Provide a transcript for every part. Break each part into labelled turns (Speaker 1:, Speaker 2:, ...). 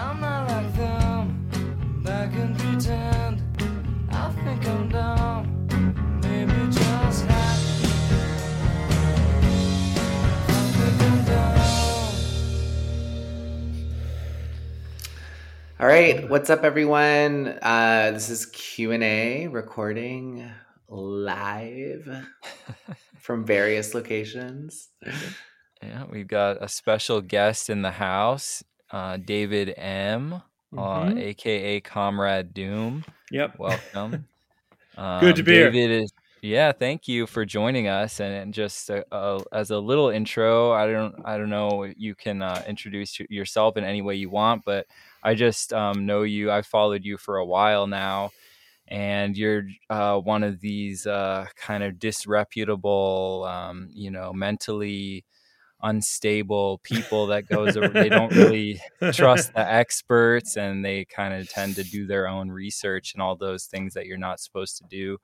Speaker 1: I'm not like them. Back and pretend. I think I'm dumb. Maybe just happy. I think I'm dumb.
Speaker 2: All right, what's up, everyone? Uh, this is Q and A recording live from various locations.
Speaker 3: Yeah, we've got a special guest in the house, uh, David M, uh,
Speaker 4: Mhm.
Speaker 3: aka Comrade Doom.
Speaker 4: Yep.
Speaker 3: Welcome.
Speaker 4: Good to
Speaker 3: Um,
Speaker 4: be here.
Speaker 3: David is yeah, thank you for joining us. And, and just uh uh as a little intro, I don't I don't know you can uh, introduce yourself in any way you want, but I just um, know you. I've followed you for a while now, and you're uh, one of these uh, kind of disreputable, um, you know, mentally unstable people that goes ar- they don't really trust the experts and they kind of tend to do their own research and all those things that you're not supposed to do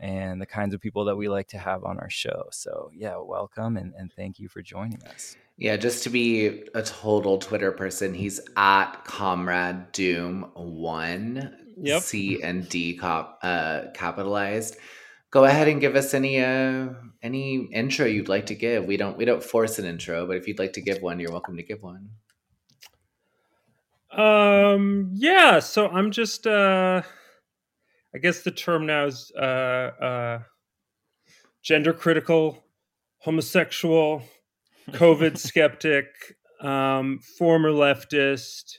Speaker 3: and the kinds of people that we like to have on our show so yeah welcome and, and thank you for joining us
Speaker 2: Yeah, just to be a total Twitter person, he's at Comrade Doom One.
Speaker 4: Yep.
Speaker 2: C and D cop uh, capitalized. Go ahead and give us any uh, any intro you'd like to give. We don't we don't force an intro, but if you'd like to give one, you're welcome to give one.
Speaker 4: Um. Yeah. So I'm just. uh I guess the term now is uh, uh, gender critical, homosexual, COVID skeptic, um, former leftist.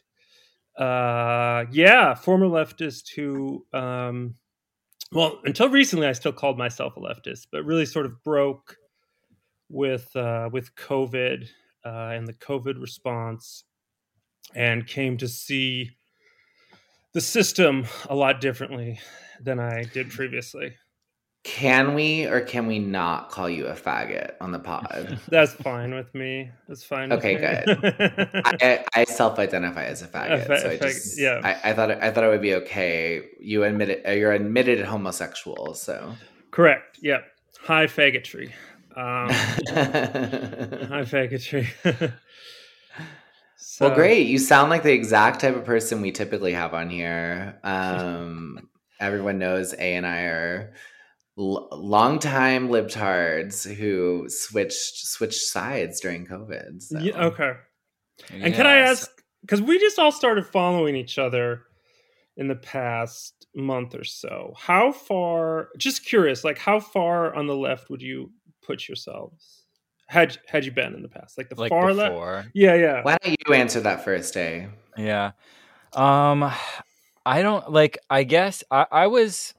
Speaker 4: Uh, yeah, former leftist who, um, well, until recently, I still called myself a leftist, but really sort of broke with uh, with COVID uh, and the COVID response, and came to see the system a lot differently than I did previously.
Speaker 2: Can we or can we not call you a faggot on the pod?
Speaker 4: That's fine with me. That's fine.
Speaker 2: Okay,
Speaker 4: good.
Speaker 2: I, I self-identify as a faggot,
Speaker 4: fa-
Speaker 2: so I
Speaker 4: fag-
Speaker 2: just
Speaker 4: yeah.
Speaker 2: I, I thought I thought it would be okay. You admitted uh, you're admitted homosexual, so
Speaker 4: Correct. Yep. High faggotry. Um, high faggotry. so,
Speaker 2: well, great. You sound like the exact type of person we typically have on here. Um, everyone knows A and I are l- longtime libtards who switched switched sides during COVID. So.
Speaker 4: Yeah, okay. And can I ask? Because we just all started following each other in the past month or so. How far? Just curious. Like, how far on the left would you put yourselves? Had had you been in the past? Like the
Speaker 3: like
Speaker 4: far left? Yeah, yeah.
Speaker 2: Why don't you answer that first, day?
Speaker 3: Yeah. Um I don't like I guess I I was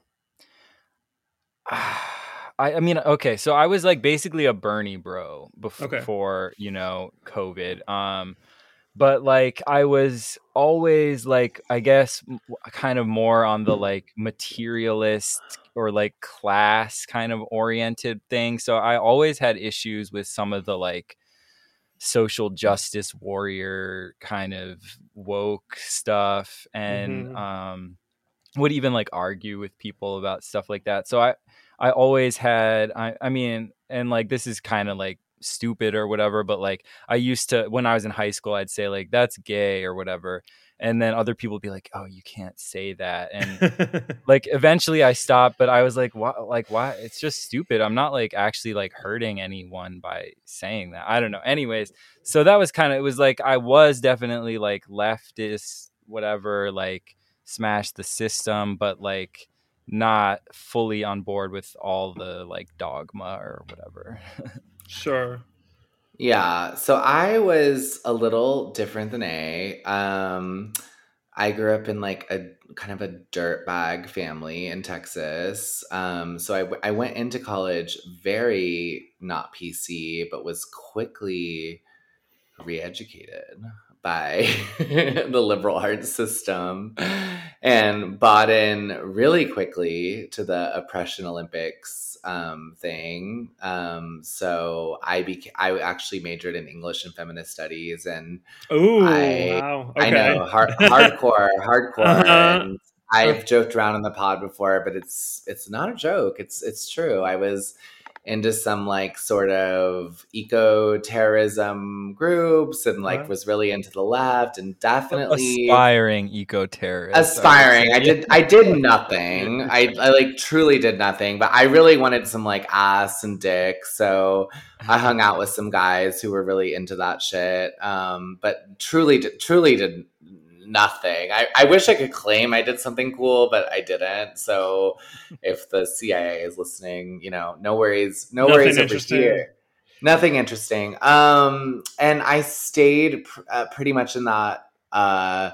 Speaker 3: I I mean okay, so I was like basically a Bernie bro bef-
Speaker 4: Okay.
Speaker 3: before, you know, COVID. Um but like I was always like I guess kind of more on the like materialist or like class kind of oriented thing. So I always had issues with some of the like social justice warrior kind of woke stuff and
Speaker 4: Mhm.
Speaker 3: um would even like argue with people about stuff like that so i i always had i i mean and like this is kind of like stupid or whatever but like i used to when i was in high school i'd say like that's gay or whatever and then other people would be like oh you can't say that and like eventually I stopped, but I was like, why? Like, why? It's just stupid. I'm not like actually like hurting anyone by saying that. I don't know. Anyways, so that was kind of it was like I was definitely like leftist, whatever, like smash the system, but like not fully on board with all the like dogma or whatever.
Speaker 4: sure.
Speaker 2: Yeah, so I was a little different than A. Um, I grew up in like a kind of a dirtbag family in Texas. Um, so I, w- I went into college very not PC, but was quickly re-educated by the liberal arts system and bought in really quickly to the oppression olympics um, thing um, so i beca- i actually majored in english and feminist studies and
Speaker 4: Oh
Speaker 2: I-
Speaker 4: wow.
Speaker 2: i know hard, hardcore hardcore
Speaker 4: Uh-huh.
Speaker 2: and i've joked around in the pod before but it's it's not a joke it's it's true i was into some like sort of eco terrorism groups and like
Speaker 4: Wow.
Speaker 2: was really into the left and definitely
Speaker 3: Aspiring eco terrorist.
Speaker 2: aspiring. I did I did nothing. I, I like truly did nothing, but I really wanted some like ass and dick. So I hung out with some guys who were really into that shit. Um, but truly truly did nothing. I, I wish I could claim I did something cool, but I didn't. So if the CIA is listening, you know, no worries, no
Speaker 4: Nothing
Speaker 2: worries over here. Nothing interesting. Um, and I stayed pr- uh, pretty much in that uh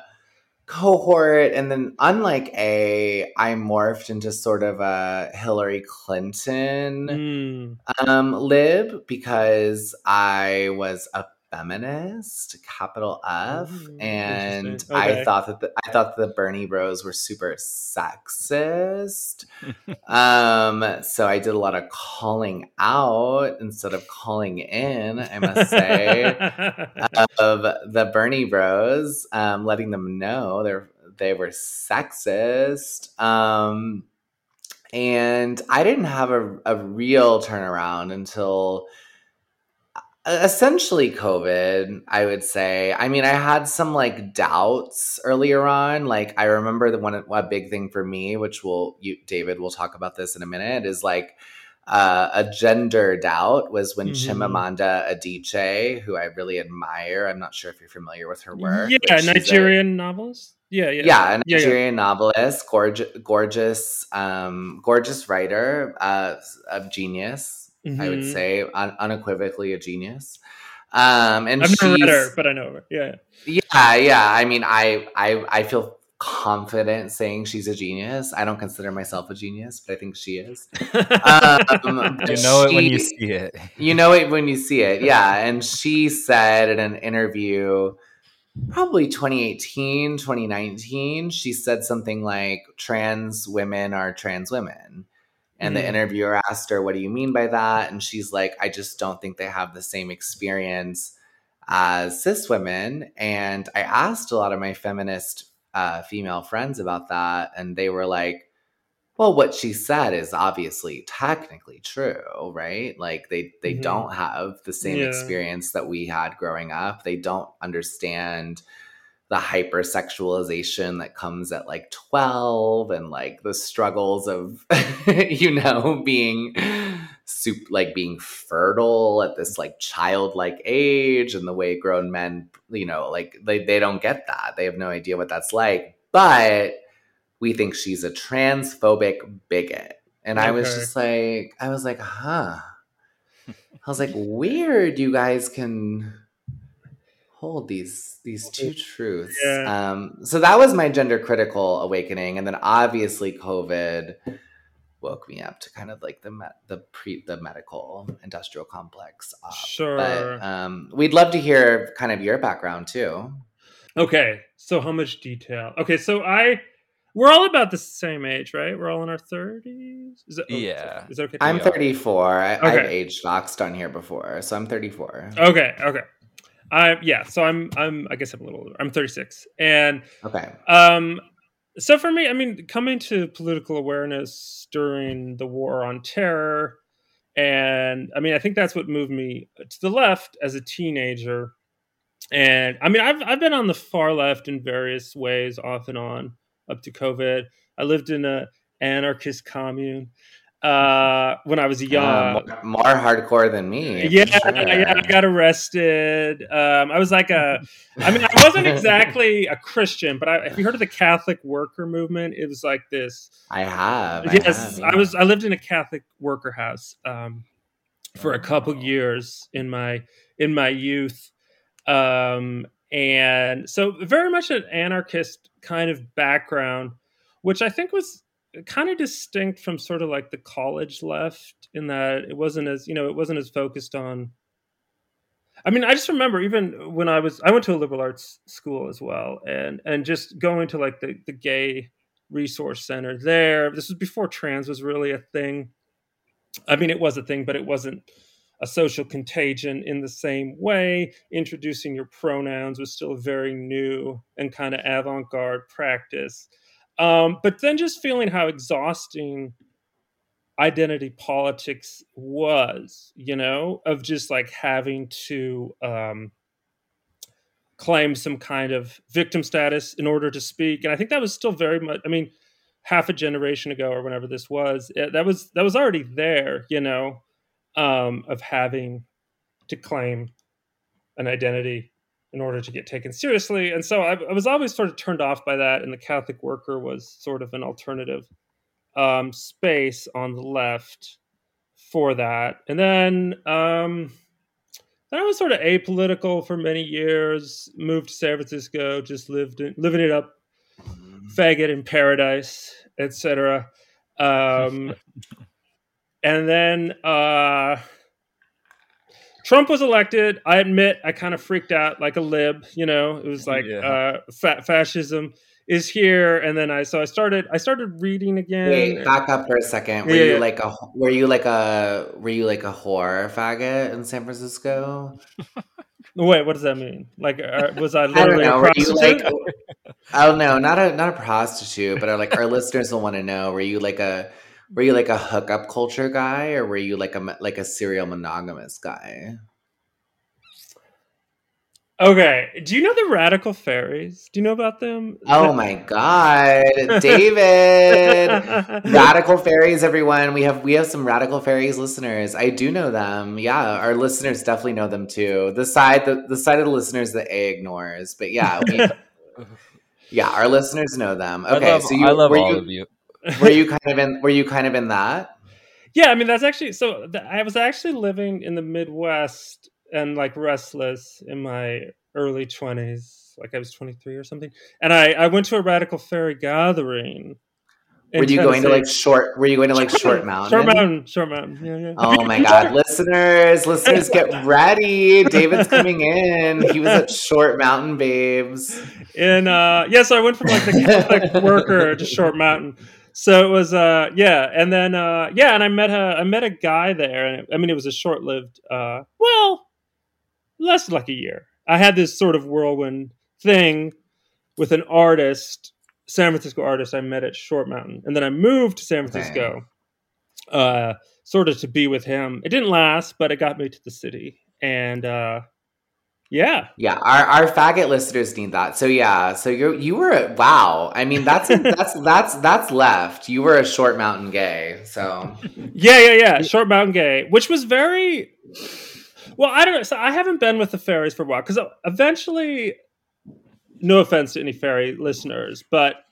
Speaker 2: cohort and then unlike a i morphed into sort of a hillary clinton
Speaker 4: Mm.
Speaker 2: um lib because i was a feminist capital f
Speaker 4: Ooh,
Speaker 2: and
Speaker 4: interesting.
Speaker 2: i thought that the, i thought the bernie bros were super sexist um so i did a lot of calling out instead of calling in i must say of the Bernie Bros, um, letting them know they're they were sexist. Um, and I didn't have a, a real turnaround until essentially COVID, I would say. I mean, I had some like doubts earlier on. Like I remember the one a big thing for me, which will you David will talk about this in a minute, is like uh, a gender doubt was when
Speaker 4: Mhm.
Speaker 2: Chimamanda Adichie, who I really admire. I'm not sure if you're familiar with her work.
Speaker 4: yeah,
Speaker 2: she's a-
Speaker 4: Nigerian novelist. Yeah, yeah,
Speaker 2: yeah, a
Speaker 4: yeah.
Speaker 2: Nigerian novelist, gorgeous, gorgeous, um, gorgeous writer, uh, a genius. I would
Speaker 4: Mhm.
Speaker 2: say un- unequivocally a genius. Um, and
Speaker 4: I've never read
Speaker 2: she's-
Speaker 4: her, but I know her. Yeah.
Speaker 2: yeah, yeah. I mean, I, I, I feel confident saying she's a genius. I don't consider myself a genius, but I think she is. Um,
Speaker 3: You know it when you see it.
Speaker 2: you know it when you see it yeah and she said in an interview probably 2018 2019 she said something like trans women are trans women and the
Speaker 4: Mhm.
Speaker 2: interviewer asked her what do you mean by that and she's like i just don't think they have the same experience as cis women and i asked a lot of my feminist uh, female friends about that and they were like well what she said is obviously technically true right like they they
Speaker 4: Mhm.
Speaker 2: don't have the same
Speaker 4: Yeah.
Speaker 2: experience that we had growing up they don't understand the hypersexualization that comes at like 12 and like the struggles of you know being soup like being fertile at this like childlike age and the way grown men you know like they, they don't get that. They have no idea what that's like. But we think she's a transphobic bigot. And i was just like i was like huh. I was like weird you guys can hold these these two truths
Speaker 4: Yeah.
Speaker 2: um so that was my gender critical awakening and then obviously covid woke me up to kind of like the me- the pre the medical industrial complex up.
Speaker 4: Sure.
Speaker 2: but um we'd love to hear kind of your background too
Speaker 4: Okay, so how much detail? Okay, so I we're all about the same age, right? We're all in our thirties. Is that oh,
Speaker 3: Yeah.
Speaker 4: Is that okay?
Speaker 2: i'm 34 I, i've
Speaker 4: Okay.
Speaker 2: age doxed on here before so i'm 34
Speaker 4: Okay, okay. I yeah, so I'm I'm I guess I'm a little older. I'm 36. And
Speaker 2: okay
Speaker 4: um so for me, I mean, coming to political awareness during the war on terror and I mean, I think that's what moved me to the left as a teenager. And I mean, I've I've been on the far left in various ways, off and on, up to COVID. I lived in a anarchist commune uh, when I was young.
Speaker 2: Uh, more, more hardcore than me
Speaker 4: yeah,
Speaker 2: sure.
Speaker 4: yeah, I got arrested. Um, I was like a, I mean, I wasn't exactly a Christian, but I, if you heard of the Catholic worker movement, it was like this.
Speaker 2: I have. I
Speaker 4: yes,
Speaker 2: have,
Speaker 4: I was. I lived in a Catholic worker house um, for a couple
Speaker 2: Oh.
Speaker 4: years in my in my youth, um, and so very much an anarchist kind of background, which I think was kind of distinct from sort of like the college left in that it wasn't as you know it wasn't as focused on I mean, I just remember even when I was I went to a liberal arts school as well, and and just going to like the the gay resource center there. This was before trans was really a thing. I mean, it was a thing, but it wasn't a social contagion in the same way. Introducing your pronouns was still a very new and kind of avant garde practice. Um, but then just feeling how exhausting identity politics was, you know, of just like having to um, claim some kind of victim status in order to speak. And I think that was still very much, I mean, half a generation ago or whenever this was, it, that was that was already there, you know, um, of having to claim an identity in order to get taken seriously. And so I, I, was always sort of turned off by that. And the Catholic worker was sort of an alternative um, space on the left for that. And then, um, then I was sort of apolitical for many years. Moved to San Francisco, just lived in, living it up, faggot in paradise, etc. Um, and then uh, Trump was elected. I admit I kind of freaked out like a lib. You know, it was like yeah. uh, fa- fascism is here, and then I so I started I started reading again.
Speaker 2: Wait, back up for a second. Were yeah, you like a were you like a were you like a whore faggot in San Francisco?
Speaker 4: Wait, what does that mean? Like, uh, was I literally I don't know,
Speaker 2: a prostitute? Like, oh no, not a not a prostitute, but like our listeners will want to know: Were you like a were you like a hookup culture guy, or were you like a like a serial monogamous guy?
Speaker 4: Okay. Do you know the radical fairies? Do you know about them?
Speaker 2: Oh my god, David! radical fairies, everyone. We have we have some radical fairies listeners. I do know them. Yeah, our listeners definitely know them too. The side the, the side of the listeners that A ignores, but yeah, we, yeah, our listeners know them. Okay,
Speaker 3: love,
Speaker 2: so
Speaker 3: you, I love all
Speaker 2: you,
Speaker 3: of you
Speaker 2: were you kind of in? Were you kind of in that?
Speaker 4: Yeah, I mean that's actually so. I was actually living in the Midwest and like restless in my early twenties, like I was twenty three or something, and I I went to a radical fairy gathering
Speaker 2: were you Tennessee. going to like short? Were you going to like short mountain?
Speaker 4: Short mountain, short mountain. Yeah, yeah.
Speaker 2: Oh my god, listeners, listeners, get ready! David's coming in. He was at Short Mountain, babes.
Speaker 4: And uh, yeah, so I went from like the Catholic worker to Short Mountain. So it was, uh, yeah, and then uh, yeah, and I met a I met a guy there, and I mean it was a short lived, uh, well, less than like a year. I had this sort of whirlwind thing with an artist San Francisco artist I met at Short Mountain, and then I moved to San Francisco, uh, sort of to be with him. It didn't last, but it got me to the city, and uh, yeah,
Speaker 2: yeah. Our our faggot listeners need that. So yeah, so you you were wow. I mean that's that's that's that's left. You were a Short Mountain gay. So
Speaker 4: yeah, yeah, yeah. Short Mountain gay, which was very well. I don't know. So I haven't been with the fairies for a while because eventually no offense to any fairy listeners, but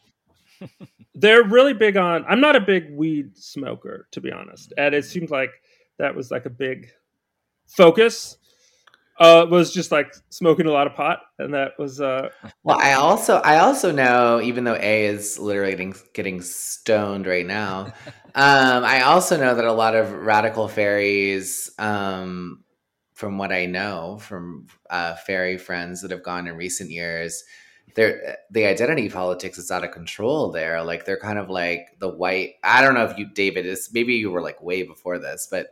Speaker 4: they're really big on. I'm not a big weed smoker, to be honest, and it seemed like that was like a big focus. Uh, was just like smoking a lot of pot, and that was. Uh,
Speaker 2: well, I also I also know, even though A is literally getting getting stoned right now, um, I also know that a lot of radical fairies um, from what I know from uh, fairy friends that have gone in recent years, they're, the identity politics is out of control there. Like they're kind of like the white. I don't know if you, David, is maybe you were like way before this, but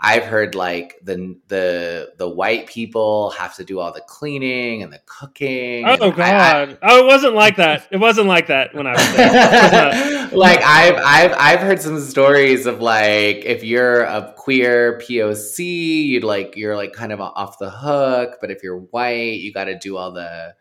Speaker 2: I've heard like the the the white people have to do all the cleaning and the cooking.
Speaker 4: Oh God! I, I, oh, it wasn't like that. It wasn't like that when I was
Speaker 2: there. like I've I've I've heard some stories of like if you're a queer POC, you'd like you're like kind of off the hook, but if you're white, you got to do all the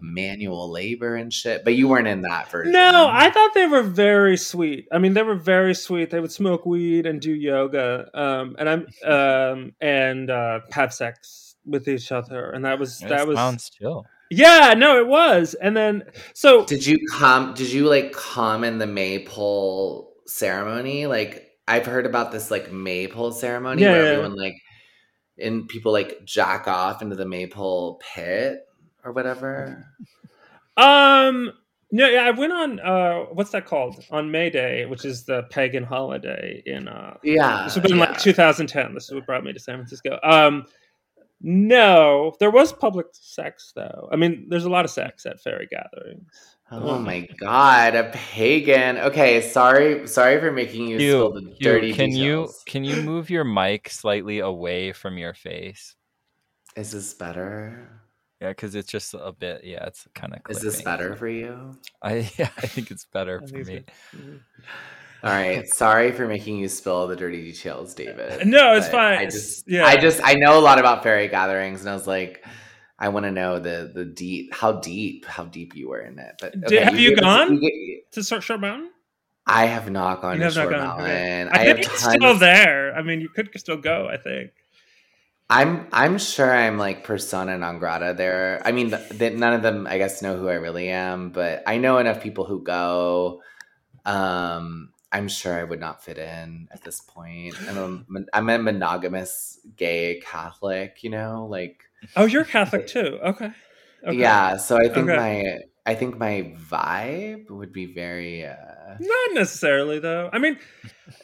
Speaker 2: manual labor and shit. But you weren't in that version.
Speaker 4: No, I thought they were very sweet. I mean, they were very sweet. They would smoke weed and do yoga, um, and I'm um, and uh, have sex with each other, and that was that was
Speaker 3: sounds chill.
Speaker 4: Yeah, no, it was. And then so
Speaker 2: did you come? Did you like come in the maypole ceremony? Like I've heard about this like maypole ceremony yeah, where yeah. everyone like and people like jack off into the maypole pit or whatever?
Speaker 4: Um, no, yeah, I went on uh, what's that called on May Day, which is the pagan holiday in uh,
Speaker 2: yeah,
Speaker 4: this would been
Speaker 2: yeah.
Speaker 4: like 2010. This is what brought me to San Francisco. Um, no, there was public sex though. I mean, there's a lot of sex at fairy gatherings.
Speaker 2: Oh my god, a pagan. Okay, sorry, sorry for making you, you spill the dirty.
Speaker 3: Can
Speaker 2: details.
Speaker 3: you can you move your mic slightly away from your face?
Speaker 2: Is this better?
Speaker 3: Yeah, because it's just a bit. Yeah, it's kind of.
Speaker 2: Is this better for you?
Speaker 3: I yeah, I think it's better for me. Mm-hmm.
Speaker 2: All right. Sorry for making you spill the dirty details, uh, David.
Speaker 4: No, it's
Speaker 2: but
Speaker 4: fine.
Speaker 2: I just,
Speaker 4: yeah.
Speaker 2: I just, I know a lot about fairy gatherings, and I was like, I want to know the the deep, how deep, how deep you were in it. But
Speaker 4: Did- have you
Speaker 2: gave us-
Speaker 4: gone?
Speaker 2: gave-
Speaker 4: to Short Short Mountain.
Speaker 2: I have not gone
Speaker 4: You
Speaker 2: to
Speaker 4: have not
Speaker 2: Short
Speaker 4: gone, okay.
Speaker 2: Mountain.
Speaker 4: I,
Speaker 2: I, have
Speaker 4: think it's
Speaker 2: tons.
Speaker 4: still there. I mean, you could still go. I think.
Speaker 2: I'm I'm sure I'm like persona non grata there. I mean, th- th- none of them, I guess, know who I really am, but I know enough people who go. Um, I'm sure I would not fit in at this point. I'm a, I'm a monogamous gay Catholic, you know, like
Speaker 4: Oh, you're Catholic too. Okay. okay.
Speaker 2: yeah. So I think
Speaker 4: Okay.
Speaker 2: my I think my vibe would be very. uh
Speaker 4: Not necessarily, though. I mean,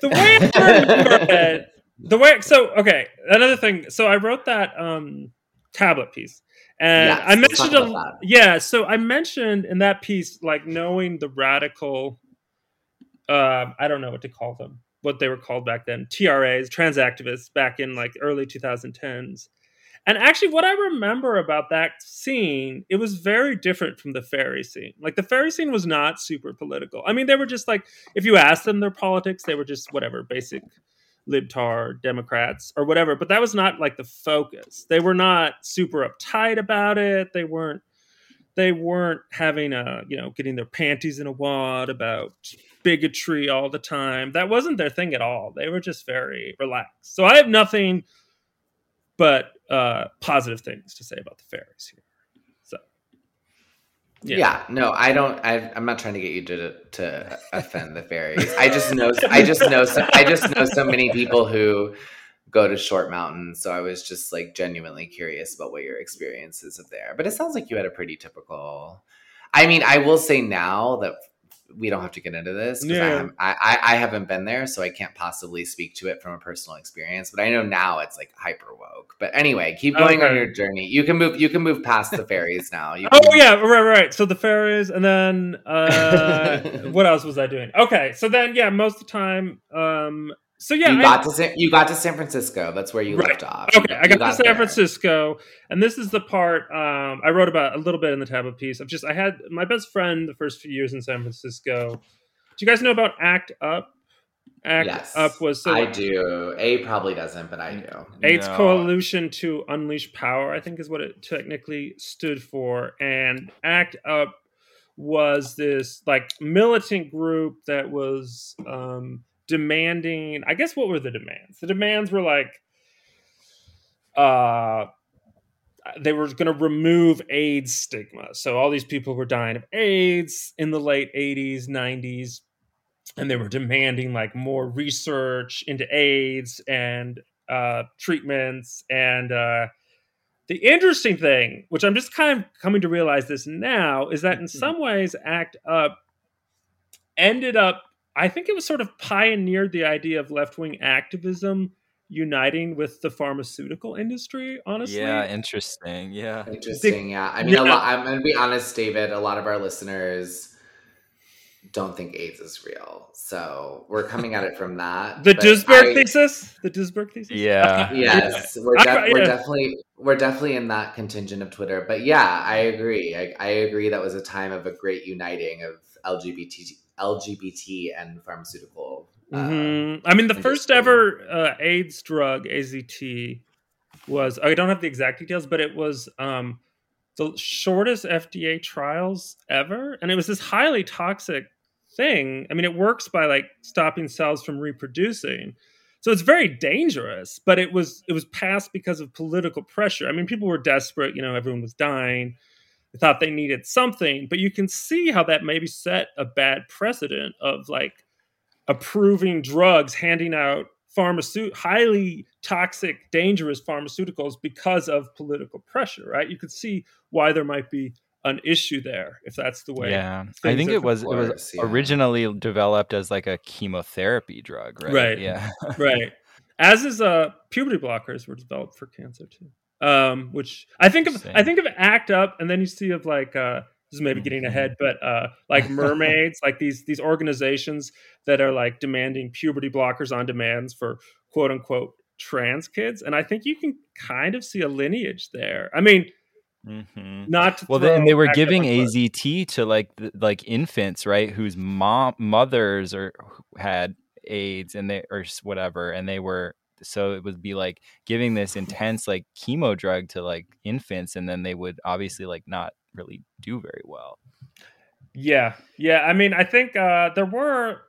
Speaker 4: the way I remember it, the way. So, okay, another thing. So, I wrote that um tablet piece, and
Speaker 2: Yes,
Speaker 4: I mentioned a yeah. So, I mentioned in that piece, like knowing the radical. Uh, I don't know what to call them. What they were called back then, TRAs, trans activists, back in like early 2010s. And actually, what I remember about that scene, it was very different from the fairy scene. Like the fairy scene was not super political. I mean, they were just like, if you asked them their politics, they were just whatever, basic libtard Democrats or whatever. But that was not like the focus. They were not super uptight about it. They weren't. They weren't having a you know getting their panties in a wad about bigotry all the time. That wasn't their thing at all. They were just very relaxed. So I have nothing but uh, positive things to say about the fairies here. So,
Speaker 2: Yeah. no, I don't. I, I'm not trying to get you to to offend the fairies. I just know. I just know. So, I just know so many people who go to Short Mountain. So I was just like genuinely curious about what your experiences of there. But it sounds like you had a pretty typical. I mean, I will say now that we don't have to get into this because I,
Speaker 4: Yeah.
Speaker 2: haven't- I, I I haven't been there, so I can't possibly speak to it from a personal experience. But I know now it's like hyper woke. But anyway, keep going on your journey. You can move. You can move past the fairies now. You
Speaker 4: oh
Speaker 2: can-
Speaker 4: yeah, right, right. So the fairies, and then uh, what else was I doing? Okay, so then yeah, most of the time, um, so yeah,
Speaker 2: you
Speaker 4: I-
Speaker 2: got to San, you got to San Francisco. That's where you
Speaker 4: Right.
Speaker 2: left off.
Speaker 4: Okay, I
Speaker 2: You
Speaker 4: got, to San
Speaker 2: there.
Speaker 4: Francisco, and this is the part um, I wrote about a little bit in the tablet piece. Of just I had my best friend the first few years in San Francisco. Do you guys know about ACT Up? ACT
Speaker 2: Yes,
Speaker 4: Up was so
Speaker 2: I do. A probably doesn't, but I do.
Speaker 4: AIDS
Speaker 3: No.
Speaker 4: Coalition to Unleash Power, I think is what it technically stood for. And ACT Up was this like militant group that was um, demanding, I guess, what were the demands? The demands were like, uh, they were going to remove AIDS stigma. So all these people were dying of AIDS in the late 80s, 90s, and they were demanding like more research into AIDS and uh, treatments. And uh, the interesting thing, which I'm just kind of coming to realize this now, is that in some ways, ACT Up ended up, I think it was sort of pioneered the idea of left wing activism uniting with the pharmaceutical industry, honestly.
Speaker 3: Yeah, interesting. Yeah.
Speaker 2: Interesting. Yeah. I mean,
Speaker 4: Yeah.
Speaker 2: a lot. I'm gonna be honest, David. A lot of our listeners don't think AIDS is real, so we're coming at it from that.
Speaker 4: The
Speaker 2: but
Speaker 4: Duesberg
Speaker 2: I-
Speaker 4: thesis? The Duesberg thesis?
Speaker 3: Yeah.
Speaker 2: Yes, we're,
Speaker 4: I-
Speaker 2: def- we're definitely we're definitely in that contingent of Twitter. But yeah, I agree. I, I agree. That was a time of a great uniting of LGBT LGBT and pharmaceutical. uh,
Speaker 4: Mhm. I mean, the first ever uh, AIDS drug, AZT, was I don't have the exact details, but it was um, the shortest FDA trials ever, and it was this highly toxic thing. I mean, it works by like stopping cells from reproducing, so it's very dangerous. But it was it was passed because of political pressure. I mean, people were desperate. You know, everyone was dying. They thought they needed something, but you can see how that maybe set a bad precedent of like approving drugs, handing out pharmaceut highly toxic, dangerous pharmaceuticals because of political pressure, right? You could see why there might be an issue there if that's the way.
Speaker 3: Yeah, I think it was it was
Speaker 2: yeah.
Speaker 3: originally developed as like a chemotherapy drug, right?
Speaker 4: Right.
Speaker 3: Yeah.
Speaker 4: right. As is uh puberty blockers were developed for cancer too. Um, which I think of I think of ACT UP and then you see of like uh this is maybe getting ahead, but uh like mermaids, like these these organizations that are like demanding puberty blockers on demands for quote unquote trans kids. And I think you can kind of see a lineage there. I mean,
Speaker 3: hmm
Speaker 4: Not to
Speaker 3: Well, and they were giving. AZT to like the, like infants, right? Whose mom mothers or had AIDS and they or whatever, and they were so it would be like giving this intense like chemo drug to like infants, and then they would obviously like not really do very well.
Speaker 4: Yeah, yeah. I mean, I think uh, there were.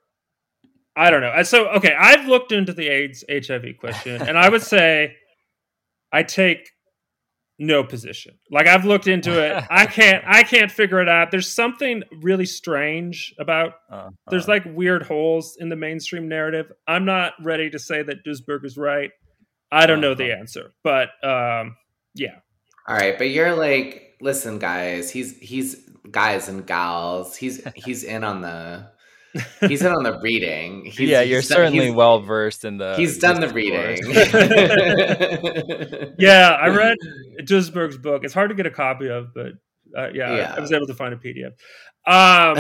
Speaker 4: I don't know. Uh, So, okay, I've looked into the AIDS HIV question, and I would say I take no position. Like I've looked into it, I can't. I can't figure it out. There's something really strange about.
Speaker 3: Uh,
Speaker 4: There's like weird holes in the mainstream narrative. I'm not ready to say that Duesberg is right. I don't know the
Speaker 3: Uh-huh.
Speaker 4: answer, but um, yeah,
Speaker 2: All right, but you're like, listen, guys. He's he's guys and gals. He's he's in on the he's in on the reading. He's,
Speaker 3: yeah, you're
Speaker 2: done-
Speaker 3: certainly well versed in the.
Speaker 2: He's done the reading.
Speaker 4: yeah. I read Duesberg's book. It's hard to get a copy of, but uh, yeah, I-
Speaker 2: Yeah.
Speaker 4: I was able to find a PDF. Um,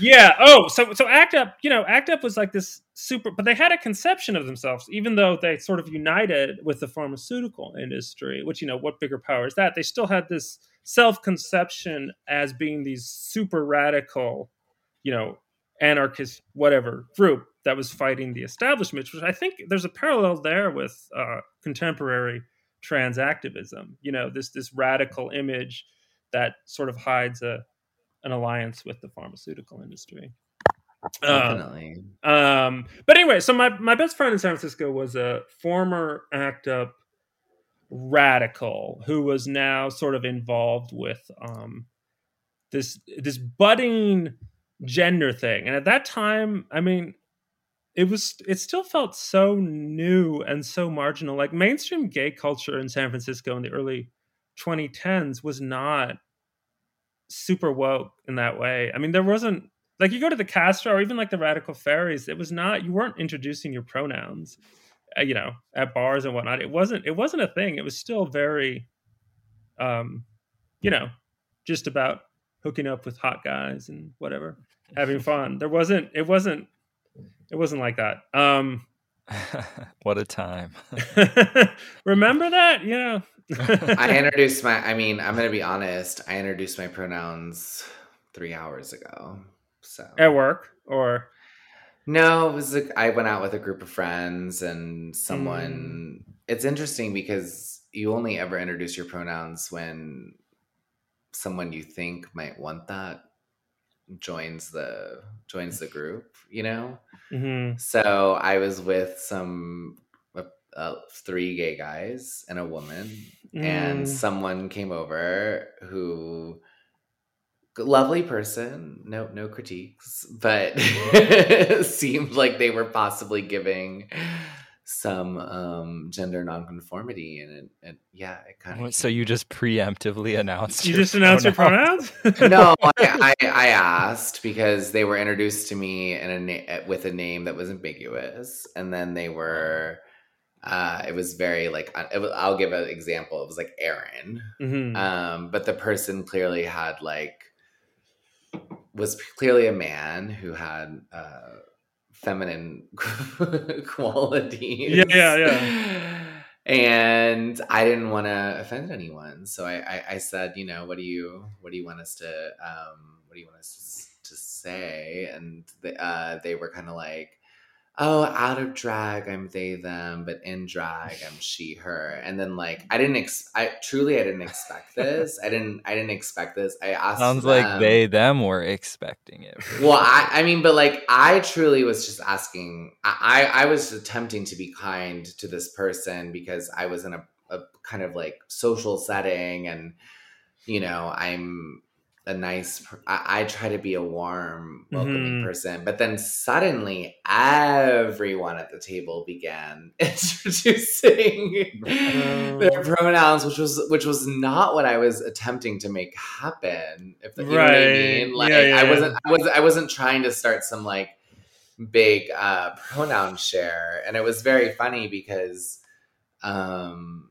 Speaker 4: yeah. Oh, so so Act Up, you know, Act Up was like this super, but they had a conception of themselves, even though they sort of united with the pharmaceutical industry. Which you know, what bigger power is that? They still had this self-conception as being these super radical, you know, anarchist whatever group that was fighting the establishment. Which I think there's a parallel there with uh, contemporary trans activism. You know, this this radical image that sort of hides a an alliance with the pharmaceutical industry. Um,
Speaker 2: Definitely.
Speaker 4: um, but anyway, so my, my best friend in San Francisco was a former ACT UP radical who was now sort of involved with um, this this budding gender thing. And at that time, I mean, it was it still felt so new and so marginal. Like mainstream gay culture in San Francisco in the early 2010s was not super woke in that way. I mean, there wasn't like you go to the Castro or even like the Radical Fairies. It was not you weren't introducing your pronouns, uh, you know, at bars and whatnot. It wasn't it wasn't a thing. It was still very, um, you know, just about hooking up with hot guys and whatever, having fun. There wasn't it wasn't it wasn't like that. Um,
Speaker 3: what a time.
Speaker 4: remember that? Yeah.
Speaker 2: I introduced my. I mean, I'm gonna be honest. I introduced my pronouns three hours ago. So
Speaker 4: at work or
Speaker 2: No, it was. A, I went out with a group of friends and someone. It's interesting because you only ever introduce your pronouns when someone you think might want that joins the joins the group. You know.
Speaker 4: Mhm.
Speaker 2: So I was with some uh, uh, three gay guys and a woman, and
Speaker 4: Mm.
Speaker 2: someone came over who lovely person no no critiques but seemed like they were possibly giving some um gender nonconformity and it, it yeah it kind of
Speaker 3: so you just preemptively announced.
Speaker 4: you just announced your pronouns?
Speaker 2: no I, I i asked because they were introduced to me in a na- with a name that was ambiguous and then they were uh it was very like uh, it was, i'll give an example it was like aaron
Speaker 4: Mhm.
Speaker 2: um but the person clearly had like was clearly a man who had uh feminine qualities.
Speaker 4: Yeah, yeah, yeah.
Speaker 2: and i didn't want to offend anyone. So I, I i said you know what do you what do you want us to um what do you want us to, to say? And they, uh they were kind of like oh out of drag i'm they them but in drag i'm she her. And then like i didn't ex- i truly i didn't expect this. I didn't i didn't expect this. I asked
Speaker 3: Sounds like they them were expecting it.
Speaker 2: well I, I mean but like i truly was just asking i i I was attempting to be kind to this person because i was in a, a kind of like social setting and you know i'm a nice I, I try to be a warm welcoming
Speaker 4: Mhm.
Speaker 2: person but then suddenly everyone at the table began introducing their pronouns which was which was not what i was attempting to make happen if the, you know what i
Speaker 4: Right.
Speaker 2: mean like
Speaker 4: Yeah, yeah,
Speaker 2: i wasn't i wasn't i wasn't trying to start some like big uh pronoun share and it was very funny because um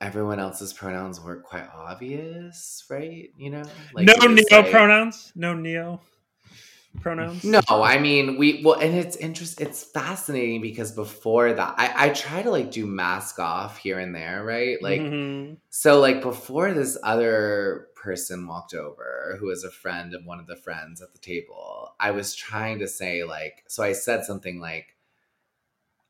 Speaker 2: everyone else's pronouns weren't quite obvious right you know
Speaker 4: no neo
Speaker 2: say-
Speaker 4: pronouns. No neo. pronouns?
Speaker 2: No, I mean we well, and it's interest. It's fascinating because before that, I I try to like do mask off here and there, right? Like
Speaker 4: Mhm.
Speaker 2: so, like before this other person walked over, who was a friend of one of the friends at the table. I was trying to say like, so I said something like,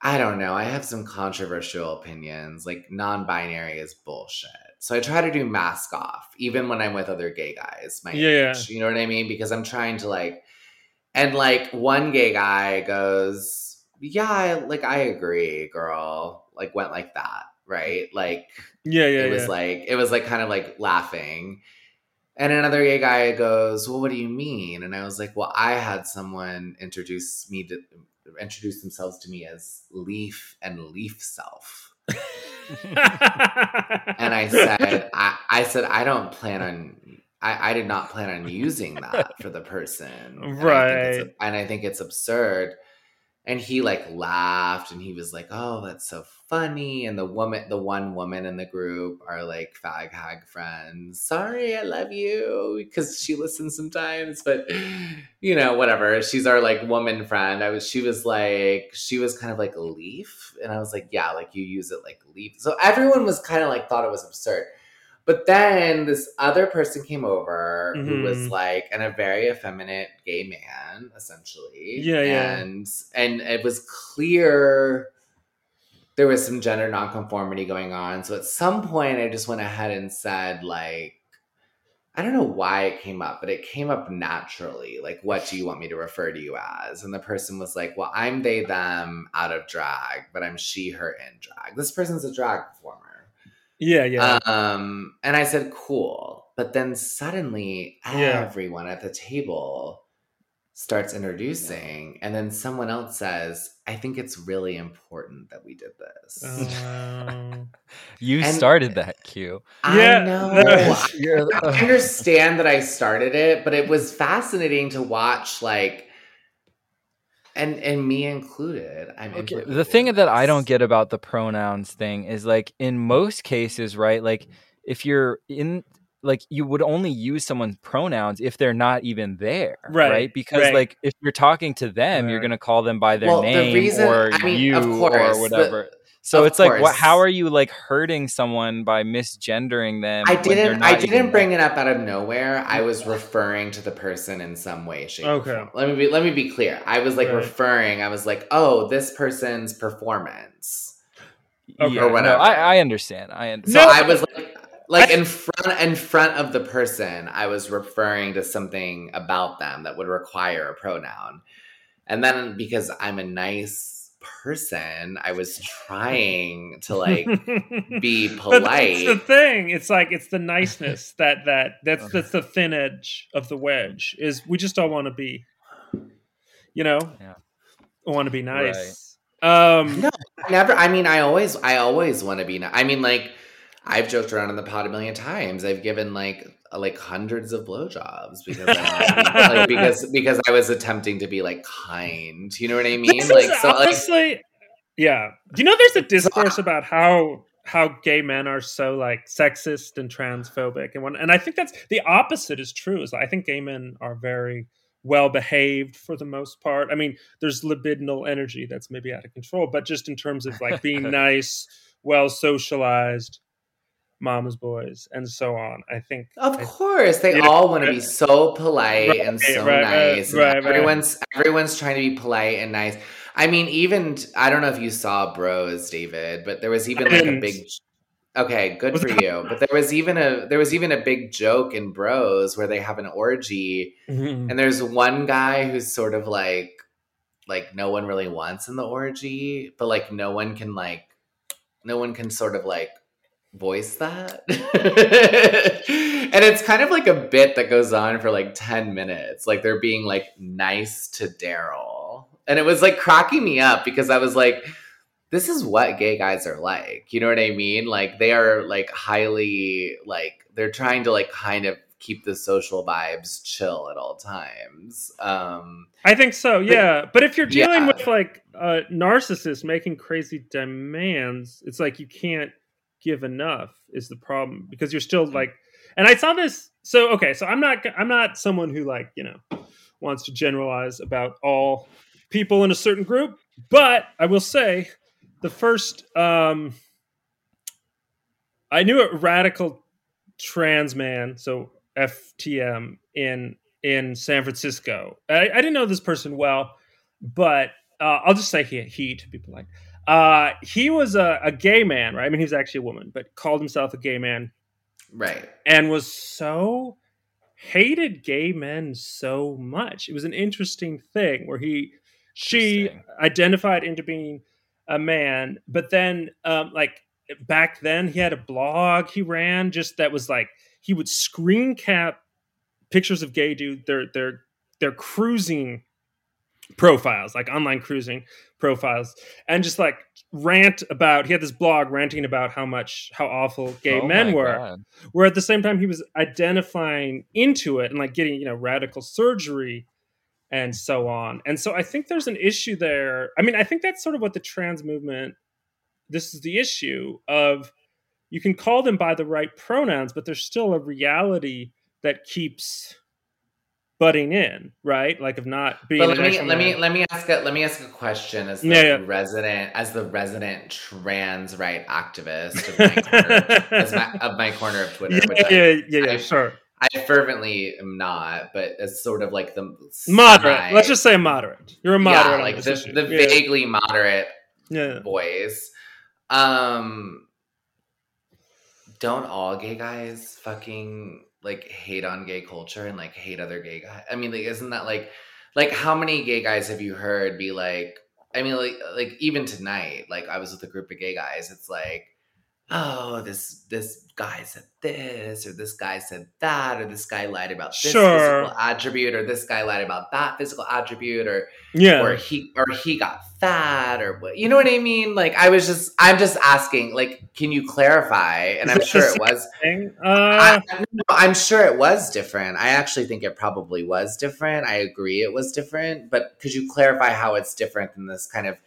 Speaker 2: I don't know, I have some controversial opinions. Like non-binary is bullshit. So I try to do mask off, even when I'm with other gay guys. My
Speaker 4: Yeah.
Speaker 2: age, you know what I mean? Because I'm trying to like and like one gay guy goes, "Yeah, I, like I agree, girl." Like went like that, right? Like
Speaker 4: yeah, yeah,
Speaker 2: it was
Speaker 4: yeah.
Speaker 2: like it was like kind of like laughing. And another gay guy goes, "Well, what do you mean?" And I was like, "Well, I had someone introduce me to introduce themselves to me as Leaf and Leaf Self." And I said, I, I said, I don't plan on, I, I did not plan on using that for the person. And I think it's
Speaker 4: Right.
Speaker 2: and I think it's absurd. And he like laughed and he was like, oh, that's so funny. And the woman, the one woman in the group are like fag hag friends. Sorry, I love you because she listens sometimes, but you know, whatever. She's our like woman friend. I was, she was like, she was kind of like leaf. And I was like, yeah, like you use it like leaf. So everyone was kind of like, thought it was absurd. But then this other person came over who was
Speaker 4: Mhm.
Speaker 2: like, and a very effeminate gay man, essentially.
Speaker 4: Yeah, yeah.
Speaker 2: And and it was clear there was some gender nonconformity going on. So at some point I just went ahead and said, like, I don't know why it came up, but it came up naturally. Like, what do you want me to refer to you as? And the person was like, Well, I'm they, them out of drag, but I'm she, her in drag. This person's a drag performer.
Speaker 4: Yeah, yeah.
Speaker 2: Um, and I said, cool. But then suddenly
Speaker 4: Yeah.
Speaker 2: everyone at the table starts introducing, and then someone else says, I think it's really important that we did this.
Speaker 4: Oh.
Speaker 3: You
Speaker 2: And-
Speaker 3: started that, Q.
Speaker 4: Yeah,
Speaker 2: I know. I understand that I started it, but it was fascinating to watch, like, and and me included. I'm
Speaker 3: Okay,
Speaker 2: implicated
Speaker 3: the thing that I don't get about the pronouns thing is like in most cases, right? Like if you're in like you would only use someone's pronouns if they're not even there,
Speaker 4: Right,
Speaker 3: right? Because
Speaker 4: right.
Speaker 3: like if you're talking to them, you're going to call them by their
Speaker 2: Well, the
Speaker 3: name
Speaker 2: reason-
Speaker 3: or
Speaker 2: I mean,
Speaker 3: you
Speaker 2: of course,
Speaker 3: or
Speaker 2: the-
Speaker 3: whatever. So
Speaker 2: of
Speaker 3: it's like, what? How are you like hurting someone by misgendering them?
Speaker 2: I didn't. I didn't
Speaker 3: even
Speaker 2: bring
Speaker 3: there?
Speaker 2: it up out of nowhere. I was referring to the person in some way, shape,
Speaker 4: Okay.
Speaker 2: form. Let me be. Let me be clear. I was like
Speaker 4: Right.
Speaker 2: referring. I was like, oh, this person's performance.
Speaker 4: Okay.
Speaker 3: Yeah,
Speaker 2: Or
Speaker 3: no,
Speaker 2: whatever.
Speaker 3: I, I understand. I
Speaker 2: So
Speaker 3: understand.
Speaker 4: No,
Speaker 2: I was like, like in front in front of the person, I was referring to something about them that would require a pronoun, and then because I'm a nice person, I was trying to like be
Speaker 4: But that's the thing. It's like it's the niceness that that that's that's the thin edge of the wedge. Is we just all want to be, you know,
Speaker 3: Yeah.
Speaker 4: want to be nice. Um,
Speaker 2: No, I never. I mean, I always, I always want to be. ni- I mean, like, I've joked around in the pod a million times. I've given like like hundreds of blowjobs because I, like because because I was attempting to be like kind. You know what I mean?
Speaker 4: This
Speaker 2: Like so, like
Speaker 4: yeah. Do you know there's a discourse about how how gay men are so like sexist and transphobic and one, and I think that's the opposite is true. Is I think gay men are very well behaved for the most part. I mean, there's libidinal energy that's maybe out of control, but just in terms of like being nice, well socialized, mama's boys, and so on. I think
Speaker 2: Of
Speaker 4: I-
Speaker 2: course, they
Speaker 4: Yeah,
Speaker 2: all want to be so polite
Speaker 4: Right,
Speaker 2: and so
Speaker 4: right,
Speaker 2: nice.
Speaker 4: right,
Speaker 2: and everyone's everyone's trying to be polite and nice. I mean, even I don't know if you saw Bros, David, but there was even like a big. Okay, good for you. But there was even a there was even a big joke in Bros where they have an orgy, mm-hmm. and there's one guy who's sort of like like no one really wants in the orgy, but like no one can like no one can sort of like voice that. and it's kind of like a bit that goes on for like 10 minutes. Like they're being like nice to Daryl. And it was like cracking me up because I was like, this is what gay guys are like. You know what I mean? Like they are like highly like they're trying to like kind of keep the social vibes chill at all times. Um
Speaker 4: I think so, yeah. But if you're dealing
Speaker 2: Yeah.
Speaker 4: with like a narcissist making crazy demands, it's like you can't give enough is the problem because you're still like and I saw this so okay, so I'm not I'm not someone who like, you know, wants to generalize about all people in a certain group. But I will say, the first um, I knew a radical trans man, so FTM in in San Francisco. I, I didn't know this person well, but uh, I'll just say he he to be polite. Uh, he was a, a gay man, right? I mean, he was actually a woman, but called himself a gay man
Speaker 2: Right.
Speaker 4: and was so hated gay men so much. It was an interesting thing where he she identified into being a man, but then um like back then he had a blog he ran just that was like he would screen cap pictures of gay dude their their their cruising profiles like online cruising profiles and just like rant about he had this blog ranting about how much how awful gay
Speaker 3: Oh
Speaker 4: men were
Speaker 3: God.
Speaker 4: where at the same time he was identifying into it and like getting you know radical surgery and so on and so i think there's an issue there i mean i think that's sort of what the trans movement this is the issue of you can call them by the right pronouns but there's still a reality that keeps butting in right like of not being
Speaker 2: But let me let me let me ask a let me ask a question as the
Speaker 4: Yeah, yeah.
Speaker 2: resident as the resident trans right activist of my corner, as my, of my corner of Twitter,
Speaker 4: yeah,
Speaker 2: I,
Speaker 4: yeah, yeah,
Speaker 2: I-
Speaker 4: sure.
Speaker 2: I fervently am not, but as sort of like the
Speaker 4: Moderate.
Speaker 2: semi-
Speaker 4: Let's just say moderate. You're a moderate.
Speaker 2: yeah, like the, the vaguely moderate
Speaker 4: yeah.
Speaker 2: boys. Um, don't all gay guys fucking like hate on gay culture and like hate other gay guys? I mean, like, isn't that like, like how many gay guys have you heard be like? I mean, like, like even tonight, like I was with a group of gay guys. It's like, oh, this this guy said this, or this guy said that, or this guy lied about this
Speaker 4: Sure.
Speaker 2: physical attribute, or this guy lied about that physical attribute, or
Speaker 4: Yeah.
Speaker 2: or he or he got fat or what you know what I mean? Like I was just I'm just asking, like, can you clarify? And
Speaker 4: Is
Speaker 2: I'm sure it was?
Speaker 4: Uh,
Speaker 2: I, I'm sure it was different. I actually think it probably was different. I agree it was different, but could you clarify how it's different than this kind of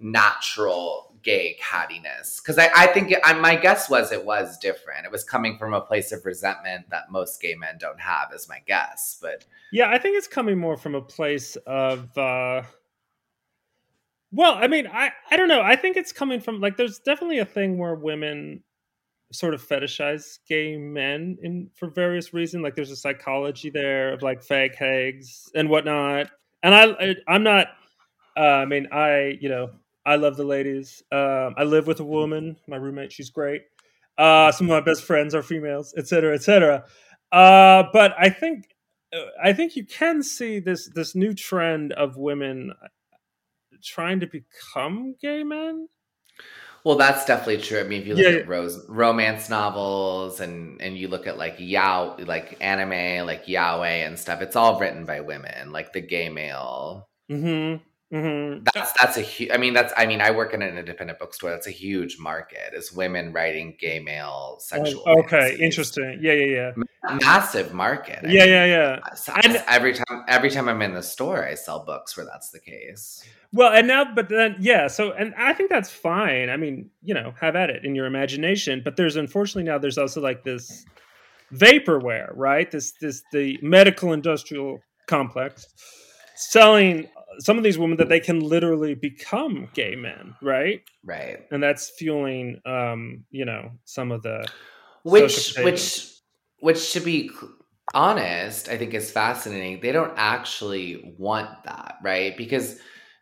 Speaker 2: natural gay cattiness? Because I, I think I, my guess was it was different. It was coming from a place of resentment that most gay men don't have, is my guess. But
Speaker 4: yeah, I think it's coming more from a place of. Uh, well, I mean, I I don't know. I think it's coming from like there's definitely a thing where women sort of fetishize gay men in for various reasons. Like there's a psychology there of like fag hags and whatnot. And I, I I'm not. Uh, I mean, I you know I love the ladies. Um, I live with a woman. My roommate, she's great. Uh, some of my best friends are females, etc., cetera, et cetera. Uh, but I think uh, I think you can see this this new trend of women trying to become gay men.
Speaker 2: Well, that's definitely true. I mean, if you look
Speaker 4: Yeah,
Speaker 2: at rose, romance novels and and you look at like yao, like anime, like yaoi and stuff, it's all written by women, like the gay male.
Speaker 4: Mm-hmm. Mm-hmm.
Speaker 2: That's that's a huge. I mean, that's. I mean, I work in an independent bookstore. That's a huge market. Is women writing gay male sexual?
Speaker 4: Oh, okay,
Speaker 2: fantasies.
Speaker 4: interesting. Yeah, yeah, yeah.
Speaker 2: Massive market. I
Speaker 4: yeah, yeah,
Speaker 2: mean,
Speaker 4: yeah, yeah.
Speaker 2: so
Speaker 4: And-
Speaker 2: every time, every time I'm in the store, I sell books where that's the case.
Speaker 4: Well, and now, but then, yeah. So, and I think that's fine. I mean, you know, have at it in your imagination. But there's unfortunately now there's also like this vaporware, right? This this the medical industrial complex selling some of these women that they can literally become gay men, right?
Speaker 2: Right.
Speaker 4: And that's fueling, um, you know, some of the
Speaker 2: which which which to be honest i think is fascinating they don't actually want that right because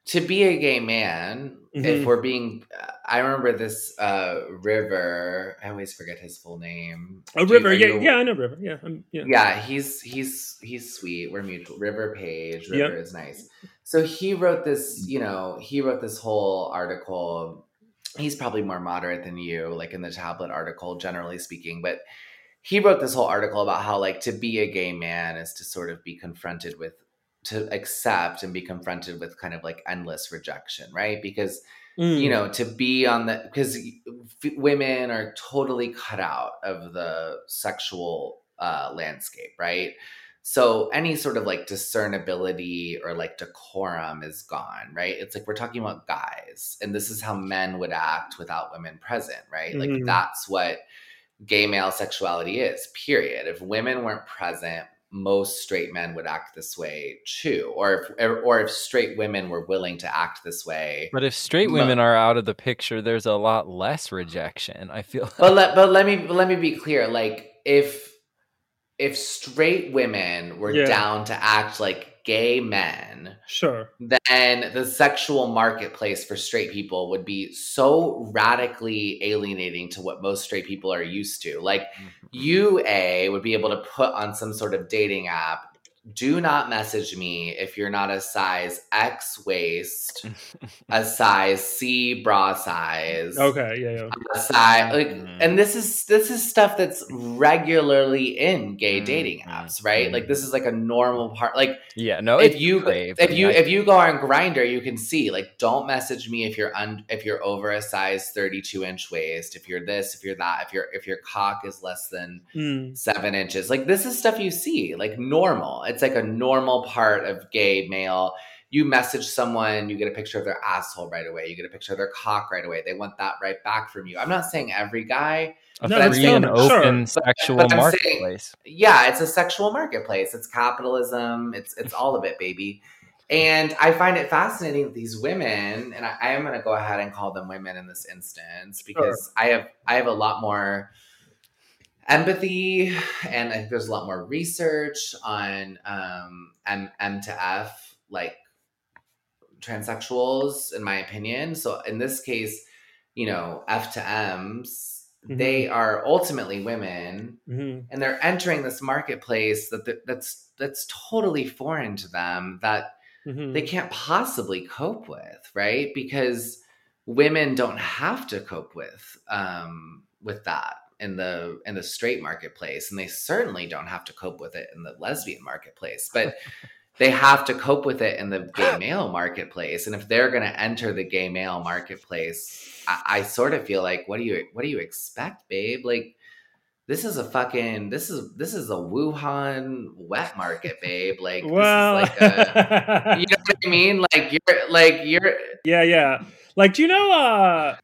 Speaker 2: to be a gay man
Speaker 4: Mhm.
Speaker 2: if we're being i remember this uh river i always forget his full name
Speaker 4: oh
Speaker 2: Do
Speaker 4: river,
Speaker 2: are
Speaker 4: yeah,
Speaker 2: you-
Speaker 4: yeah, I know river, yeah, um, yeah,
Speaker 2: yeah he's he's he's sweet we're mutual river page river
Speaker 4: Yep.
Speaker 2: is nice so he wrote this you know he wrote this whole article. He's probably more moderate than you like in the tablet article generally speaking but he wrote this whole article about how like to be a gay man is to sort of be confronted with to accept and be confronted with kind of like endless rejection right? Because
Speaker 4: Mm.
Speaker 2: you know to be on the because f- women are totally cut out of the sexual uh landscape right so any sort of like discernibility or like decorum is gone right it's like we're talking about guys and this is how men would act without women present right like
Speaker 4: Mhm.
Speaker 2: that's what gay male sexuality is period if women weren't present most straight men would act this way too, or if or if straight women were willing to act this way.
Speaker 3: But if straight women are out of the picture, there's a lot less rejection. I feel.
Speaker 2: But let but let me let me be clear. Like if if straight women were
Speaker 4: Yeah.
Speaker 2: down to act like gay men,
Speaker 4: Sure.
Speaker 2: then the sexual marketplace for straight people would be so radically alienating to what most straight people are used to. Like mm-hmm. you, A, would be able to put on some sort of dating app. Do not message me if you're not a size X waist, a size C bra size,
Speaker 4: Okay. Yeah. Yeah.
Speaker 2: a size like,
Speaker 3: Mhm.
Speaker 2: and this is this is stuff that's regularly in gay
Speaker 3: Mhm,
Speaker 2: dating
Speaker 3: mhm,
Speaker 2: apps, right?
Speaker 3: mhm.
Speaker 2: Like this is like a normal part. Like
Speaker 3: yeah, no.
Speaker 2: if you
Speaker 3: brave.
Speaker 2: if you
Speaker 3: I-
Speaker 2: if you go on Grindr you can see like don't message me if you're un if you're over a size 32 inch waist if you're this if you're that if your if your cock is less than
Speaker 4: Mm.
Speaker 2: seven inches like this is stuff you see like normal it's like a normal part of gay male. You message someone you get a picture of their asshole right away. You get a picture of their cock right away. They want that right back from you. I'm not saying every guy
Speaker 3: a
Speaker 4: No,
Speaker 2: that's
Speaker 3: free
Speaker 2: still-
Speaker 3: and open
Speaker 2: But-
Speaker 3: sexual
Speaker 2: but I'm saying-
Speaker 3: marketplace.
Speaker 2: yeah it's a sexual marketplace. It's capitalism. It's it's all of it baby. And i find it fascinating that these women and i, I am going to go ahead and call them women in this instance because i have i have a lot more empathy and i think there's a lot more research on um m, m to f like transsexuals in my opinion. So in this case you know f to m's they are ultimately women
Speaker 4: hmm
Speaker 2: and they're entering this marketplace that that- that's that's totally foreign to them that
Speaker 4: hmm
Speaker 2: they can't possibly cope with right? Because women don't have to cope with um with that in the in the straight marketplace and they certainly don't have to cope with it in the lesbian marketplace but they have to cope with it in the gay male marketplace and if they're going to enter the gay male marketplace I, I sort of feel like what do you what do you expect babe like this is a fucking this is this is a wuhan wet market babe like
Speaker 4: Well,
Speaker 2: this is like a you know what I mean? Like you're like you're
Speaker 4: yeah, yeah. Like, do you know? uh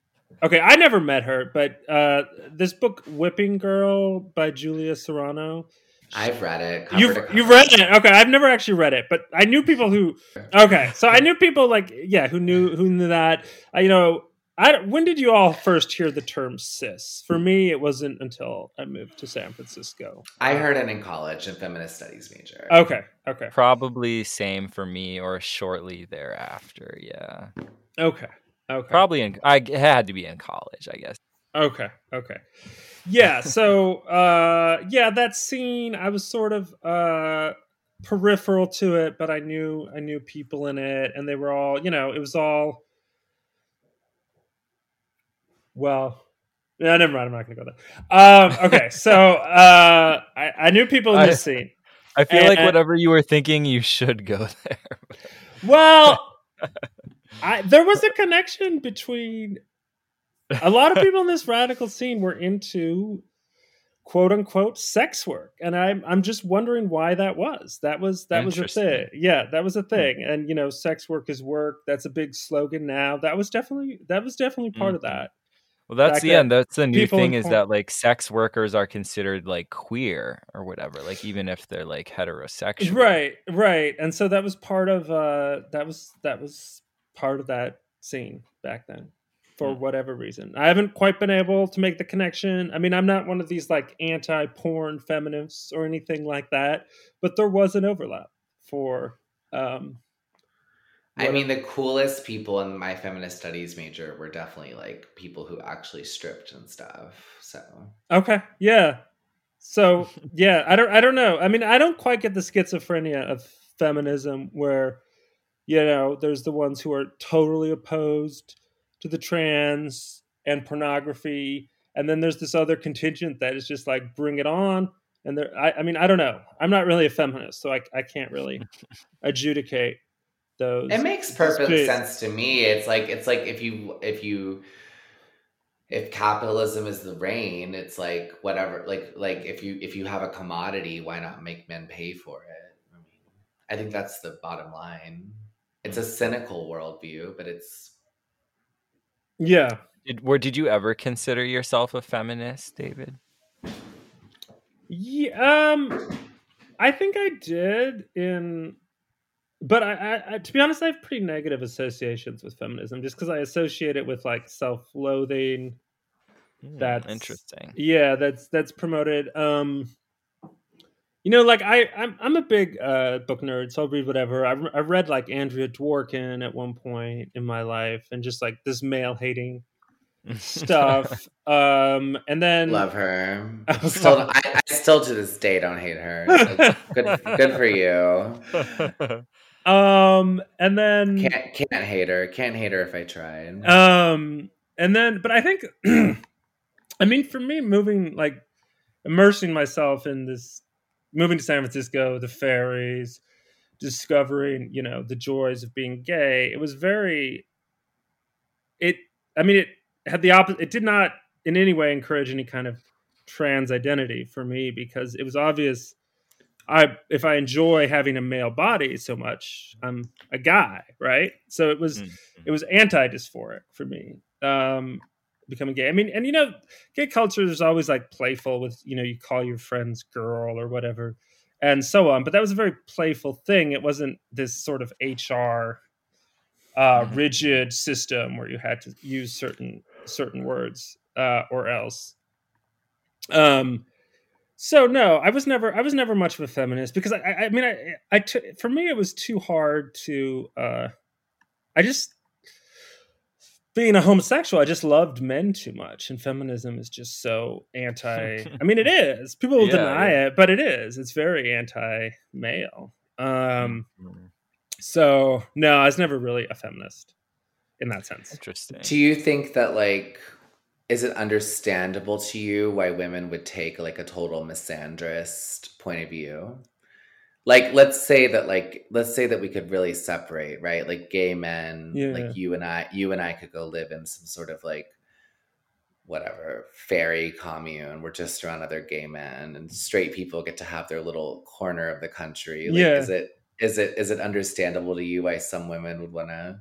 Speaker 4: Okay, I never met her, but uh this book, "Whipping Girl" by Julia Serano.
Speaker 2: I've read it.
Speaker 4: You've you've read it, okay? I've never actually read it, but I knew people who. Okay, so I knew people like yeah who knew who knew that. I, you know, I when did you all first hear the term cis? For me, it wasn't until I moved to San Francisco.
Speaker 2: I heard it in college in feminist studies major.
Speaker 4: Okay, okay,
Speaker 3: Probably same for me or shortly thereafter. Yeah,
Speaker 4: okay, okay.
Speaker 3: probably in. I had to be in college, I guess.
Speaker 4: Okay. Okay. Yeah. So, uh, yeah, that scene, I was sort of uh, peripheral to it, but I knew I knew people in it, and they were all, you know, it was all. Well, yeah, never mind. I'm not going to go there. Um, okay, so uh, I, I knew people in this scene.
Speaker 3: I feel like whatever you were thinking, you should go there.
Speaker 4: Well, I, there was a connection between a lot of people in this radical scene were into quote unquote sex work, and I'm I'm just wondering why that was. That was that was a thing. Yeah, that was a thing. And you know, sex work is work. That's a big slogan now. That was definitely that was definitely part of
Speaker 3: Mhm.
Speaker 4: that.
Speaker 3: Well, that's
Speaker 4: Back
Speaker 3: the end. That's the new thing is
Speaker 4: porn-
Speaker 3: that like sex workers are considered like queer or whatever. Like even if they're like heterosexual,
Speaker 4: Right, right. And so that was part of uh that was that was part of that scene back then for
Speaker 3: Hmm.
Speaker 4: whatever reason. I haven't quite been able to make the connection. I mean, I'm not one of these like anti-porn feminists or anything like that, but there was an overlap for um
Speaker 2: I mean, the coolest people in my feminist studies major were definitely like people who actually stripped and stuff. So
Speaker 4: Okay, yeah. So yeah, I don't I don't know. I mean, I don't quite get the schizophrenia of feminism where you know, there's the ones who are totally opposed to the trans and pornography, and then there's this other contingent that is just like bring it on. And there, I, I mean, I don't know. I'm not really a feminist, so I, I can't really adjudicate those.
Speaker 2: it makes perfect
Speaker 4: Space.
Speaker 2: sense to me. It's like it's like if you if you if capitalism is the reign, it's like whatever. Like like if you if you have a commodity, why not make men pay for it? I mean, I think that's the bottom line. It's a cynical worldview, but it's
Speaker 4: yeah.
Speaker 3: Did, where did you ever consider yourself a feminist, David?
Speaker 4: Yeah, um, I think I did in, but I, I, I to be honest, I have pretty negative associations with feminism just because I associate it with like self-loathing.
Speaker 3: Hmm,
Speaker 4: That's
Speaker 3: interesting.
Speaker 4: Yeah, that's that's promoted. Um, you know, like I, I'm I'm a big uh, book nerd, so I'll read whatever. I, I read like Andrea Dworkin at one point in my life, and just like this male hating stuff. um, and then
Speaker 2: Love her.
Speaker 4: Oh,
Speaker 2: Still, I, I still to this day don't hate her. Good, good for you.
Speaker 4: um, and then
Speaker 2: Can't can't hate her. Can't hate her if I tried.
Speaker 4: um, and then, but I think, I mean, for me, moving like immersing myself in this, moving to San Francisco, the fairies, discovering, you know, the joys of being gay. It was very, it. I mean, it had the opposite. It did not in any way encourage any kind of trans identity for me because it was obvious. I if I enjoy having a male body so much, I'm a guy, right? So it was
Speaker 3: Mm.
Speaker 4: it was anti-dysphoric for me um becoming gay. I mean and you know gay culture is always like playful with you know you call your friends girl or whatever and so on but that was a very playful thing. It wasn't this sort of hr uh
Speaker 3: Mhm.
Speaker 4: rigid system where you had to use certain certain words uh or else. Um so no i was never i was never much of a feminist because i i, I mean i i took for me it was too hard to uh I just being a homosexual, I just loved men too much, and feminism is just so anti. I mean, it is. People will
Speaker 3: Yeah,
Speaker 4: deny
Speaker 3: yeah.
Speaker 4: it, but it is. It's very anti-male. Um,
Speaker 3: Mm.
Speaker 4: so no, I was never really a feminist in that sense.
Speaker 3: Interesting.
Speaker 2: Do you think that like is it understandable to you why women would take like a total misandrist point of view? Like let's say that like let's say that we could really separate, right? Like gay men,
Speaker 4: Yeah.
Speaker 2: like you and I you and I could go live in some sort of like whatever fairy commune. We're just around other gay men and straight people get to have their little corner of the country. Like
Speaker 4: Yeah.
Speaker 2: is it is it is it understandable to you why some women would want to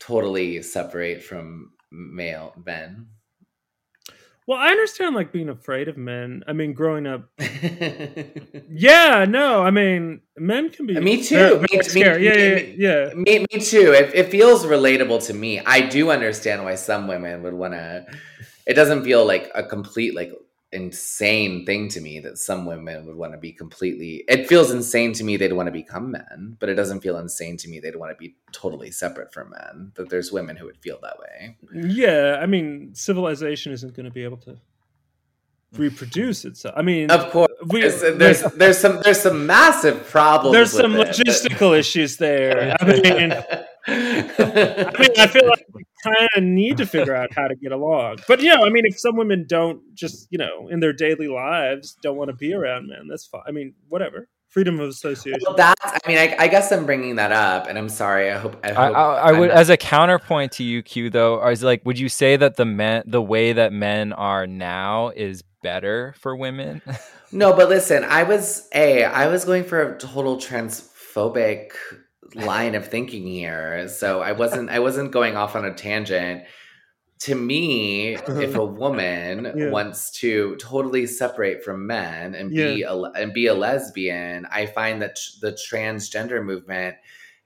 Speaker 2: totally separate from male men.
Speaker 4: Well, I understand like being afraid of men. I mean, growing up, yeah, no, I mean, men can be.
Speaker 2: Uh, me too. Me- me-
Speaker 4: yeah,
Speaker 2: me-
Speaker 4: yeah, yeah.
Speaker 2: me, me too. It, it feels relatable to me. I do understand why some women would want to. It doesn't feel like a complete like insane thing to me that some women would want to be completely. It feels insane to me they'd want to become men, but it doesn't feel insane to me they'd want to be totally separate from men. That there's women who would feel that way.
Speaker 4: Yeah, I mean, civilization isn't going to be able to reproduce itself. I mean,
Speaker 2: Of course,
Speaker 4: we,
Speaker 2: there's, there's some there's some massive problems.
Speaker 4: there's some
Speaker 2: it, but-
Speaker 4: logistical issues there. I mean, I mean, I feel like we kind of need to figure out how to get along. But you know, I mean, if some women don't just you know in their daily lives don't want to be around men, that's fine. I mean, whatever. Freedom of association.
Speaker 2: Well, that's. I mean, I, I guess I'm bringing that up, and I'm sorry. I hope. I,
Speaker 3: I,
Speaker 2: hope
Speaker 3: I, I
Speaker 2: I'm
Speaker 3: would,
Speaker 2: not-
Speaker 3: as a counterpoint to you, Q, though, is like, would you say that the men, the way that men are now, is better for women?
Speaker 2: no, but listen. I was a. I was going for a total transphobic line of thinking here, so I wasn't. I wasn't going off on a tangent. To me, if a woman
Speaker 4: Yeah.
Speaker 2: wants to totally separate from men and be a, and be a lesbian, I find that the transgender movement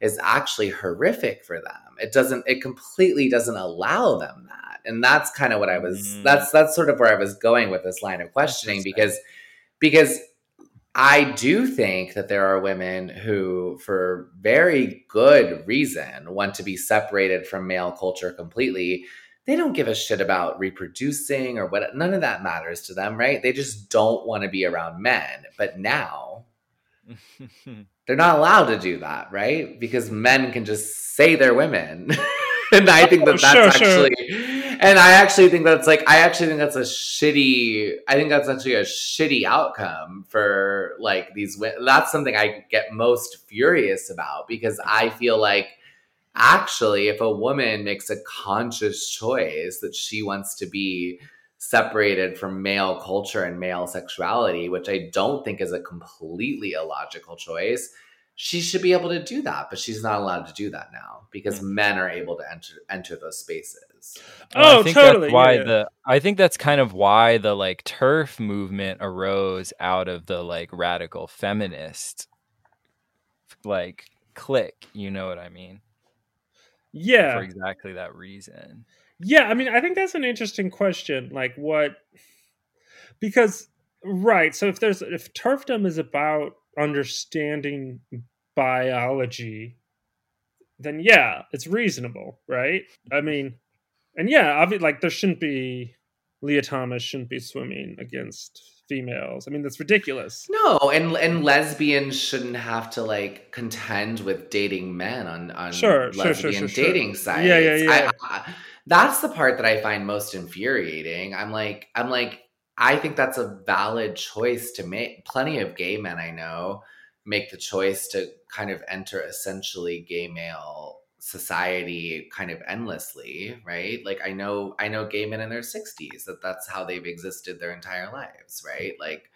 Speaker 2: is actually horrific for them. It doesn't. It completely doesn't allow them that, and that's kind of what I was.
Speaker 3: Mm.
Speaker 2: That's that's sort of where I was going with this line of questioning because because I do think that there are women who, for very good reason, want to be separated from male culture completely. They don't give a shit about reproducing or what. None of that matters to them, right? They just don't want to be around men. But now they're not allowed to do that, right? Because men can just say they're women. and I think that
Speaker 4: Oh,
Speaker 2: that's
Speaker 4: sure, sure.
Speaker 2: And I actually think that's like I actually think that's a shitty I think that's actually a shitty outcome for like these that's something I get most furious about because I feel like actually if a woman makes a conscious choice that she wants to be separated from male culture and male sexuality which I don't think is a completely illogical choice she should be able to do that but she's not allowed to do that now because hmm. men are able to enter enter those spaces is.
Speaker 3: Oh, well,
Speaker 4: Oh,
Speaker 3: I think
Speaker 4: totally,
Speaker 3: That's why
Speaker 4: yeah, yeah.
Speaker 3: the I think that's kind of why the like TERF movement arose out of the like radical feminist like clique. You know what I mean?
Speaker 4: Yeah.
Speaker 3: For exactly that reason.
Speaker 4: Yeah, I mean, I think that's an interesting question. Like, what? Because, right. So, if there's if TERFdom is about understanding biology, then yeah, it's reasonable, right? I mean, and yeah, obviously, like there shouldn't be Lia Thomas shouldn't be swimming against females. I mean, that's ridiculous.
Speaker 2: No, and and lesbians shouldn't have to like contend with dating men on on
Speaker 4: Sure,
Speaker 2: lesbian
Speaker 4: sure, sure, sure.
Speaker 2: dating sites.
Speaker 4: Yeah, yeah, yeah.
Speaker 2: I, I, that's the part that I find most infuriating. I'm like, I'm like, I think that's a valid choice to make. Plenty of gay men I know make the choice to kind of enter essentially gay male society kind of endlessly right like i know i know gay men in their 60s that that's how they've existed their entire lives right like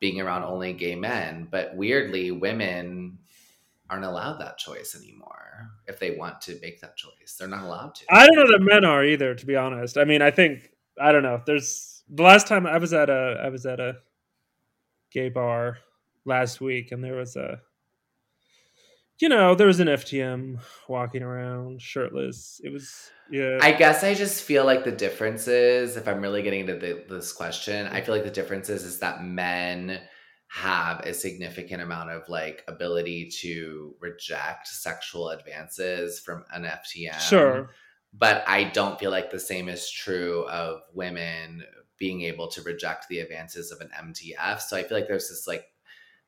Speaker 2: being around only gay men but weirdly women aren't allowed that choice anymore if they want to make that choice they're not allowed to
Speaker 4: I don't know that men are either, to be honest. I mean, I think I don't know. There's the last time I was at a I was at a gay bar last week, and there was a you know there was an FTM walking around shirtless. It was yeah.
Speaker 2: I guess I just feel like the difference is, if I'm really getting into the, this question, I feel like the difference is, is that men have a significant amount of like ability to reject sexual advances from an FTM.
Speaker 4: sure.
Speaker 2: But I don't feel like the same is true of women being able to reject the advances of an MTF. So I feel like there's this like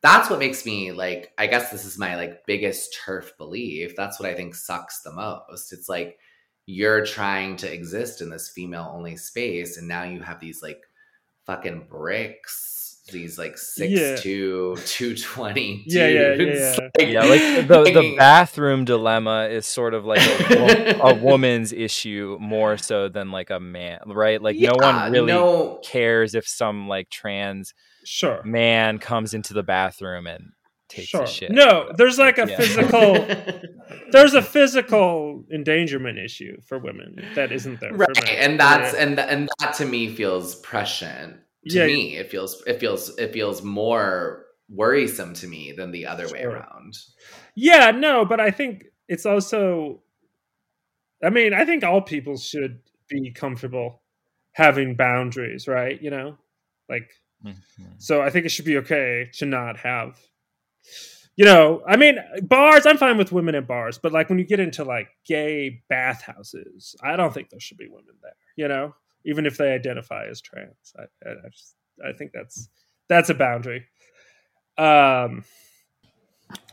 Speaker 2: that's what makes me like I guess this is my like biggest TERF belief. That's what I think sucks the most. It's like you're trying to exist in this female only space and now you have these like fucking bricks these like six
Speaker 4: Yeah.
Speaker 2: two two twenty
Speaker 4: Yeah, yeah, yeah, yeah.
Speaker 2: like-
Speaker 3: Yeah, like the the bathroom dilemma is sort of like a, a woman's issue more so than like a man, right? Like no one really
Speaker 2: no-
Speaker 3: cares if some like trans
Speaker 4: Sure.
Speaker 3: man comes into the bathroom and takes
Speaker 4: Sure.
Speaker 3: a shit.
Speaker 4: No, there's like a
Speaker 3: Yeah.
Speaker 4: physical there's a physical endangerment issue for women that isn't there. for
Speaker 2: right
Speaker 4: men.
Speaker 2: and that's
Speaker 4: Yeah.
Speaker 2: and and that to me feels prescient to
Speaker 4: Yeah.
Speaker 2: me it feels it feels it feels more worrisome to me than the other way around
Speaker 4: Yeah, no, but I think it's also I mean, I think all people should be comfortable having boundaries, right? You know? Like
Speaker 3: Mhm.
Speaker 4: so I think it should be okay to not have you know, I mean, bars, I'm fine with women in bars, but like when you get into like gay bathhouses, I don't think there should be women there, you know, even if they identify as trans. I, I, I just, I think that's, that's a boundary. Um,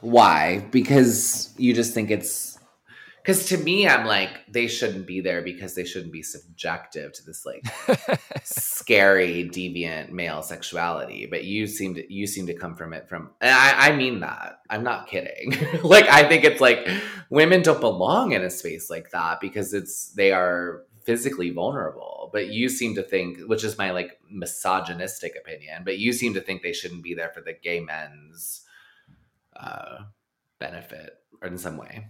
Speaker 2: why because you just think it's because to me i'm like they shouldn't be there because they shouldn't be subjective to this like scary deviant male sexuality. But you seem to you seem to come from it from and i i mean that. I'm not kidding. Like i think it's like women don't belong in a space like that because it's they are physically vulnerable. But you seem to think which is my like misogynistic opinion but you seem to think they shouldn't be there for the gay men's uh benefit or in some way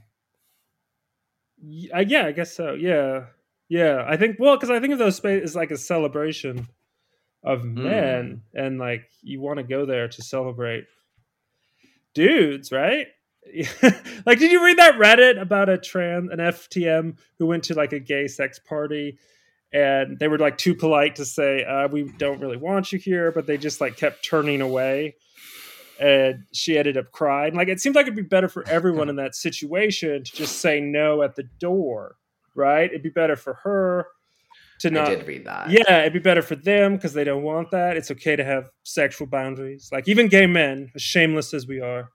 Speaker 4: uh, yeah, I guess so. Yeah. Yeah. I think, well, because I think of those space spaces like a celebration of men and like you want to go there to celebrate dudes, right? like, did you read that Reddit about a trans, an FTM who went to like a gay sex party and they were like too polite to say, uh, we don't really want you here, but they just like kept turning away. And she ended up crying. Like, it seems like it'd be better for everyone in that situation to just say no at the door, right? It'd be better for her to not
Speaker 2: i did read that
Speaker 4: yeah, it'd be better for them because they don't want that. It's okay to have sexual boundaries. Like even gay men, as shameless as we are,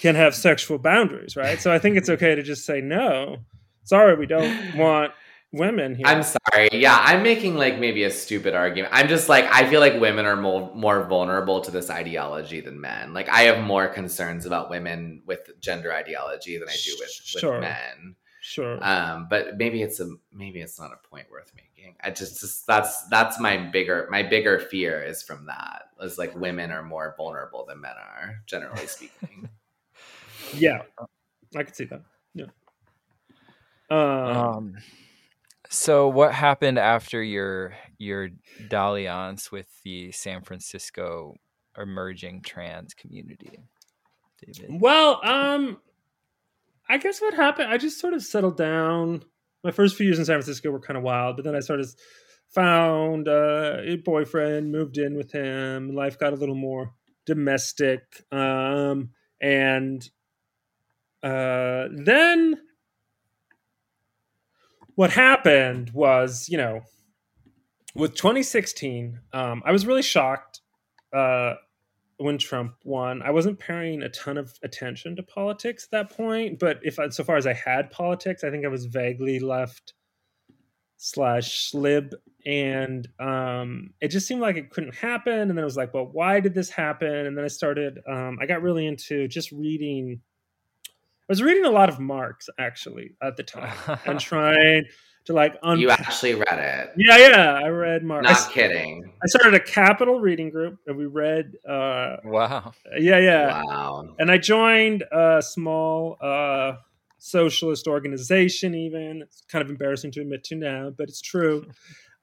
Speaker 4: can have sexual boundaries, right? So I think it's okay to just say no. Sorry, we don't want women here.
Speaker 2: I'm sorry. Yeah, I'm making like maybe a stupid argument. I'm just like I feel like women are more more vulnerable to this ideology than men. Like I have more concerns about women with gender ideology than I do with, with
Speaker 4: Sure.
Speaker 2: men.
Speaker 4: sure.
Speaker 2: Um, but maybe it's a maybe it's not a point worth making. I just, just that's that's my bigger my bigger fear is from that. Is like women are more vulnerable than men are, generally speaking.
Speaker 4: yeah, I could see that. Yeah. Um,
Speaker 3: Um, So what happened after your your dalliance with the San Francisco emerging trans community, David?
Speaker 4: Well, um, I guess what happened, I just sort of settled down. My first few years in San Francisco were kind of wild, but then I sort of found uh, a boyfriend, moved in with him. Life got a little more domestic, um, and uh, then what happened was, you know, with 2016, um, I was really shocked uh, when Trump won. I wasn't paying a ton of attention to politics at that point, but if I, so far as I had politics, I think I was vaguely left slash lib, and um, it just seemed like it couldn't happen. And then it was like, well, why did this happen? And then I started. Um, I got really into just reading. I was reading a lot of Marx actually at the time, and trying to like un-
Speaker 2: You actually read it.
Speaker 4: yeah, yeah. I read Marx. I,
Speaker 2: Not kidding.
Speaker 4: I started a capital reading group, and we read. Uh,
Speaker 3: Wow.
Speaker 4: yeah, yeah.
Speaker 2: Wow.
Speaker 4: And I joined a small uh, socialist organization. Even it's kind of embarrassing to admit to now, but it's true.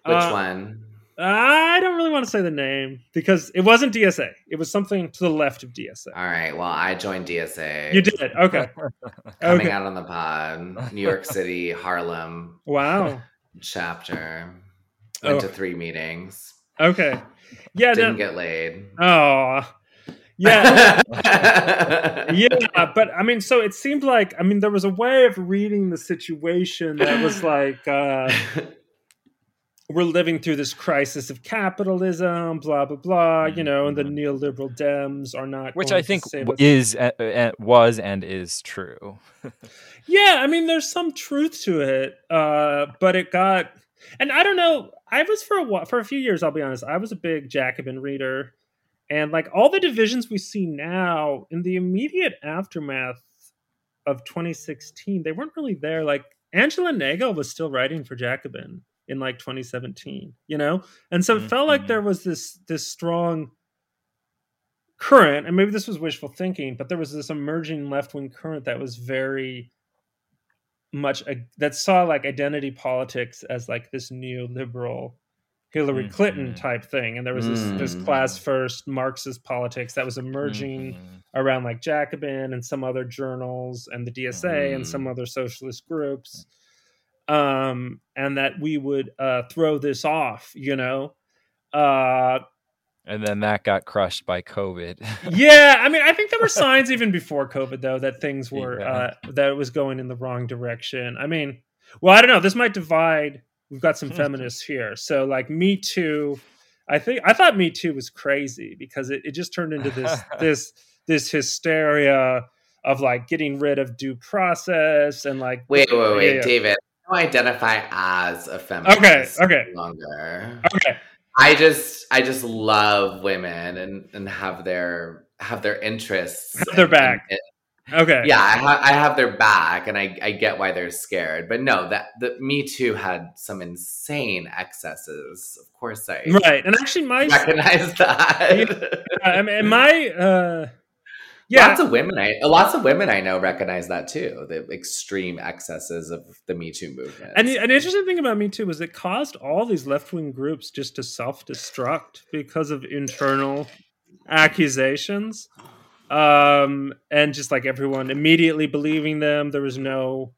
Speaker 2: Which
Speaker 4: Uh,
Speaker 2: one?
Speaker 4: I don't really want to say the name because it wasn't DSA. It was something to the left of DSA.
Speaker 2: All right. Well, I joined DSA.
Speaker 4: You did okay.
Speaker 2: Coming
Speaker 4: okay.
Speaker 2: out on the pod. New York City, Harlem
Speaker 4: Wow.
Speaker 2: chapter. Went
Speaker 4: Oh.
Speaker 2: to three meetings.
Speaker 4: Okay. Yeah.
Speaker 2: Didn't
Speaker 4: No,
Speaker 2: get laid.
Speaker 4: oh. Yeah. yeah, but I mean, so it seemed like I mean there was a way of reading the situation that was like uh, we're living through this crisis of capitalism, blah blah blah, you know, and the neoliberal Dems are not,
Speaker 3: Which I think is uh, uh, was and is true.
Speaker 4: Yeah, I mean, there's some truth to it, uh, but it got, and I don't know. I was for a while, for a few years. I'll be honest. I was a big Jacobin reader, and like all the divisions we see now in the immediate aftermath of 2016, they weren't really there. Like Angela Nagle was still writing for Jacobin in like 2017, you know, and so it felt like
Speaker 3: Mhm.
Speaker 4: there was this this strong current, and maybe this was wishful thinking, but there was this emerging left wing current that was very much a, that saw like identity politics as like this neoliberal Hillary Clinton
Speaker 3: Mhm.
Speaker 4: type thing, and there was this this
Speaker 2: Mm.
Speaker 4: class first Marxist politics that was emerging
Speaker 3: Mhm.
Speaker 4: around like Jacobin and some other journals and the DSA and some other socialist groups, um, and that we would uh, throw this off, you know. Uh,
Speaker 3: And then that got crushed by COVID.
Speaker 4: yeah, I mean, I think there were signs even before COVID, though, that things were
Speaker 3: Yeah.
Speaker 4: uh, that it was going in the wrong direction. I mean, well, I don't know. This might divide. We've got some feminists here, so like Me Too. I think I thought Me Too was crazy because it, it just turned into this this this hysteria of like getting rid of due process and like
Speaker 2: wait, wait, wait,
Speaker 4: Yeah, yeah.
Speaker 2: David. Identify as a feminist.
Speaker 4: Okay, okay.
Speaker 2: Longer.
Speaker 4: okay,
Speaker 2: I just, I just love women and and have their have their interests.
Speaker 4: Have their
Speaker 2: and-
Speaker 4: back.
Speaker 2: and-
Speaker 4: okay,
Speaker 2: yeah, I, ha- I have their back, and I, I get why they're scared. But no, that the Me Too had some insane excesses. Of course, I
Speaker 4: right. And actually, my
Speaker 2: recognize that.
Speaker 4: I mean, my uh, yeah,
Speaker 2: Lots of women, I lots of women I know recognize that too. The extreme excesses of the Me Too movement.
Speaker 4: And the- an interesting thing about Me Too was it caused all these left wing groups just to self destruct because of internal accusations. Um, and just like everyone immediately believing them, there was no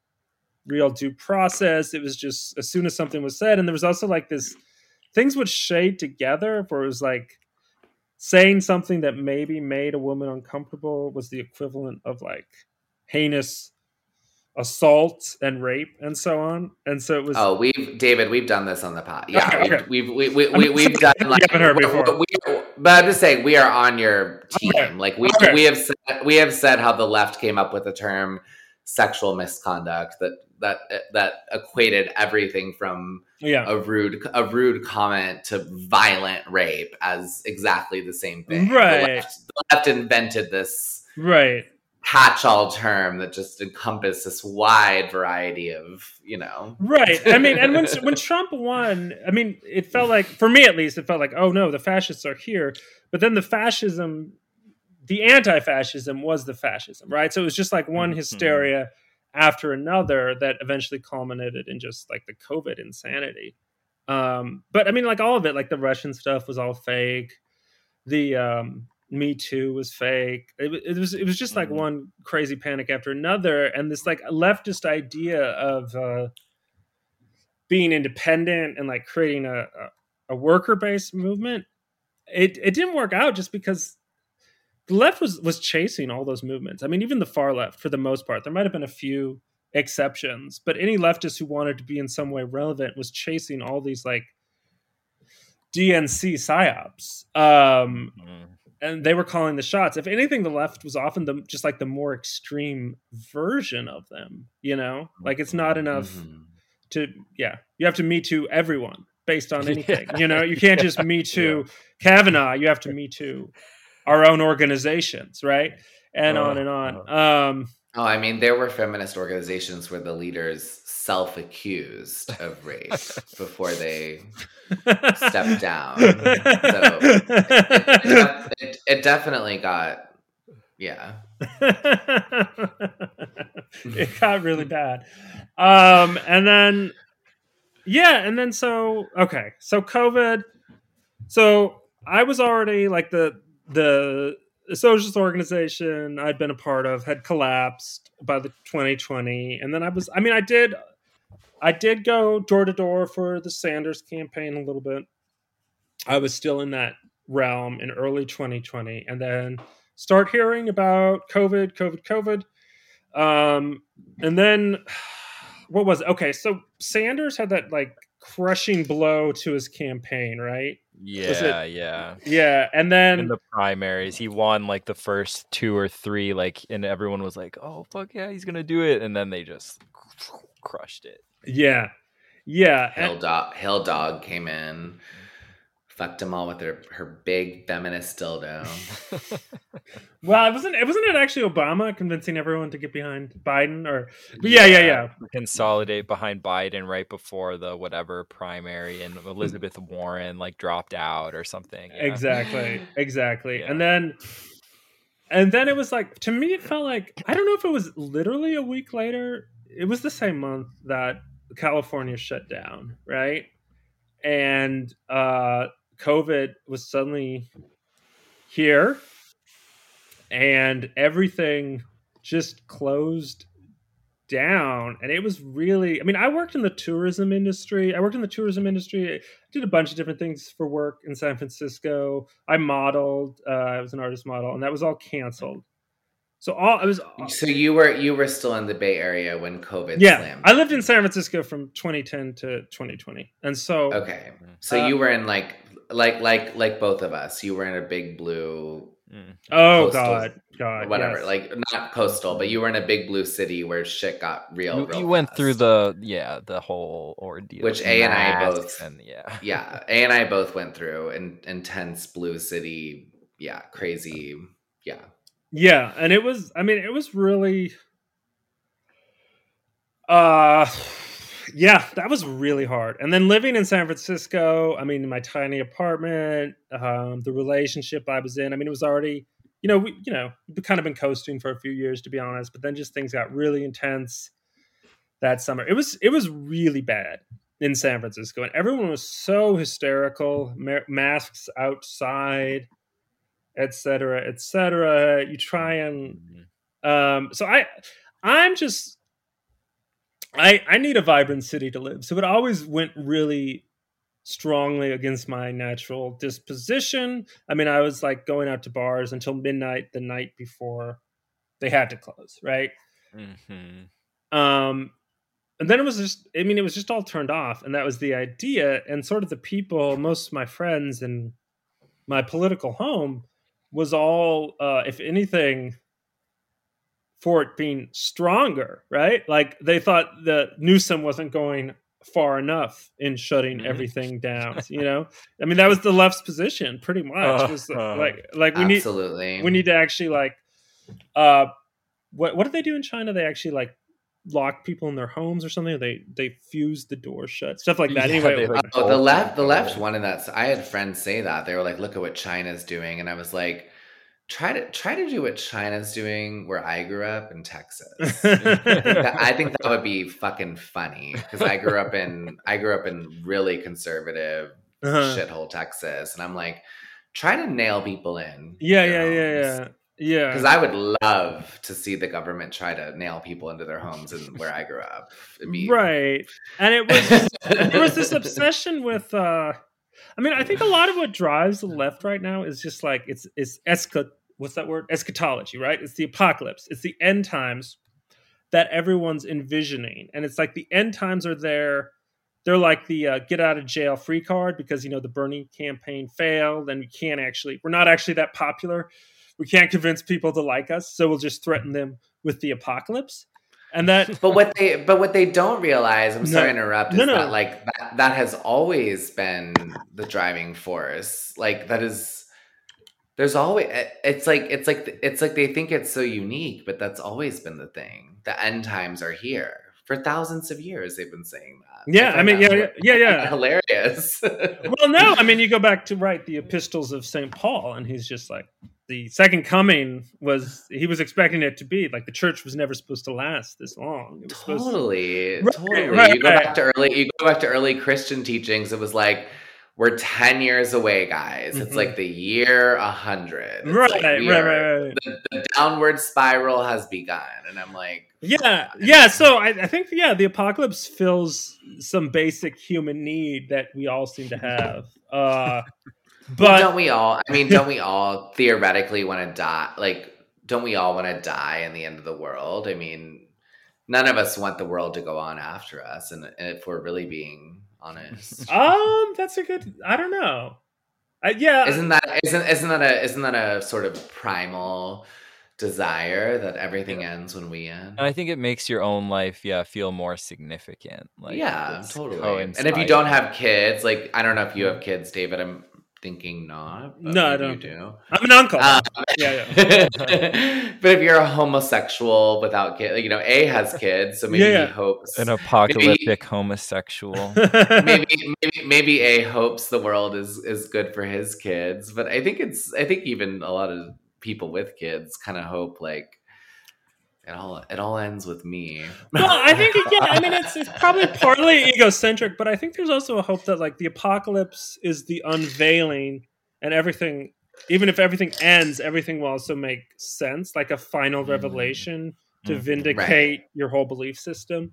Speaker 4: real due process. It was just as soon as something was said, and there was also like this things would shade together where it was like saying something that maybe made a woman uncomfortable was the equivalent of like heinous assault and rape and so on. And so it was
Speaker 2: Oh, we've David, we've done this on the pod. Yeah,
Speaker 4: Okay,
Speaker 2: we've, we've we, we, we, we've done like
Speaker 4: heard
Speaker 2: we-
Speaker 4: before.
Speaker 2: we- but I'm just saying we are on your team.
Speaker 4: Okay,
Speaker 2: Like we
Speaker 4: okay.
Speaker 2: we have said, we have said how the left came up with the term sexual misconduct that that that equated everything from
Speaker 4: yeah.
Speaker 2: a rude a rude comment to violent rape as exactly the same thing. The
Speaker 4: Right.
Speaker 2: left, the left invented this
Speaker 4: Right.
Speaker 2: catch-all term that just encompassed this wide variety of you know
Speaker 4: Right. I mean, and when when Trump won, I mean, it felt like for me at least, it felt like, oh no, the fascists are here. But then the fascism, the anti-fascism was the fascism, right? So it was just like one
Speaker 3: Mhm.
Speaker 4: hysteria after another that eventually culminated in just like the COVID insanity. Um, but I mean, like all of it, like the Russian stuff was all fake. The um, Me Too was fake. It, it was it was just like
Speaker 3: Mhm.
Speaker 4: one crazy panic after another, and this like leftist idea of uh, being independent and like creating a, a, a worker based movement. It it didn't work out just because the left was was chasing all those movements. I mean, even the far left for the most part. There might have been a few exceptions, but any leftist who wanted to be in some way relevant was chasing all these like DNC psyops. Um,
Speaker 3: Mhm.
Speaker 4: and they were calling the shots. If anything, the left was often the just like the more extreme version of them. You know, like it's not enough
Speaker 2: Mhm.
Speaker 4: to yeah. You have to me too everyone based on
Speaker 3: Yeah.
Speaker 4: anything. You know, you can't just me too Kavanaugh. You have to me too our own organizations, right? And
Speaker 3: Uh,
Speaker 4: on and on. Um,
Speaker 2: Oh, I mean, there were feminist organizations where the leaders self-accused of rape before they stepped down. So it, def- it, it definitely got, yeah.
Speaker 4: it got really bad. Um, and then, yeah, and then so okay, so COVID. So I was already like the the socialist organization I'd been a part of had collapsed by the 2020, and then I was. I mean, I did. I did go door to door for the Sanders campaign a little bit. I was still in that realm in early 2020, and then start hearing about COVID, COVID, COVID. Um, and then what was it? okay? So Sanders had that like crushing blow to his campaign, right?
Speaker 3: Yeah, yeah.
Speaker 4: Yeah, and then
Speaker 3: In the primaries, he won like the first two or three, like, and everyone was like, "Oh fuck yeah, he's gonna do it," and then they just crushed it.
Speaker 4: yeah, yeah,
Speaker 2: Hill
Speaker 4: and-
Speaker 2: Dog, Hill Dog came in, fucked them all with her, her big feminist dildo.
Speaker 4: well, it wasn't. It wasn't it actually Obama convincing everyone to get behind Biden, or but yeah, yeah, yeah.
Speaker 3: Consolidate behind Biden right before the whatever primary, and Elizabeth Warren like dropped out or something. yeah.
Speaker 4: Exactly, exactly.
Speaker 3: Yeah.
Speaker 4: And then and then it was like to me it felt like I don't know if it was literally a week later. It was the same month that California shut down, right? And uh COVID was suddenly here and everything just closed down. And it was really i mean i worked in the tourism industry. I worked in the tourism industry. I did a bunch of different things for work in san francisco. I modeled uh, i was an artist model and that was all canceled. So all i was
Speaker 2: so you were you were still in the Bay Area when COVID
Speaker 4: yeah
Speaker 2: slammed.
Speaker 4: i lived in san francisco from 2010 to 2020 and so
Speaker 2: Okay, so
Speaker 4: Uh,
Speaker 2: you were in like like like like both of us. You were in a big blue
Speaker 3: Mm.
Speaker 4: oh
Speaker 2: coastal-
Speaker 4: god god
Speaker 2: whatever,
Speaker 4: yes.
Speaker 2: like not coastal, but you were in a big blue city where shit got real.
Speaker 3: You,
Speaker 2: real
Speaker 3: you went through the yeah the whole ordeal,
Speaker 2: Which A and I both-
Speaker 3: and yeah
Speaker 2: yeah, A and I both went through an intense blue city. Yeah, crazy. Yeah,
Speaker 4: Yeah, and it was I mean it was really uh yeah, that was really hard. And then living in San Francisco, I mean in my tiny apartment, um the relationship I was in, I mean it was already you know, we you know, we've kind of been coasting for a few years to be honest, but then just things got really intense that summer. It was it was really bad in San Francisco and everyone was so hysterical, ma- masks outside et cetera, et cetera. You try and
Speaker 3: Mhm.
Speaker 4: um, so I, I'm just, I, I need a vibrant city to live. So it always went really strongly against my natural disposition. I mean, I was like going out to bars until midnight the night before they had to close, right?
Speaker 3: Mhm.
Speaker 4: Um, and then it was just, I mean, it was just all turned off. And that was the idea. And sort of the people, most of my friends and my political home was all, uh, if anything, for it being stronger, right? Like they thought that Newsom wasn't going far enough in shutting
Speaker 3: Mhm.
Speaker 4: everything down. You know, I mean, that was the left's position, pretty much. Was
Speaker 3: Uh-huh.
Speaker 4: like, like we need, we need to actually like uh what what did they do in china they actually like lock people in their homes or something they they fuse the door shut stuff like that
Speaker 3: Yeah,
Speaker 4: anyway
Speaker 3: they, like,
Speaker 2: Oh, the left, the left wanted that. I had friends say that they were like, "Look at what China's doing," and I was like, try to try to do what China's doing where I grew up in Texas. I think that, I think that would be fucking funny because I grew up in I grew up in really conservative
Speaker 4: Uh-huh.
Speaker 2: shithole Texas, and I'm like, try to nail people in.
Speaker 4: Yeah, yeah, yeah, yeah, yeah.
Speaker 2: Because I would love to see the government try to nail people into their homes and where I grew up. Be
Speaker 4: right, and it was there was this obsession with. uh I mean, I think a lot of what drives the left right now is just like it's it's esca- what's that word eschatology, right? It's the apocalypse. It's the end times that everyone's envisioning, and it's like the end times are there. They're like the uh, get out of jail free card because you know the Bernie campaign failed, and we can't actually we're not actually that popular. We can't convince people to like us, so we'll just threaten them with the apocalypse. And that
Speaker 2: But what they but what they don't realize, I'm
Speaker 4: No.
Speaker 2: sorry to interrupt, is
Speaker 4: No, no.
Speaker 2: that like that, that has always been the driving force. Like that is there's always eh, it's like it's like it's like they think it's so unique, but that's always been the thing. The end times are here. For thousands of years they've been saying that.
Speaker 4: Yeah, I mean, yeah, yeah, yeah, yeah.
Speaker 2: hilarious.
Speaker 4: well, no, I mean, you go back to right the epistles of Saint Paul, and he's just like the second coming was. He was expecting it to be like the church was never supposed to last this long. It was supposed to,
Speaker 2: totally,
Speaker 4: Right,
Speaker 2: totally.
Speaker 4: right,
Speaker 2: you go
Speaker 4: right.
Speaker 2: back to early. You go back to early Christian teachings. It was like we're ten years away, guys. It's
Speaker 4: Mhm.
Speaker 2: like the year a hundred.
Speaker 4: Right,
Speaker 2: like
Speaker 4: right, right,
Speaker 2: are-
Speaker 4: right.
Speaker 2: The, the downward spiral has begun, and I'm like,
Speaker 4: Yeah, yeah. So I, I think yeah, the apocalypse fills some basic human need that we all seem to have. Uh,
Speaker 2: but
Speaker 4: but
Speaker 2: don't we all? I mean, don't we all theoretically want to die? Like, don't we all want to die in the end of the world? I mean, none of us want the world to go on after us, and, and if we're really being honest.
Speaker 4: um, that's a good. I don't know. I, yeah,
Speaker 2: isn't that isn't isn't that a isn't that a sort of primal desire that everything ends when we end?
Speaker 3: And I think it makes your own life, yeah, feel more significant. Like
Speaker 2: yeah,
Speaker 3: it's
Speaker 2: totally. And if you don't have kids, like I don't know if you have kids, David. I'm thinking not.
Speaker 4: No, I don't.
Speaker 2: You do.
Speaker 4: I'm an uncle.
Speaker 2: Um,
Speaker 4: yeah,
Speaker 2: but if you're a homosexual without kids, you know, A has kids, so maybe
Speaker 4: Yeah, yeah.
Speaker 2: he hopes.
Speaker 3: an apocalyptic homosexual.
Speaker 2: maybe maybe maybe A hopes the world is is good for his kids, but I think it's I think even a lot of people with kids kind of hope like it all it all ends with me.
Speaker 4: well, I think yeah. I mean, it's it's probably partly egocentric, but I think there's also a hope that like the apocalypse is the unveiling, and everything, even if everything ends, everything will also make sense, like a final
Speaker 2: Mm.
Speaker 4: revelation to
Speaker 3: Mhm.
Speaker 4: vindicate your whole belief system.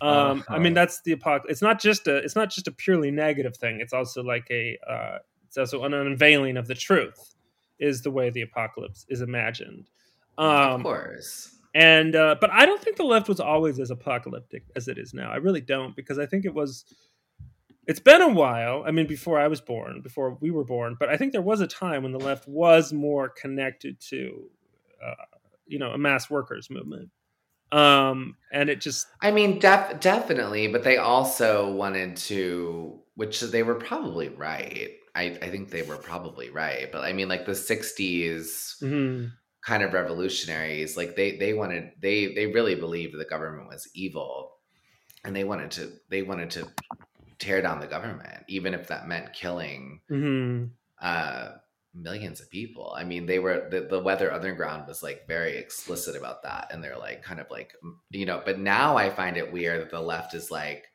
Speaker 4: Um, I mean,
Speaker 3: Uh-huh.
Speaker 4: that's the apocalypse. It's not just a it's not just a purely negative thing. It's also like a uh, it's also an unveiling of the truth. Is the way the apocalypse is imagined.
Speaker 2: of
Speaker 4: Um,
Speaker 2: course.
Speaker 4: And uh, but I don't think the left was always as apocalyptic as it is now. I really don't because I think it was. It's been a while. I mean, before I was born, before we were born, but I think there was a time when the left was more connected to, uh, you know, a mass workers movement, um, and it just
Speaker 2: I mean, def- definitely, but they also wanted to, which they were probably right. I, I think they were probably right, but I mean, like the '60s
Speaker 4: mhm.
Speaker 2: Kind of revolutionaries, like they they wanted they they really believed the government was evil, and they wanted to they wanted to tear down the government, even if that meant killing
Speaker 4: Mhm.
Speaker 2: uh, millions of people. I mean, they were the, the Weather Underground was like very explicit about that, and they're like kind of like you know. But now I find it weird that the left is like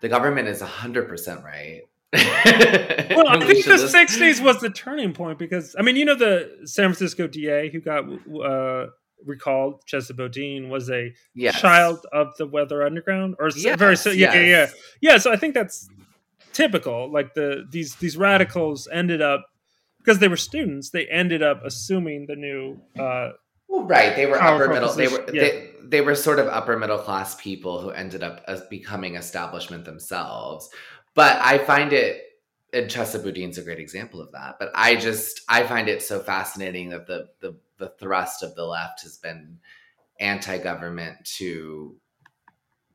Speaker 2: the government is hundred percent right.
Speaker 4: Well, I think the '60s was the turning point because I mean, you know, the San Francisco DA who got uh, recalled, Chesa Boudin, was a
Speaker 2: Yes.
Speaker 4: child of the Weather Underground, or
Speaker 2: Yes,
Speaker 4: very so, yeah, yeah, yeah, yeah. So I think that's typical. Like the these these radicals ended up because they were students, they ended up assuming the new. Uh,
Speaker 2: Well, right. They were upper middle. They were
Speaker 4: position,
Speaker 2: they, they were sort of upper middle class people who ended up as becoming establishment themselves. But I find it, and Chesa Boudin's a great example of that. But I just I find it so fascinating that the the the thrust of the left has been anti-government to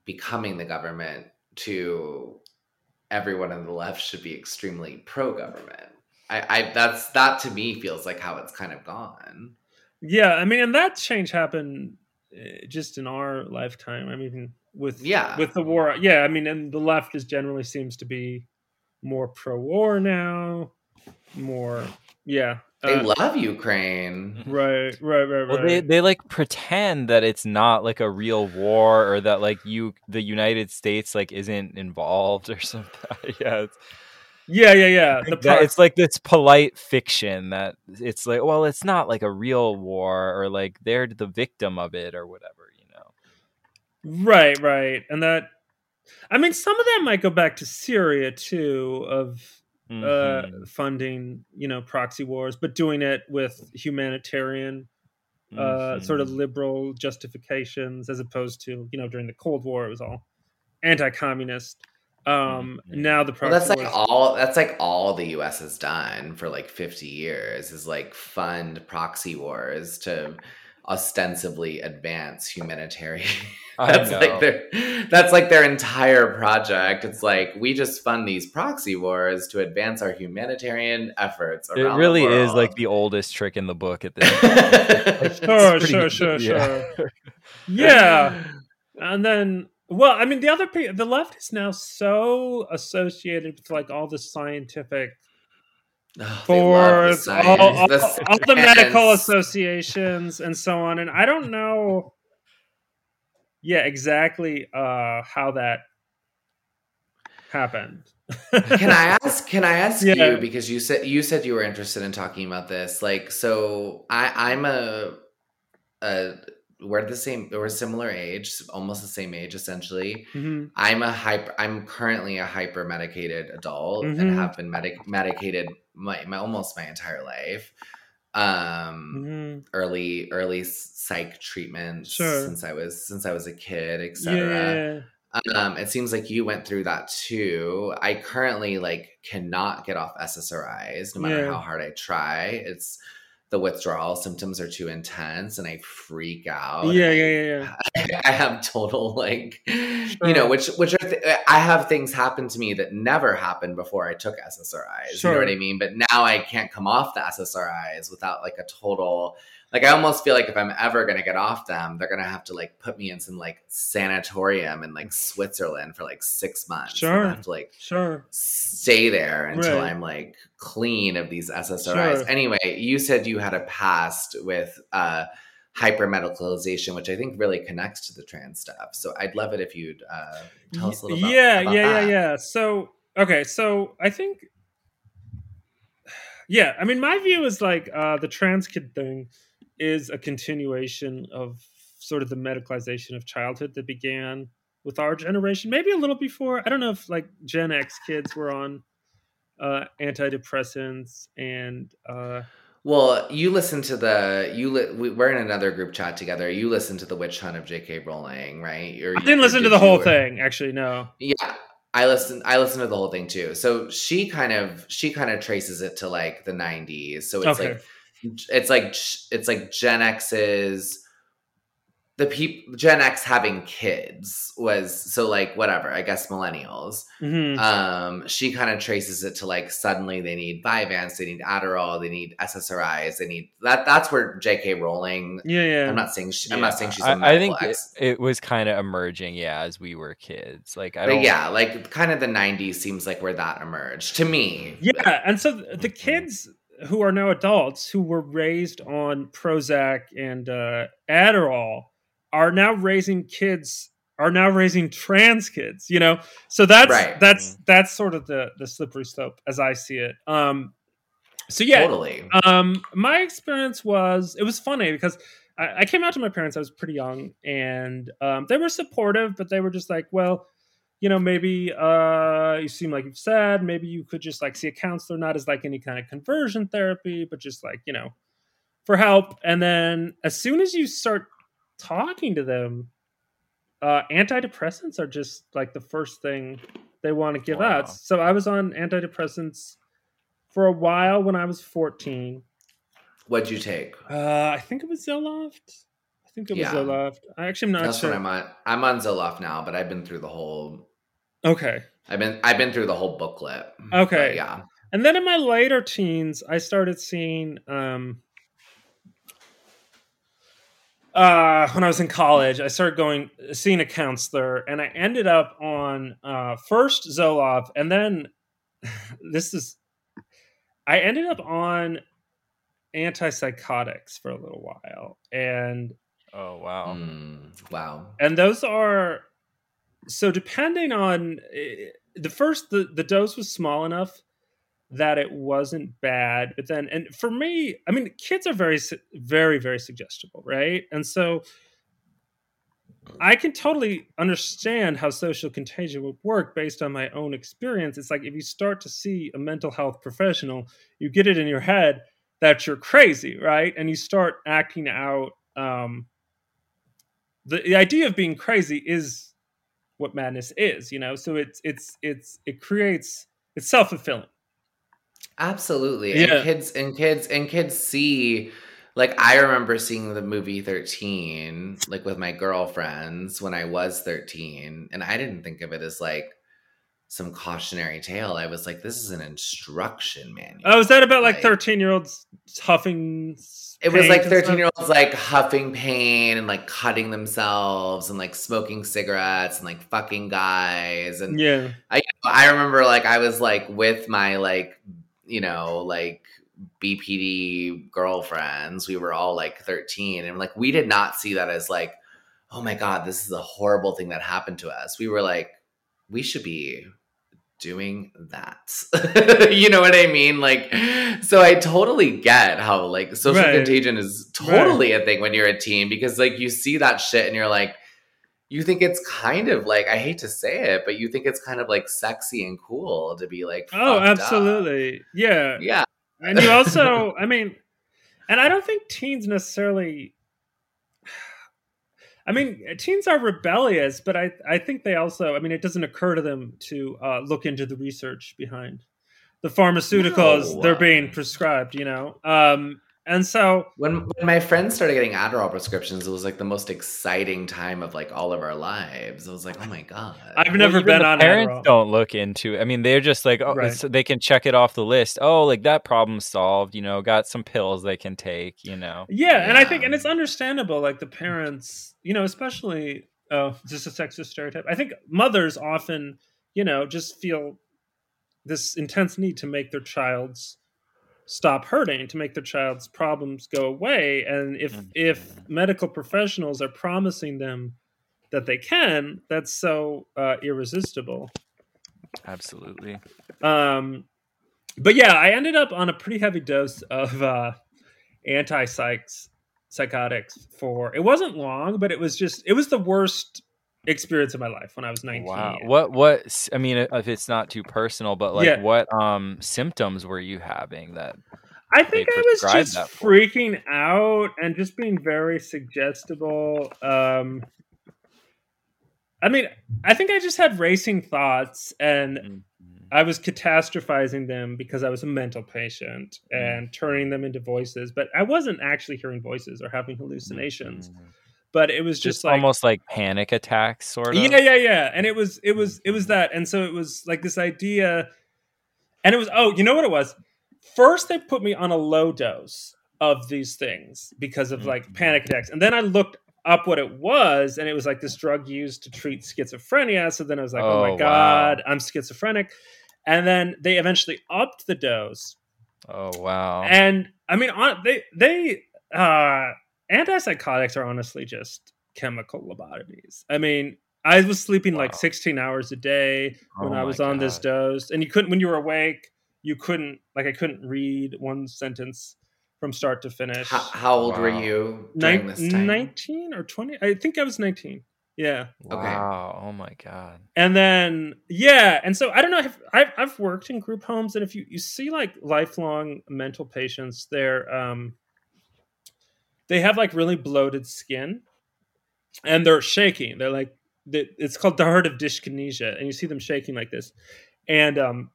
Speaker 2: becoming the government to everyone on the left should be extremely pro-government. I, I that's that to me feels like how it's kind of gone.
Speaker 4: yeah, I mean, and that change happened uh, just in our lifetime. I mean, with
Speaker 2: Yeah.
Speaker 4: with the war, yeah. I mean, and the left is generally seems to be more pro-war now, more, yeah.
Speaker 2: They
Speaker 4: Uh,
Speaker 2: love Ukraine.
Speaker 4: right, right, right,
Speaker 3: Well, they they like pretend that it's not like a real war or that like you the United States like isn't involved or something. yeah, it's,
Speaker 4: yeah, yeah, yeah. The
Speaker 3: that- it's like this polite fiction that it's like, well, it's not like a real war or like they're the victim of it or whatever, you know.
Speaker 4: Right, right, and that. I mean, some of that might go back to Syria too, of uh,
Speaker 3: Mhm.
Speaker 4: funding, you know, proxy wars, but doing it with humanitarian, uh, sort of
Speaker 3: Mhm.
Speaker 4: liberal justifications, as opposed to, you know, during the Cold War, it was all anti-communist. Um,
Speaker 3: Mhm.
Speaker 4: Now the
Speaker 2: Well,
Speaker 4: proxy
Speaker 2: that's like
Speaker 4: wars,
Speaker 2: all. That's like all the U.S. has done for like fifty years is like fund proxy wars to ostensibly advance humanitarian.
Speaker 3: I
Speaker 2: that's
Speaker 3: know.
Speaker 2: like their. That's like their entire project. It's like we just fund these proxy wars to advance our humanitarian efforts.
Speaker 3: It
Speaker 2: around the
Speaker 3: really is like the oldest trick in the book at this. point.
Speaker 4: Sure,
Speaker 3: It's
Speaker 4: sure,
Speaker 3: pretty-
Speaker 4: sure,
Speaker 3: yeah.
Speaker 4: sure. yeah, and then well i mean the other pe- the left is now so associated with like all the scientific
Speaker 2: Oh, love the
Speaker 4: all, all,
Speaker 2: The
Speaker 4: all the medical associations and so on and i don't know yeah exactly uh how that happened
Speaker 2: can I ask? Can I ask
Speaker 4: Yeah.
Speaker 2: you because you said you said you were interested in talking about this? Like, so I I'm a, a we're the same. We're similar age, almost the same age, essentially.
Speaker 4: Mhm.
Speaker 2: I'm a hyper. I'm currently a hyper medicated adult
Speaker 4: Mhm.
Speaker 2: and have been medic medicated my, my almost my entire life. Um,
Speaker 4: Mhm.
Speaker 2: early early psych treatment
Speaker 4: Sure.
Speaker 2: since I was since I was a kid, etc.
Speaker 4: yeah,
Speaker 2: Um, it seems like you went through that too. I currently like cannot get off SSRIs no matter
Speaker 4: Yeah.
Speaker 2: how hard I try. It's the withdrawal symptoms are too intense and I freak out.
Speaker 4: yeah, yeah, yeah, yeah.
Speaker 2: I have total like
Speaker 4: Sure.
Speaker 2: you know which which are th- I have things happen to me that never happened before I took SSRIs. You know what I mean? But now I can't come off the SSRIs without like a total like I almost feel like if I'm ever gonna get off them, they're gonna have to like put me in some like sanatorium in like Switzerland for like six months.
Speaker 4: Sure.
Speaker 2: Have to like
Speaker 4: Sure.
Speaker 2: stay there until
Speaker 4: Right.
Speaker 2: I'm like clean of these SSRIs.
Speaker 4: Sure.
Speaker 2: Anyway, you said you had a past with uh hypermedicalization, which I think really connects to the trans stuff. So I'd love it if you'd uh, tell us a little bit.
Speaker 4: yeah
Speaker 2: about
Speaker 4: yeah
Speaker 2: that.
Speaker 4: yeah yeah so okay so i think yeah i mean my view is like uh the trans kid thing is a continuation of sort of the medicalization of childhood that began with our generation maybe a little before i don't know if like gen x kids were on uh antidepressants and uh
Speaker 2: Well, you listen to the you. Li- we, we're in another group chat together. You listen to the witch hunt of J.K. Rowling, right? Or,
Speaker 4: i didn't listen to the whole
Speaker 2: you-
Speaker 4: thing actually no
Speaker 2: Yeah, I listen. I listened to the whole thing too. So she kind of she kind of traces it to like the '90s. So it's
Speaker 4: Okay.
Speaker 2: like it's like it's like Gen X's the people Gen X having kids was so like whatever I guess millennials.
Speaker 4: Mhm.
Speaker 2: Um, she kind of traces it to like suddenly they need Vyvanse, they need Adderall, they need SSRIs, they need that. That's where J.K. Rowling.
Speaker 4: yeah yeah
Speaker 2: I'm not saying she, I'm not saying she's a
Speaker 3: I, I
Speaker 2: medical
Speaker 3: think it,
Speaker 2: ex-
Speaker 3: it was kind of emerging, yeah, as we were kids. Like I don't.
Speaker 2: yeah, like kind of the '90s seems like where that emerged to me.
Speaker 4: Yeah, and so the kids who are now adults who were raised on Prozac and uh, Adderall are now raising kids are now raising trans kids. You know, so that's
Speaker 2: Right.
Speaker 4: that's that's sort of the the slippery slope as I see it. Um, so yeah,
Speaker 2: Totally.
Speaker 4: um, my experience was it was funny because I, I came out to my parents. I was pretty young, and um, they were supportive, but they were just like, "Well, you know, maybe uh, you seem like you've said maybe you could just like see a counselor, not as like any kind of conversion therapy, but just like you know, for help." And then as soon as you start talking to them, uh, antidepressants are just like the first thing they want to give
Speaker 3: Wow.
Speaker 4: out. So I was on antidepressants for a while when I was 14.
Speaker 2: What'd you take?
Speaker 4: Uh, I think it was Zoloft. I think it was
Speaker 2: Yeah.
Speaker 4: Zoloft. I actually am not
Speaker 2: That's
Speaker 4: sure.
Speaker 2: what I'm on. I'm on Zoloft now, but I've been through the whole.
Speaker 4: Okay.
Speaker 2: I've been I've been through the whole booklet.
Speaker 4: Okay.
Speaker 2: Yeah.
Speaker 4: And then in my later teens, I started seeing um uh when I was in college, I started going seeing a counselor and I ended up on uh first Zoloft and then this is I ended up on antipsychotics for a little while, and
Speaker 3: Oh wow.
Speaker 2: Mm, wow.
Speaker 4: and those are so depending on eh, the first the, the dose was small enough that it wasn't bad but then and for me i mean kids are very very very suggestible right? And so i can totally understand how social contagion would work based on my own experience. It's like if you start to see a mental health professional you get it in your head that you're crazy right? And you start acting out um, the, the idea of being crazy is what madness is you know so it's it's it's it creates it's self-fulfilling
Speaker 2: Absolutely.
Speaker 4: Yeah.
Speaker 2: And kids and kids and kids see like I remember seeing the movie 13 like with my girlfriends when I was 13 and I didn't think of it as like some cautionary tale. I was like this is an instruction manual.
Speaker 4: oh is that about like
Speaker 2: Like-
Speaker 4: 13 year olds huffing
Speaker 2: It was like 13 year olds like huffing pain and like cutting themselves and like smoking cigarettes and like fucking guys and
Speaker 4: yeah
Speaker 2: I remember like I was like with my like you know like BPD girlfriends. We were all like 13 and like we did not see that as like oh my god, this is a horrible thing that happened to us. We were like we should be doing that. you know what I mean? Like so I totally get how like social
Speaker 4: Right.
Speaker 2: contagion is totally a thing when you're a teen because like you see that shit and you're like you think it's kind of like I hate to say it, but you think it's kind of like sexy and cool to be like
Speaker 4: oh
Speaker 2: fucked up.
Speaker 4: absolutely yeah
Speaker 2: Yeah.
Speaker 4: and you also i mean and i don't think teens necessarily i mean teens are rebellious but i i think they also i mean it doesn't occur to them to uh, look into the research behind the pharmaceuticals
Speaker 2: No.
Speaker 4: they're being prescribed you know um and so
Speaker 2: When when my friends started getting Adderall prescriptions, it was like the most exciting time of like all of our lives. I was like, oh my god.
Speaker 4: I've never
Speaker 3: even
Speaker 4: been on
Speaker 3: parents
Speaker 4: Adderall.
Speaker 3: don't look into it. I mean, they're just like, oh,
Speaker 4: Right.
Speaker 3: they can check it off the list. Oh, like that problem solved. You know, got some pills they can take. You know,
Speaker 4: Yeah, and I think, and it's understandable. Like the parents, you know, especially oh, just a sexist stereotype. I think mothers often, you know, just feel this intense need to make their child's stop hurting, to make their child's problems go away. And if if medical professionals are promising them that they can, that's so uh, irresistible.
Speaker 3: absolutely.
Speaker 4: Um, but yeah, I ended up on a pretty heavy dose of uh, anti psychs psychotics for it wasn't long, but it was just it was the worst experience of my life when I was 19.
Speaker 3: Wow. What? What? I mean, if it's not too personal, but like,
Speaker 4: Yeah.
Speaker 3: what um symptoms were you having? That
Speaker 4: I think I was just freaking out and just being very suggestible. Um, I mean, I think I just had racing thoughts and
Speaker 3: Mm.
Speaker 4: I was catastrophizing them because I was a mental patient and turning them into voices, but I wasn't actually hearing voices or having hallucinations.
Speaker 3: Mhm.
Speaker 4: But it was just,
Speaker 3: just
Speaker 4: like
Speaker 3: almost like panic attacks, sort of.
Speaker 4: yeah, yeah, yeah. And it was it was it was that. And so it was like this idea and it was oh, you know what it was? First they put me on a low dose of these things because of like
Speaker 3: Mhm.
Speaker 4: panic attacks. And then I looked up what it was and it was like this drug used to treat schizophrenia. So then I was like, "Oh,
Speaker 3: Oh,
Speaker 4: my
Speaker 3: wow.
Speaker 4: god, I'm schizophrenic." And then they eventually upped the dose.
Speaker 3: Oh wow.
Speaker 4: And I mean on, they they uh antipsychotics are honestly just chemical lobotomies. I mean, I was sleeping like 16 hours a day when
Speaker 3: Oh
Speaker 4: I was on this dose, and you couldn't when you were awake. You couldn't like I couldn't read one sentence from start to finish.
Speaker 2: How, how old were you during
Speaker 4: Nin-
Speaker 2: this time?
Speaker 4: 19 or 20? I think I was 19. Yeah.
Speaker 3: Wow. Oh my god.
Speaker 4: And then yeah, and so I don't know. If, I've I've worked in group homes, and if you you see like lifelong mental patients, they're um they have like really bloated skin, and they're shaking. They're like it's called the tardive dyskinesia, and you see them shaking like this, and um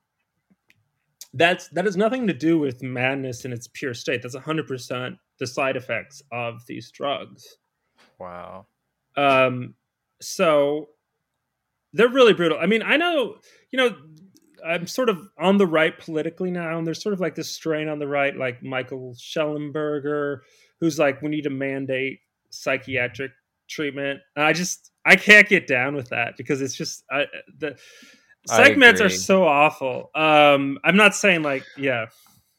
Speaker 4: that's that has nothing to do with madness in its pure state. That's hundred percent the side effects of these drugs.
Speaker 3: Wow.
Speaker 4: Um, so they're really brutal. I mean, I know, you know, I'm sort of on the right politically now, and there's sort of like this strain on the right, like Michael Shellenberger, who's like, we need to mandate psychiatric treatment. And I just, I can't get down with that because it's just I, the
Speaker 3: I
Speaker 4: segments are so awful. Um, I'm not saying like, yeah,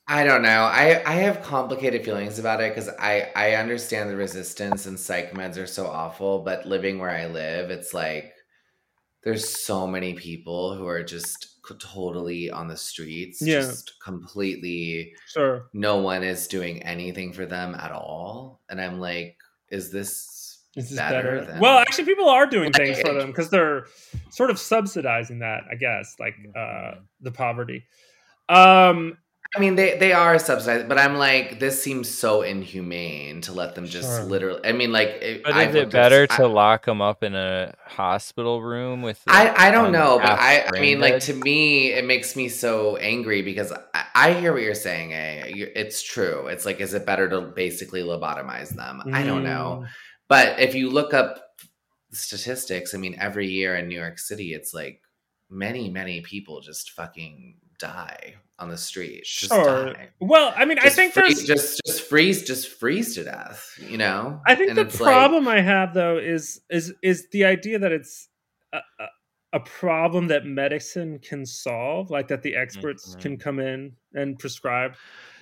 Speaker 2: I don't know. I I have complicated feelings about it because I I understand the resistance and psych meds are so awful, but living where I live, it's like there's so many people who are just totally on the streets,
Speaker 4: Yeah.
Speaker 2: just completely.
Speaker 4: Sure.
Speaker 2: No one is doing anything for them at all, and I'm like, is this
Speaker 4: Is this
Speaker 2: better?
Speaker 4: better?
Speaker 2: than-
Speaker 4: Well, actually, people are doing
Speaker 2: Like,
Speaker 4: things for them because they're sort of subsidizing that, I guess, like uh,
Speaker 3: Mhm.
Speaker 4: the poverty. Um,
Speaker 2: I mean, they they are subsidized, but I'm like, this seems so inhumane to let them just
Speaker 4: Sure.
Speaker 2: literally. I mean, like, it,
Speaker 3: But
Speaker 2: I've
Speaker 3: is it
Speaker 2: looked at-
Speaker 3: better
Speaker 2: I-
Speaker 3: to lock them up in a hospital room with?
Speaker 2: I, I don't
Speaker 3: um,
Speaker 2: know, but I, I
Speaker 3: brain
Speaker 2: mean, like to me, it makes me so angry because I, I hear what you're saying. Eh? It's true. It's like, is it better to basically lobotomize them? I don't know.
Speaker 4: mm,
Speaker 2: But if you look up statistics, I mean, every year in New York City, it's like many, many people just fucking die on the street. Just
Speaker 4: Sure.
Speaker 2: die.
Speaker 4: Well, I mean, I think
Speaker 2: freeze-
Speaker 4: there's.
Speaker 2: just just freeze, just freeze to death. You know.
Speaker 4: I think
Speaker 2: And
Speaker 4: the
Speaker 2: it's like-
Speaker 4: problem I have though is is is the idea that it's a, a, problem that medicine can solve, like that the experts
Speaker 3: Mhm.
Speaker 4: can come in and prescribe.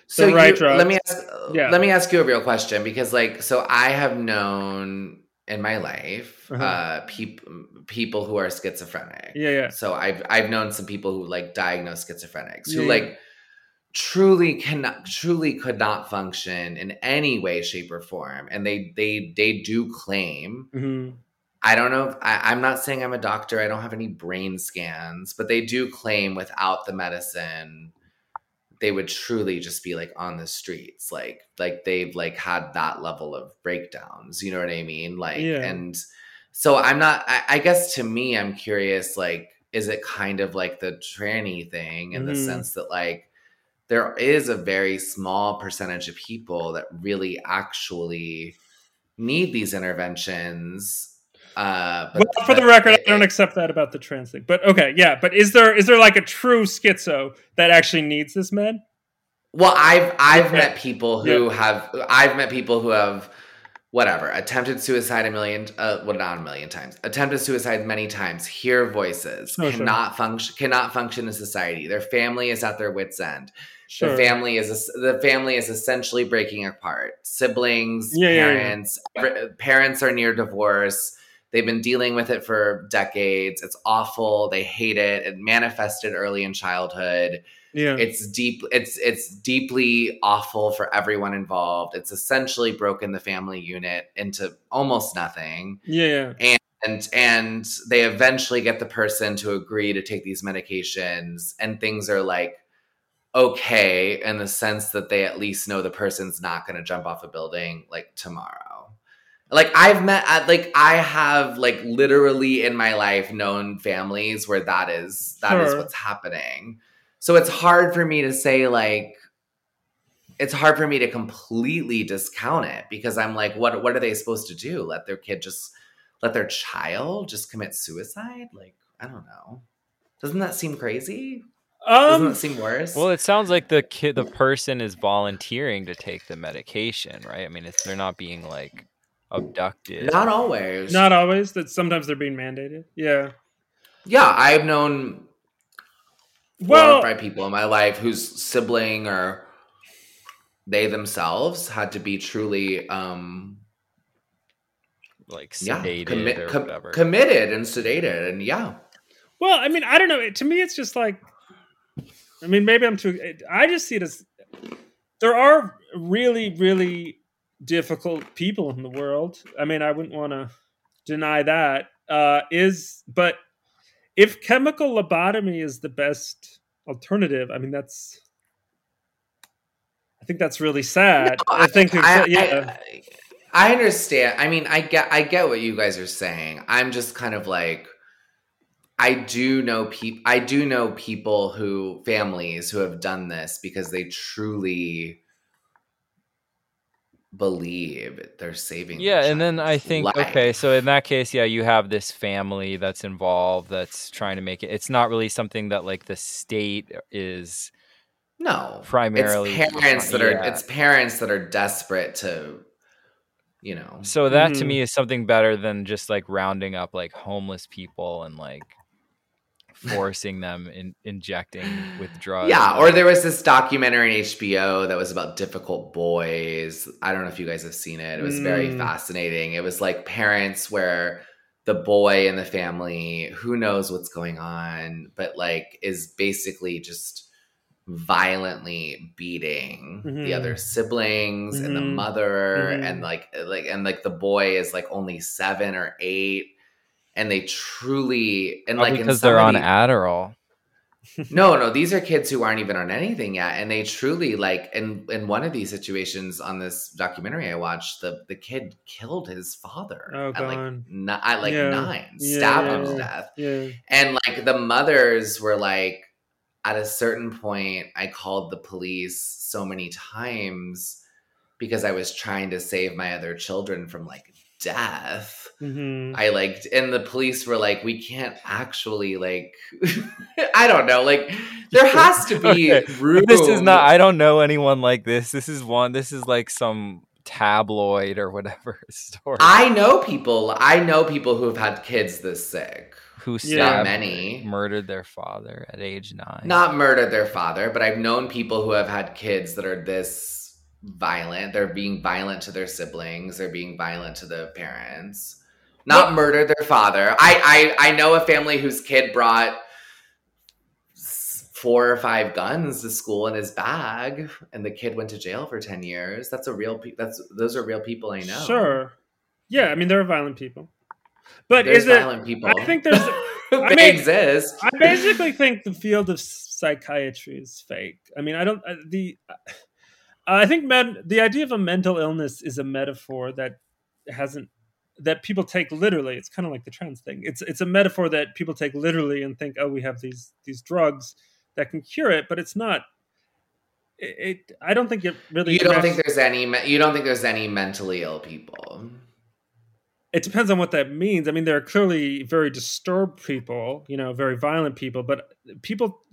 Speaker 2: so
Speaker 4: the right
Speaker 2: you, let me ask,
Speaker 4: Yeah.
Speaker 2: let me ask you a real question because like so i have known in my life
Speaker 4: Uh-huh.
Speaker 2: uh peop, people who are schizophrenic
Speaker 4: Yeah, yeah.
Speaker 2: so i've i've known some people who like diagnose schizophrenics who
Speaker 4: Yeah.
Speaker 2: like truly cannot truly could not function in any way shape or form and they they they do claim
Speaker 4: hmm
Speaker 2: I don't know. If, I, I'm not saying I'm a doctor. I don't have any brain scans, but they do claim without the medicine, they would truly just be like on the streets, like like they've like had that level of breakdowns. You know what I mean? Like,
Speaker 4: Yeah.
Speaker 2: and so I'm not. I, I guess to me, I'm curious. Like, is it kind of like the tranny thing in the
Speaker 4: Mhm.
Speaker 2: sense that like there is a very small percentage of people that really actually need these interventions uh,
Speaker 4: Well,
Speaker 2: but,
Speaker 4: for the record,
Speaker 2: it-
Speaker 4: I don't accept that about the trans thing. But okay, yeah. But is there is there like a true schizo that actually needs this med?
Speaker 2: Well, I've I've
Speaker 4: Yeah.
Speaker 2: met people who have I've met people who have whatever attempted suicide a million uh well not a million times attempted suicide many times hear voices
Speaker 4: Oh, sure.
Speaker 2: cannot function cannot function in society their family is at their wits end
Speaker 4: Sure.
Speaker 2: the family is the family is essentially breaking apart siblings
Speaker 4: Yeah, yeah, yeah.
Speaker 2: parents every- parents are near divorce they've been dealing with it for decades it's awful they hate it it manifested early in childhood
Speaker 4: yeah.
Speaker 2: it's deep it's it's deeply awful for everyone involved it's essentially broken the family unit into almost nothing
Speaker 4: yeah. Yeah.
Speaker 2: and and they eventually get the person to agree to take these medications and things are like okay in the sense that they at least know the person's not going to jump off a building like tomorrow like i've met uh, like i have like literally in my life known families where that is that is
Speaker 4: Sure.
Speaker 2: what's happening. So it's hard for me to say like it's hard for me to completely discount it because i'm like what what are they supposed to do? Let their kid just let their child just commit suicide? Like i don't know. Doesn't that seem crazy?
Speaker 4: Um, doesn't
Speaker 2: that seem worse?
Speaker 3: Well, it sounds like the kid, the person is volunteering to take the medication, right? I mean, it's, they're not being like abducted.
Speaker 2: not always
Speaker 4: not always. That sometimes they're being mandated. Yeah.
Speaker 2: yeah i've known
Speaker 4: Well,
Speaker 2: or five people in my life whose sibling or they themselves had to be truly um
Speaker 3: like
Speaker 2: yeah
Speaker 3: sedated
Speaker 2: commit,
Speaker 3: or
Speaker 2: com-
Speaker 3: whatever.
Speaker 2: committed and sedated and yeah
Speaker 4: well, I mean, I don't know. It- To me, it's just like, I mean, maybe I'm too. I just see it as there are really, really difficult people in the world. I mean, I wouldn't want to deny that. Uh, is but if chemical lobotomy is the best alternative, I mean, that's. I think that's really sad. I, think,
Speaker 2: I,
Speaker 4: yeah.
Speaker 2: I, I understand. I mean, I get I get what you guys are saying. I'm just kind of like I do know people I do know people who families who have done this because they truly believe they're saving their
Speaker 3: yeah, and then I think
Speaker 2: life.
Speaker 3: okay, so in that case, yeah, you have this family that's involved that's trying to make it. It's not really something that like the state is
Speaker 2: no
Speaker 3: primarily
Speaker 2: it's parents that are
Speaker 3: yeah.
Speaker 2: it's parents that are desperate to you know
Speaker 3: So that to
Speaker 4: Mhm.
Speaker 3: me is something better than just like rounding up like homeless people and like forcing them in injecting with drugs.
Speaker 2: Yeah, or there was this documentary on HBO that was about difficult boys. I don't know if you guys have seen it. It was very
Speaker 4: Mm.
Speaker 2: fascinating. It was like parents where the boy in the family, who knows what's going on, but like is basically just violently beating the
Speaker 4: Mhm.
Speaker 2: other siblings and the
Speaker 4: Mhm.
Speaker 2: mother
Speaker 4: Mhm.
Speaker 2: and like like and like the boy is like only 7 or 8 and they truly and
Speaker 3: Probably
Speaker 2: like in
Speaker 3: because they're on Adderall.
Speaker 2: no, no, these are kids who aren't even on anything yet, and they truly like. In in one of these situations on this documentary I watched, the the kid killed his father
Speaker 4: Oh,
Speaker 2: at like
Speaker 4: God.
Speaker 2: ni- at like
Speaker 4: Yeah.
Speaker 2: nine,
Speaker 4: Yeah,
Speaker 2: stabbed
Speaker 4: yeah,
Speaker 2: him to death,
Speaker 4: Yeah.
Speaker 2: and like the mothers were like, at a certain point, I called the police so many times because I was trying to save my other children from like death.
Speaker 4: Hmm
Speaker 2: I like, and the police were like, we can't actually like, I don't know, like there has to be
Speaker 3: Okay,
Speaker 2: room.
Speaker 3: This is not. I don't know anyone like this. This is one. This is like some tabloid or whatever story.
Speaker 2: I know people. I know people who have had kids this sick.
Speaker 3: who
Speaker 4: Yeah.
Speaker 2: many.
Speaker 3: murdered their father at age nine.
Speaker 2: Not murdered their father, but I've known people who have had kids that are this violent. They're being violent to their siblings. They're being violent to the parents. Not murdered their father. I, I I know a family whose kid brought four or five guns to school in his bag, and the kid went to jail for ten years. That's a real. Pe- that's those are real people I know.
Speaker 4: Sure. Yeah, I mean they're violent people, but
Speaker 2: There's
Speaker 4: is it?
Speaker 2: violent people.
Speaker 4: I think there's.
Speaker 2: they
Speaker 4: I mean,
Speaker 2: exist.
Speaker 4: I basically think the field of psychiatry is fake. I mean, I don't uh, the. I think men, the idea of a mental illness is a metaphor that hasn't that people take literally. It's kind of like the trans thing. It's it's a metaphor that people take literally and think, oh, we have these these drugs that can cure it, but it's not. It, it I don't think it really.
Speaker 2: You don't think there's any? You don't think there's any mentally ill people?
Speaker 4: it depends on what that means. I mean, there are clearly very disturbed people, you know, very violent people, but people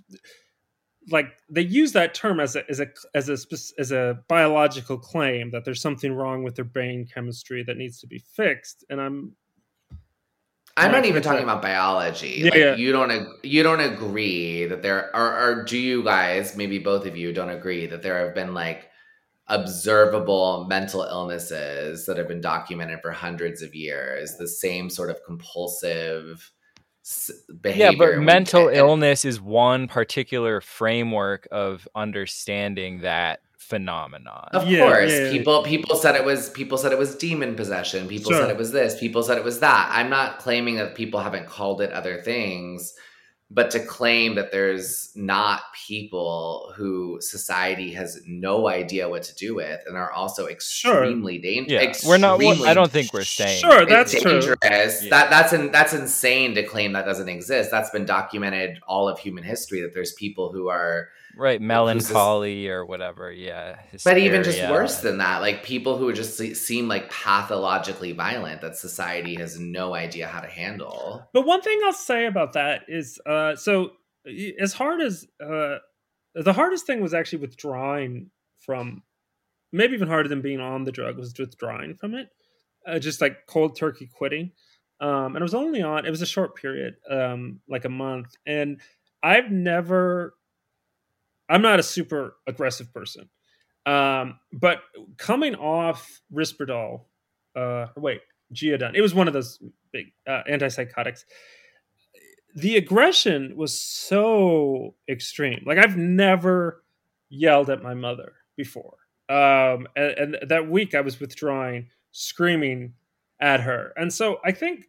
Speaker 4: like they use that term as a as a as a as a biological claim that there's something wrong with their brain chemistry that needs to be fixed. And I'm
Speaker 2: I'm not even talking about biology.
Speaker 4: Yeah,
Speaker 2: like
Speaker 4: yeah.
Speaker 2: you don't ag- you don't agree that there are or do you guys, maybe both of you don't agree that there have been like observable mental illnesses that have been documented for hundreds of years, the same sort of compulsive behavior.
Speaker 3: yeah, but
Speaker 2: and we-
Speaker 3: mental
Speaker 2: and-
Speaker 3: illness is one particular framework of understanding that phenomenon.
Speaker 2: Of
Speaker 4: Yeah,
Speaker 2: course,
Speaker 4: yeah, yeah.
Speaker 2: people people said it was people said it was demon possession. People
Speaker 4: Sure.
Speaker 2: said it was this. People said it was that. I'm not claiming that people haven't called it other things, but to claim that there's not people who society has no idea what to do with and are also extremely dangerous.
Speaker 3: Yeah, we're not. I don't think we're saying.
Speaker 4: sure
Speaker 2: It's
Speaker 4: that's true.
Speaker 2: dangerous.
Speaker 3: Yeah.
Speaker 2: That that's in, that's insane to claim that doesn't exist. That's been documented all of human history that there's people who are
Speaker 3: right
Speaker 2: this-
Speaker 3: melancholy or whatever yeah
Speaker 2: But even just worse than that, like people who just seem like pathologically violent that society has no idea how to handle.
Speaker 4: But one thing I'll say about that is, uh, so as hard as uh, the hardest thing was actually withdrawing from, maybe even harder than being on the drug was withdrawing from it, uh, just like cold turkey quitting. Um, and it was only on; it was a short period, um, like a month. And I've never, I'm not a super aggressive person, um, but coming off Risperdal, uh, wait, Geodon, it was one of those big uh, antipsychotics. The aggression was so extreme. Like I've never yelled at my mother before. Um, and, and that week I was withdrawing, screaming at her. And so I think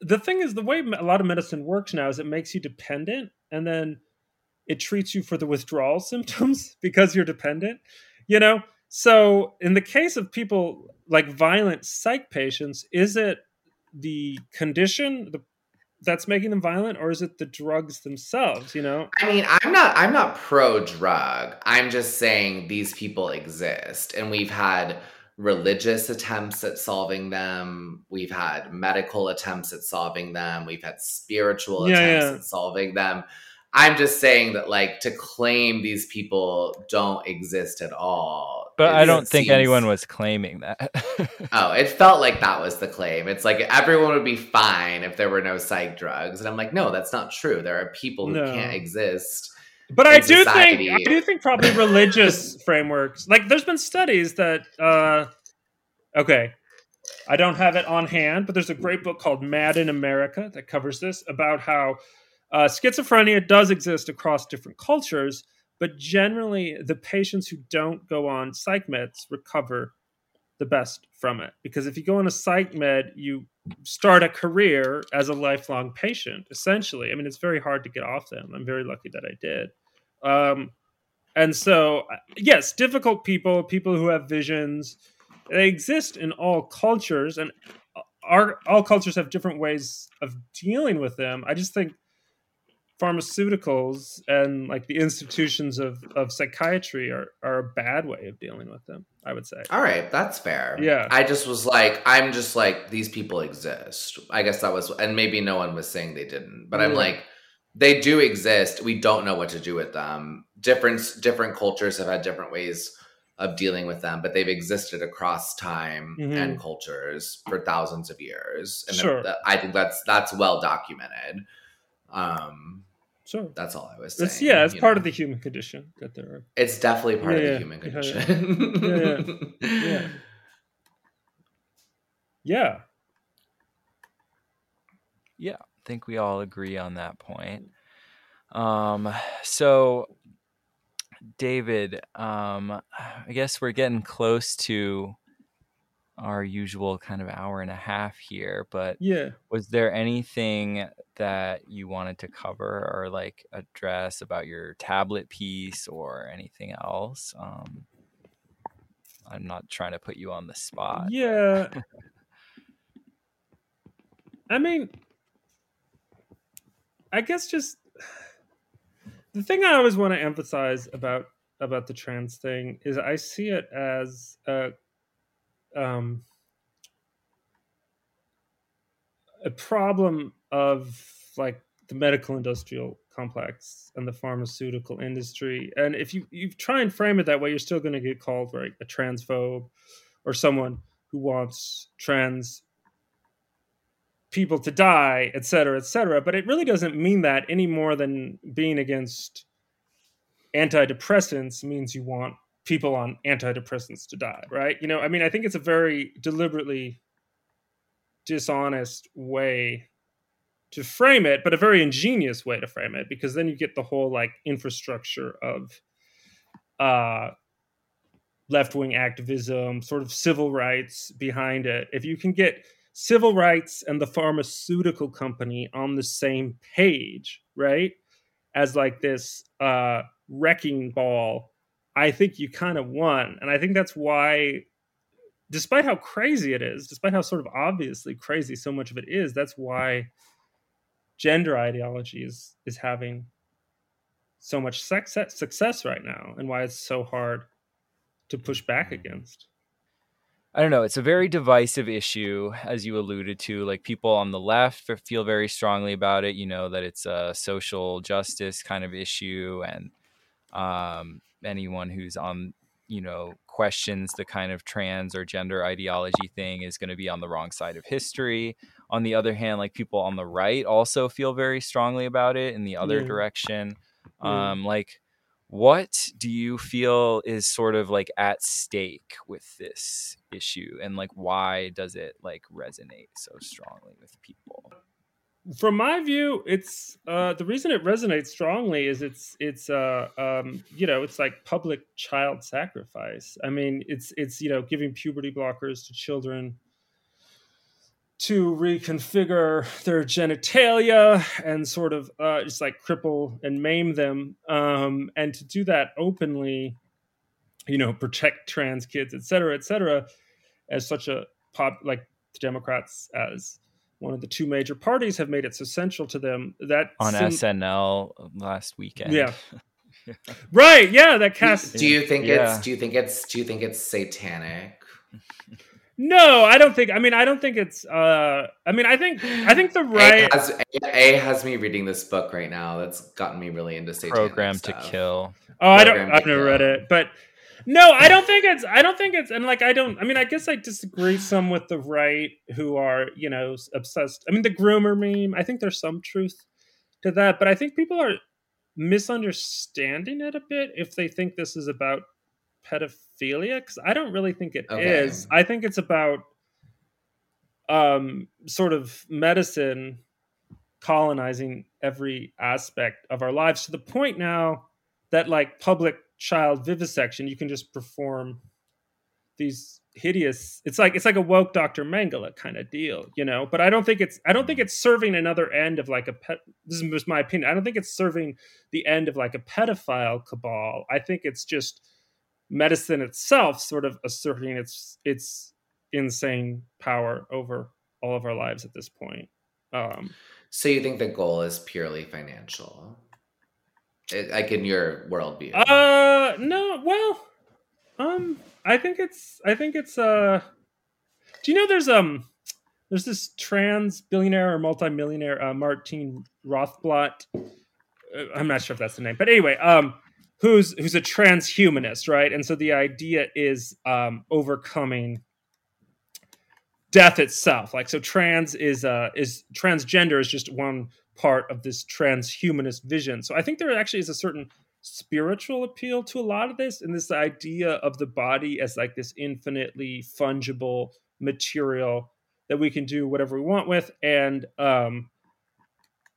Speaker 4: the thing is the way a lot of medicine works now is it makes you dependent and then it treats you for the withdrawal symptoms because you're dependent, you know? So in the case of people like violent psych patients, is it the condition the, that's making them violent or is it the drugs themselves, you know?
Speaker 2: I mean, I'm not I'm not pro drug. I'm just saying these people exist and we've had religious attempts at solving them. We've had medical attempts at solving them. We've had spiritual
Speaker 4: Yeah,
Speaker 2: attempts
Speaker 4: yeah.
Speaker 2: at solving them. I'm just saying that like to claim these people don't exist at all
Speaker 3: But I don't think
Speaker 2: seems-
Speaker 3: anyone was claiming that.
Speaker 2: Oh, it felt like that was the claim. It's like everyone would be fine if there were no psych drugs, and I'm like, no, that's not true. There are people who
Speaker 4: No.
Speaker 2: can't exist.
Speaker 4: But I do
Speaker 2: society.
Speaker 4: think I do think probably religious frameworks like there's been studies that uh okay I don't have it on hand but there's a great book called Mad in America that covers this about how uh, schizophrenia does exist across different cultures but generally the patients who don't go on psych meds recover the best from it. Because if you go on a psych med you start a career as a lifelong patient essentially. I mean it's very hard to get off them. I'm very lucky that i did. Um, and so uh, yes difficult people people who have visions. They exist in all cultures and our all cultures have different ways of dealing with them. I just think pharmaceuticals and like the institutions of, of psychiatry are, are a bad way of dealing with them i would say
Speaker 2: All right, that's fair.
Speaker 4: Yeah.
Speaker 2: I just was like, I'm just like, these people exist. I guess that was, and maybe no one was saying they didn't, but I'm like, they do exist. We don't know what to do with them. Different different cultures have had different ways of dealing with them, but they've existed across time
Speaker 4: Mhm.
Speaker 2: and cultures for thousands of years. And
Speaker 4: Sure.
Speaker 2: I think that's that's well documented. Um,
Speaker 4: sure
Speaker 2: that's all I was saying.
Speaker 4: it's, yeah it's part
Speaker 2: know.
Speaker 4: of the human condition that there are
Speaker 2: It's definitely part
Speaker 4: Yeah,
Speaker 2: of the
Speaker 4: yeah.
Speaker 2: human
Speaker 4: Yeah, yeah.
Speaker 2: condition.
Speaker 4: yeah yeah
Speaker 3: Yeah, I think we all agree on that point. Um, so, David, um, I guess we're getting close to our usual kind of hour and a half here, but
Speaker 4: yeah
Speaker 3: was there anything that you wanted to cover or like address about your tablet piece or anything else? Um, I'm not trying to put you on the spot.
Speaker 4: Yeah. I mean, I guess just the thing I always want to emphasize about about the trans thing is I see it as a um a problem of like the medical industrial complex and the pharmaceutical industry. And if you, you try and frame it that way, you're still going to get called right a transphobe or someone who wants trans people to die, et cetera, et cetera. But it really doesn't mean that any more than being against antidepressants means you want people on antidepressants to die, right? You know, I mean, I think it's a very deliberately dishonest way to frame it, but a very ingenious way to frame it because then you get the whole like infrastructure of uh left-wing activism, sort of civil rights behind it. If you can get civil rights and the pharmaceutical company on the same page, right? As like this uh wrecking ball, I think you kind of won. And I think that's why despite how crazy it is, despite how sort of obviously crazy so much of it is, that's why gender ideology is is having so much success success right now and why it's so hard to push back mm-hmm. against.
Speaker 3: I don't know. It's a very divisive issue, as you alluded to. Like people on the left feel very strongly about it. You know that it's a social justice kind of issue, and um, anyone who's on, you know, questions the kind of trans or gender ideology thing is going to be on the wrong side of history. On the other hand, like people on the right also feel very strongly about it in the other
Speaker 4: Yeah.
Speaker 3: direction.
Speaker 4: Yeah.
Speaker 3: Um, like what do you feel is sort of like at stake with this issue and like why does it like resonate so strongly with people
Speaker 4: From my view, it's uh, the reason it resonates strongly is it's it's uh, um, you know it's like public child sacrifice. I mean, it's it's you know giving puberty blockers to children to reconfigure their genitalia and sort of uh, just like cripple and maim them, um, and to do that openly, you know, protect trans kids, et cetera, et cetera, as such a pop like the Democrats as one of the two major parties have made it so central to them that
Speaker 3: on
Speaker 4: sim-
Speaker 3: SNL last weekend
Speaker 4: Yeah. right yeah that cast
Speaker 2: do you think
Speaker 3: Yeah.
Speaker 2: it's do you think it's do you think it's satanic?
Speaker 4: no i don't think i mean i don't think it's uh i mean i think i think the right
Speaker 2: A has, A, A has me reading this book right now. That's gotten me really into satanic
Speaker 3: program to kill
Speaker 4: oh i don't i've never
Speaker 2: to
Speaker 4: read it but No, I don't think it's. I don't think it's. And like, I don't. I mean, I guess I disagree some with the right who are, you know, obsessed. I mean, the groomer meme. I think there's some truth to that, but I think people are misunderstanding it a bit if they think this is about pedophilia because I don't really think it is.
Speaker 2: Okay.
Speaker 4: I think it's about um sort of medicine colonizing every aspect of our lives to the point now that like public child vivisection you can just perform these hideous it's like it's like a woke dr Mengele kind of deal you know? But i don't think it's i don't think it's serving another end of like a pet this is my opinion i don't think it's serving the end of like a pedophile cabal. I think it's just medicine itself sort of asserting its its insane power over all of our lives at this point. Um
Speaker 2: So you think the goal is purely financial? Like in your worldview?
Speaker 4: Uh no, well, um I think it's I think it's uh Do you know there's um there's this trans billionaire or multimillionaire uh Martine Rothblatt uh, I'm not sure if that's the name. But anyway, um who's who's a transhumanist, right? And so the idea is um overcoming death itself. Like so trans is uh is transgender is just one part of this transhumanist vision. So I think there actually is a certain spiritual appeal to a lot of this and this idea of the body as like this infinitely fungible material that we can do whatever we want with. And um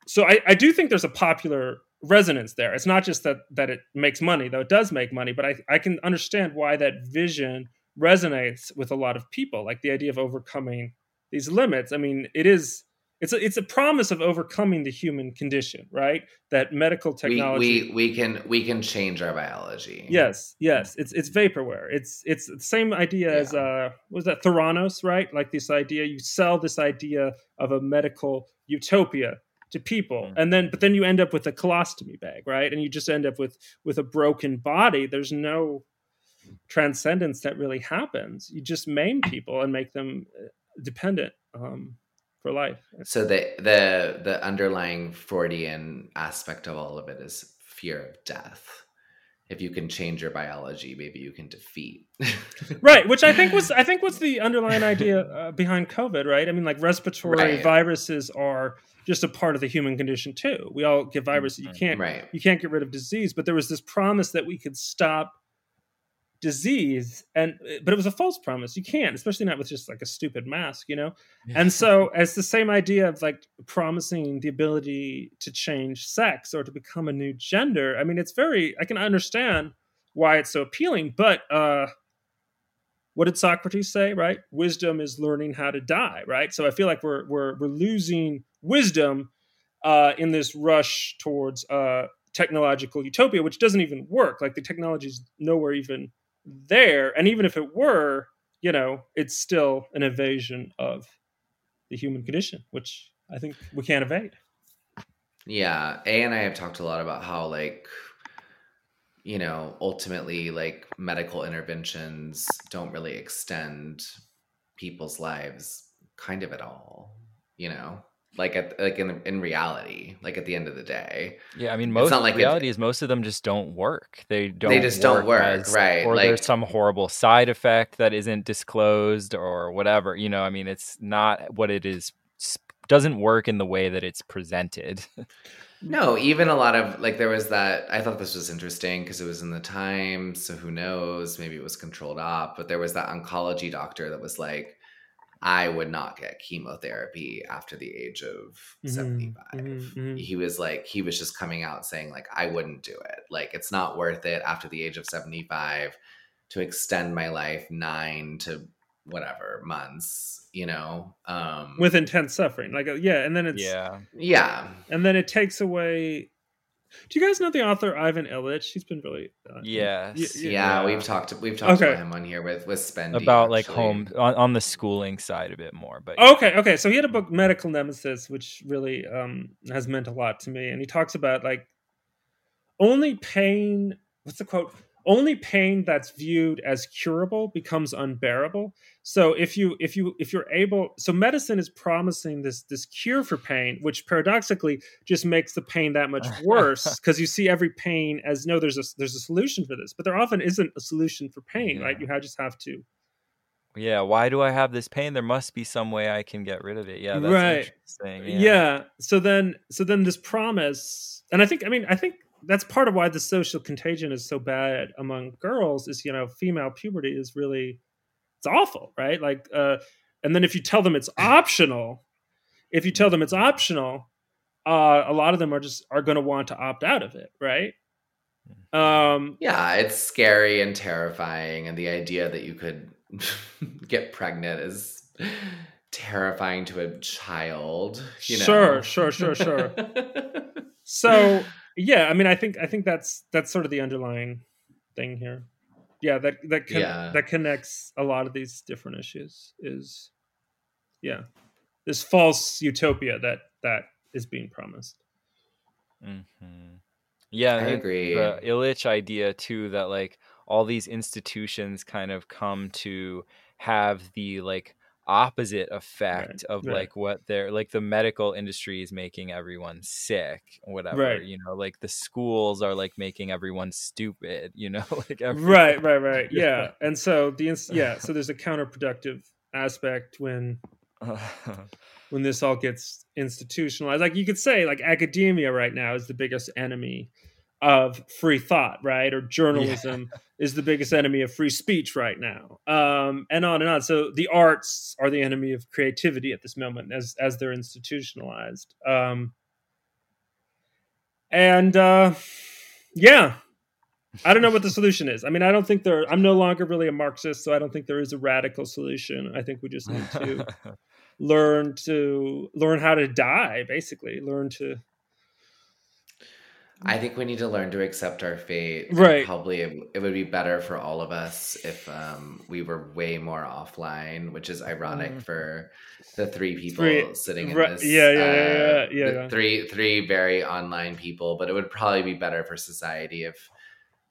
Speaker 4: so I, I do think there's a popular resonance there. It's not just that that it makes money though it does make money but i i can understand why that vision resonates with a lot of people like the idea of overcoming these limits. I mean it is it's a, it's a promise of overcoming the human condition right that medical technology
Speaker 2: we we can we can change our biology.
Speaker 4: Yes, yes. It's it's vaporware. It's it's the same idea as uh what was that Theranos, right? Like this idea you sell this idea of a medical utopia to people
Speaker 3: Mm.
Speaker 4: and then but then you end up with a colostomy bag, right? And you just end up with with a broken body. There's no transcendence that really happens. You just maim people and make them uh, dependent um for life.
Speaker 2: So the the the underlying Freudian aspect of all of it is fear of death. If you can change your biology, maybe you can defeat.
Speaker 4: right which i think was i think was the underlying idea uh, behind covid right i mean like respiratory
Speaker 2: Right.
Speaker 4: viruses are just a part of the human condition too we all get viruses you can't
Speaker 2: right.
Speaker 4: you can't get rid of disease but there was this promise that we could stop disease and but it was a false promise. You can't especially not with just like a stupid mask you know? And so it's the same idea of like promising the ability to change sex or to become a new gender. I mean it's very i can understand why it's so appealing but uh what did socrates say right? Wisdom is learning how to die right? So i feel like we're we're, we're losing wisdom uh in this rush towards uh technological utopia which doesn't even work. Like the technology is nowhere even there and even if it were you know it's still an evasion of the human condition which i think we can't evade
Speaker 2: Yeah, A and I have talked a lot about how like you know, ultimately like medical interventions don't really extend people's lives kind of at all, you know? Like at like in in reality, like at the end of the day.
Speaker 3: Yeah, I mean,
Speaker 2: It's
Speaker 3: most
Speaker 2: not like it-
Speaker 3: reality is most of them just don't work. They don't.
Speaker 2: They just don't work, right,
Speaker 3: Or
Speaker 2: like-
Speaker 3: there's some horrible side effect that isn't disclosed, or whatever. You know, I mean, it's not what it is. Doesn't work in the way that it's presented.
Speaker 2: No, even a lot of like there was that I thought this was interesting because it was in the Times, so who knows, maybe it was controlled op, but there was that oncology doctor that was like I would not get chemotherapy after the age of
Speaker 4: Mhm,
Speaker 2: 75.
Speaker 4: mhm, mhm.
Speaker 2: He was like he was just coming out saying like I wouldn't do it. Like it's not worth it after the age of 75 to extend my life 9 to whatever months, you know. Um
Speaker 4: with intense suffering like uh, yeah and then it's
Speaker 3: yeah,
Speaker 2: yeah.
Speaker 4: and then it takes away do you guys know the author ivan illich he's been really uh,
Speaker 3: yes,
Speaker 4: y-
Speaker 2: Yeah,
Speaker 3: yeah.
Speaker 2: we've talked we've talked
Speaker 4: Okay.
Speaker 2: about him on here with with Spendy
Speaker 3: about like home on, on the schooling side a bit more, but
Speaker 4: Okay, okay. So he had a book, Medical Nemesis, which really um, has meant a lot to me. And he talks about like only pain. What's the quote? Only pain that's viewed as curable becomes unbearable so if you if you if you're able so medicine is promising this this cure for pain which paradoxically just makes the pain that much worse because you see every pain as no there's a there's a solution for this but there often isn't a solution for pain right you
Speaker 3: Yeah.
Speaker 4: just have to
Speaker 3: Yeah, why do I have this pain? There must be some way I can get rid of it. Yeah, that's
Speaker 4: Right.
Speaker 3: interesting.
Speaker 4: yeah. so then so then this promise and i think i mean i think that's part of why the social contagion is so bad among girls is you know female puberty is really it's awful right like uh and then if you tell them it's optional if you tell them it's optional uh a lot of them are just are going to want to opt out of it right um
Speaker 2: Yeah, it's scary and terrifying, and the idea that you could get pregnant is terrifying to a child. You know?
Speaker 4: Sure, sure, sure, sure. so yeah i mean i think i think that's that's sort of the underlying thing here yeah that that con-
Speaker 2: Yeah.
Speaker 4: that connects a lot of these different issues is yeah this false utopia that that is being promised
Speaker 3: mm-hmm. Yeah,
Speaker 2: I
Speaker 3: and
Speaker 2: agree.
Speaker 3: The Illich idea too that like all these institutions kind of come to have the like opposite effect of
Speaker 4: right.
Speaker 3: like what they're like the medical industry is making everyone sick whatever
Speaker 4: Right.
Speaker 3: you know like the schools are like making everyone stupid you know like every-
Speaker 4: right right right yeah and so the yeah so there's a counterproductive aspect when when this all gets institutionalized like you could say like academia right now is the biggest enemy of free thought right or journalism is the biggest enemy of free speech right now um and on and on so the arts are the enemy of creativity at this moment as as they're institutionalized um and uh yeah I don't know what the solution is. I mean, I don't think there. I'm no longer really a Marxist, so I don't think there is a radical solution. I think we just need to learn to learn how to die basically learn to
Speaker 2: I think we need to learn to accept our fate.
Speaker 4: Right.
Speaker 2: Probably it, it would be better for all of us if um, we were way more offline, which is ironic
Speaker 3: Mm.
Speaker 2: for the three people
Speaker 4: Three-
Speaker 2: sitting in
Speaker 4: right,
Speaker 2: this.
Speaker 4: yeah, yeah, yeah,
Speaker 2: uh,
Speaker 4: yeah, yeah,
Speaker 2: the
Speaker 4: yeah.
Speaker 2: Three three very online people, but it would probably be better for society if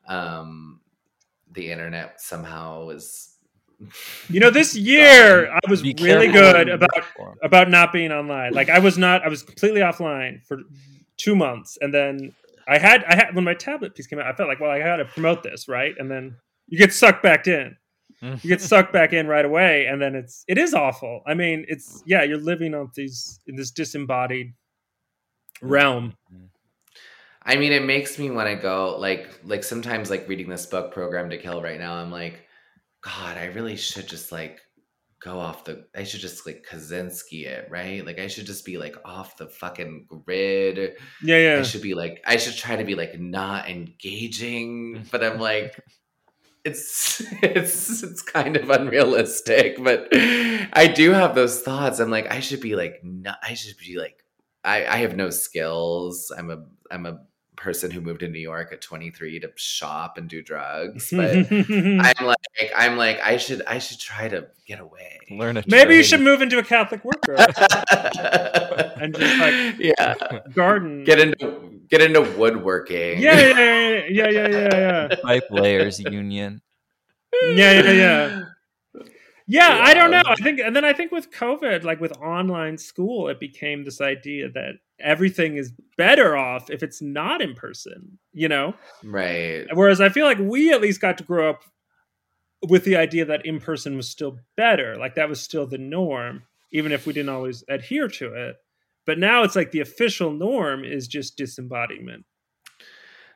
Speaker 2: um, the internet somehow was.
Speaker 4: you know this year i was
Speaker 3: Be
Speaker 4: really good about about not being online like i was not i was completely offline for two months and then i had i had when my tablet piece came out i felt like well i gotta promote this right? And then you get sucked back in. Mm. You get sucked back in right away and then it's it is awful. I mean it's yeah you're living on these in this disembodied realm. Mm.
Speaker 2: I mean, it makes me want to go like like sometimes like reading this book, Programmed to Kill. Right now, I'm like, God, I really should just like go off the. I should just like Kaczynski it, right? Like I should just be like off the fucking grid.
Speaker 4: yeah yeah
Speaker 2: I should be like, I should try to be like not engaging, but I'm like. It's it's it's kind of unrealistic, but I do have those thoughts. I'm like, I should be like, no, I should be like, I I have no skills. I'm a I'm a person who moved to New York at 23 to shop and do drugs, but I'm like I'm like I should I should try to get away.
Speaker 3: learn a
Speaker 4: Maybe you should move into a Catholic worker
Speaker 2: and
Speaker 4: just, like-
Speaker 2: yeah,
Speaker 4: garden.
Speaker 2: get into get into woodworking.
Speaker 4: yeah, yeah, yeah, yeah, yeah, yeah, yeah,
Speaker 3: pipe layers union
Speaker 4: yeah, yeah, yeah. Yeah, I don't know. I think, and then I think with COVID, like with online school, it became this idea that everything is better off if it's not in person. You know,
Speaker 2: right.
Speaker 4: whereas I feel like we at least got to grow up with the idea that in person was still better. Like that was still the norm, even if we didn't always adhere to it. But now it's like the official norm is just disembodiment.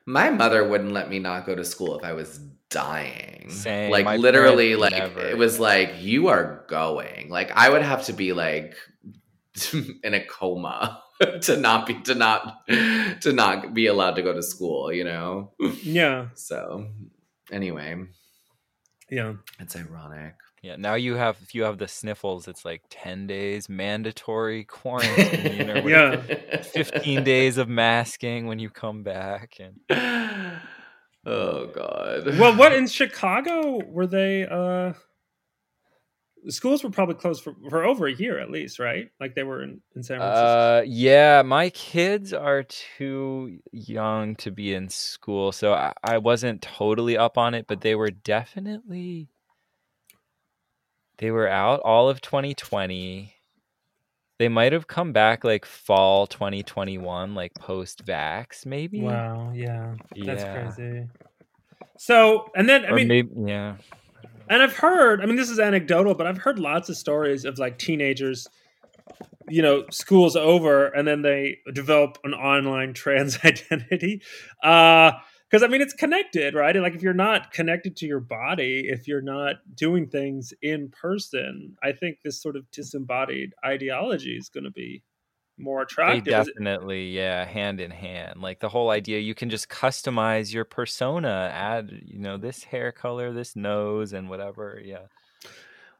Speaker 2: My mother wouldn't let me not go to school if I was dying.
Speaker 3: Same.
Speaker 2: Like
Speaker 3: My
Speaker 2: literally, like
Speaker 3: never.
Speaker 2: it was like you are going. Like I would have to be like in a coma to not be to not to not be allowed to go to school. You know.
Speaker 4: Yeah,
Speaker 2: So anyway,
Speaker 4: yeah.
Speaker 2: it's ironic.
Speaker 3: yeah now you have if you have the sniffles it's like 10 days mandatory quarantine or
Speaker 4: Yeah.
Speaker 3: 15 days of masking when you come back and
Speaker 2: Oh God.
Speaker 4: Well, what in Chicago were they? uh the schools were probably closed for, for over a year at least, right? Like they were in, in San Francisco.
Speaker 3: Uh, yeah, my kids are too young to be in school, so I, I wasn't totally up on it, but they were definitely they were out all of 2020. They might have come back like fall 2021, like post vax, maybe.
Speaker 4: wow, yeah, that's
Speaker 3: Yeah.
Speaker 4: crazy. So, and then I
Speaker 3: Or
Speaker 4: mean,
Speaker 3: maybe, yeah.
Speaker 4: And I've heard, I mean, this is anecdotal, but I've heard lots of stories of like teenagers, you know, school's over and then they develop an online trans identity. Uh, because I mean, it's connected, right? Like, if you're not connected to your body, if you're not doing things in person, I think this sort of disembodied ideology is going to be more attractive. Is it-
Speaker 3: definitely, yeah, hand in hand. Like the whole idea, you can just customize your persona, add, you know, this hair color, this nose, and whatever. Yeah.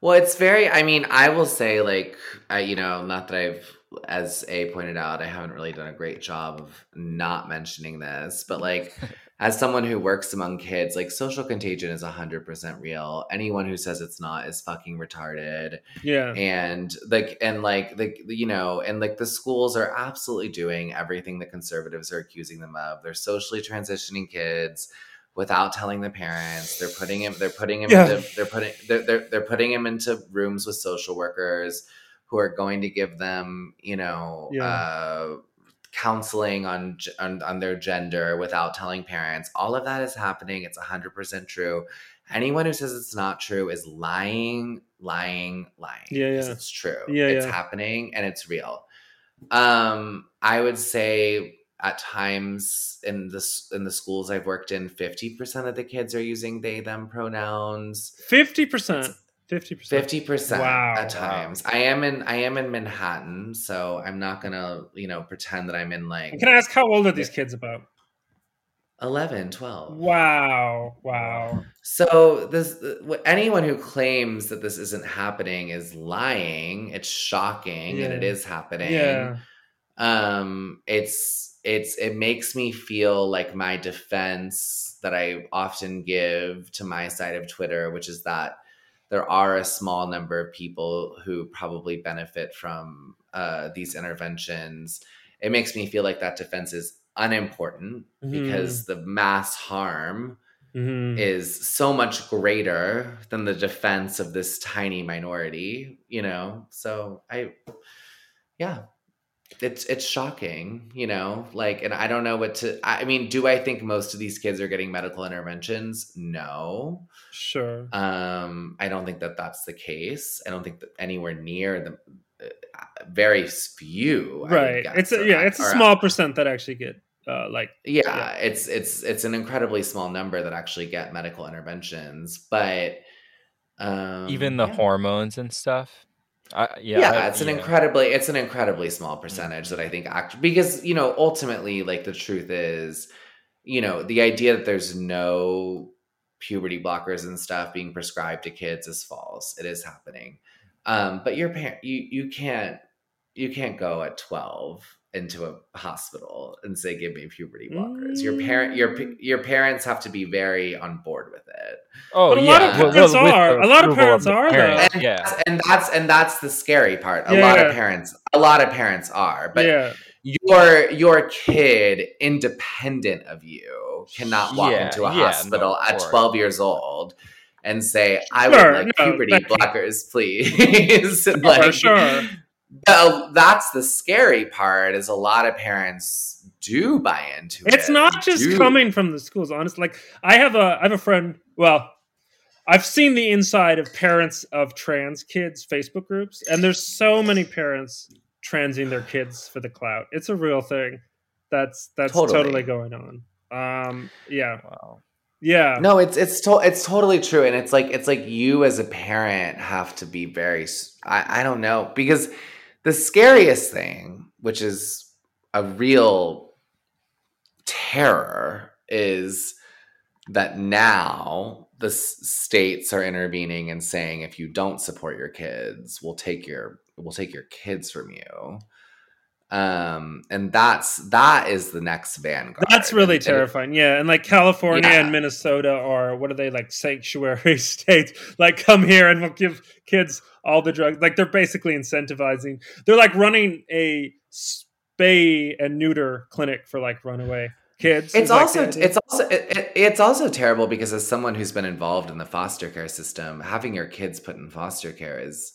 Speaker 2: Well, it's very. I mean, I will say, like, I, you know, not that I've, as A pointed out, I haven't really done a great job of not mentioning this, but like, as someone who works among kids, like, social contagion is hundred percent real. Anyone who says it's not is fucking retarded.
Speaker 4: yeah.
Speaker 2: and like and like the you know and like the schools are absolutely doing everything the conservatives are accusing them of they're socially transitioning kids without telling the parents they're putting him they're putting him
Speaker 4: Yeah.
Speaker 2: into they're putting they're, they're, they're putting him into rooms with social workers who are going to give them you know
Speaker 4: Yeah.
Speaker 2: uh counseling on, on on their gender without telling parents all of that is happening it's 100% true anyone who says it's not true is lying lying lying
Speaker 4: Yeah, yeah.
Speaker 2: it's true
Speaker 4: Yeah,
Speaker 2: it's
Speaker 4: yeah.
Speaker 2: happening and it's real um i would say at times in this in the schools i've worked in 50% of the kids are using they them pronouns
Speaker 4: 50%. 50%.
Speaker 2: Fifty percent
Speaker 4: Wow.
Speaker 2: at times. I am in I am in Manhattan, so I'm not gonna, you know, pretend that I'm in like
Speaker 4: Can I ask how old are these kids about?
Speaker 2: 11, 12.
Speaker 4: Wow. Wow.
Speaker 2: So this anyone who claims that this isn't happening is lying. It's shocking and it is happening.
Speaker 4: Yeah.
Speaker 2: um it's it's it makes me feel like my defense that i often give to my side of twitter which is that there are a small number of people who probably benefit from uh, these interventions. It makes me feel like that defense is unimportant because the mass harm
Speaker 4: Mhm.
Speaker 2: is so much greater than the defense of this tiny minority you know? So i yeah it's it's shocking you know like and i don't know what to i mean do i think most of these kids are getting medical interventions no
Speaker 4: Sure.
Speaker 2: um i don't think that that's the case i don't think that anywhere near the uh, very few
Speaker 4: right.
Speaker 2: guess,
Speaker 4: It's a, yeah, it's a
Speaker 2: are
Speaker 4: small percent that actually get uh like
Speaker 2: yeah,
Speaker 4: Yeah.
Speaker 2: it's it's it's an incredibly small number that actually get medical interventions but um
Speaker 3: Even the
Speaker 2: yeah.
Speaker 3: hormones and stuff. I, yeah.
Speaker 2: yeah,
Speaker 3: I-
Speaker 2: it's an
Speaker 3: yeah.
Speaker 2: incredibly it's an incredibly small percentage that i think act because you know ultimately like the truth is you know the idea that there's no puberty blockers and stuff being prescribed to kids is false it is happening um but your parent you you can't you can't go at 12 into a hospital and say give me puberty blockers your parent your
Speaker 4: Mm.
Speaker 2: your parents have to be very on board with it
Speaker 3: Oh,
Speaker 4: But a
Speaker 3: yeah.
Speaker 4: lot of
Speaker 3: well,
Speaker 4: parents
Speaker 3: well, with
Speaker 4: are. A lot of parents
Speaker 3: the
Speaker 4: are, though.
Speaker 3: parents,
Speaker 2: and,
Speaker 3: Yeah.
Speaker 2: that's, and that's and that's the scary part a lot of parents a lot of parents are but
Speaker 4: yeah.
Speaker 2: your your kid independent of you cannot walk
Speaker 3: Yeah,
Speaker 2: into a
Speaker 3: yeah, no,
Speaker 2: hospital
Speaker 3: of
Speaker 2: at
Speaker 3: course.
Speaker 2: 12 years old and say i
Speaker 4: Sure,
Speaker 2: would like
Speaker 4: no,
Speaker 2: puberty
Speaker 4: Becky.
Speaker 2: blockers please like
Speaker 4: sure.
Speaker 2: Uh, that's the scary part is a lot of parents do buy into it
Speaker 4: It's not just
Speaker 2: do-
Speaker 4: coming from the schools, honestly. Like I have a I have a friend, well, I've seen the inside of parents of trans kids Facebook groups, and there's so many parents transing their kids for the clout. It's a real thing. That's that's
Speaker 2: Totally.
Speaker 4: totally, going on. Um yeah.
Speaker 3: Wow.
Speaker 4: Yeah.
Speaker 2: No, it's it's to- it's totally true, and it's like it's like you as a parent have to be very. I I don't know because the scariest thing, which is a real terror, is that now the states are intervening and saying if you don't support your kids, we'll take your we'll take your kids from you. Um, and that's that is the next vanguard.
Speaker 4: That's really
Speaker 2: And- and-
Speaker 4: terrifying. Yeah, and like California
Speaker 2: Yeah.
Speaker 4: and Minnesota are what are they like sanctuary states? Like come here and we'll give kids all the drugs. Like they're basically incentivizing. They're like running a spay and neuter clinic for like runaway kids.
Speaker 2: It's
Speaker 4: is, like,
Speaker 2: also it's also it- it's also terrible because as someone who's been involved in the foster care system, having your kids put in foster care is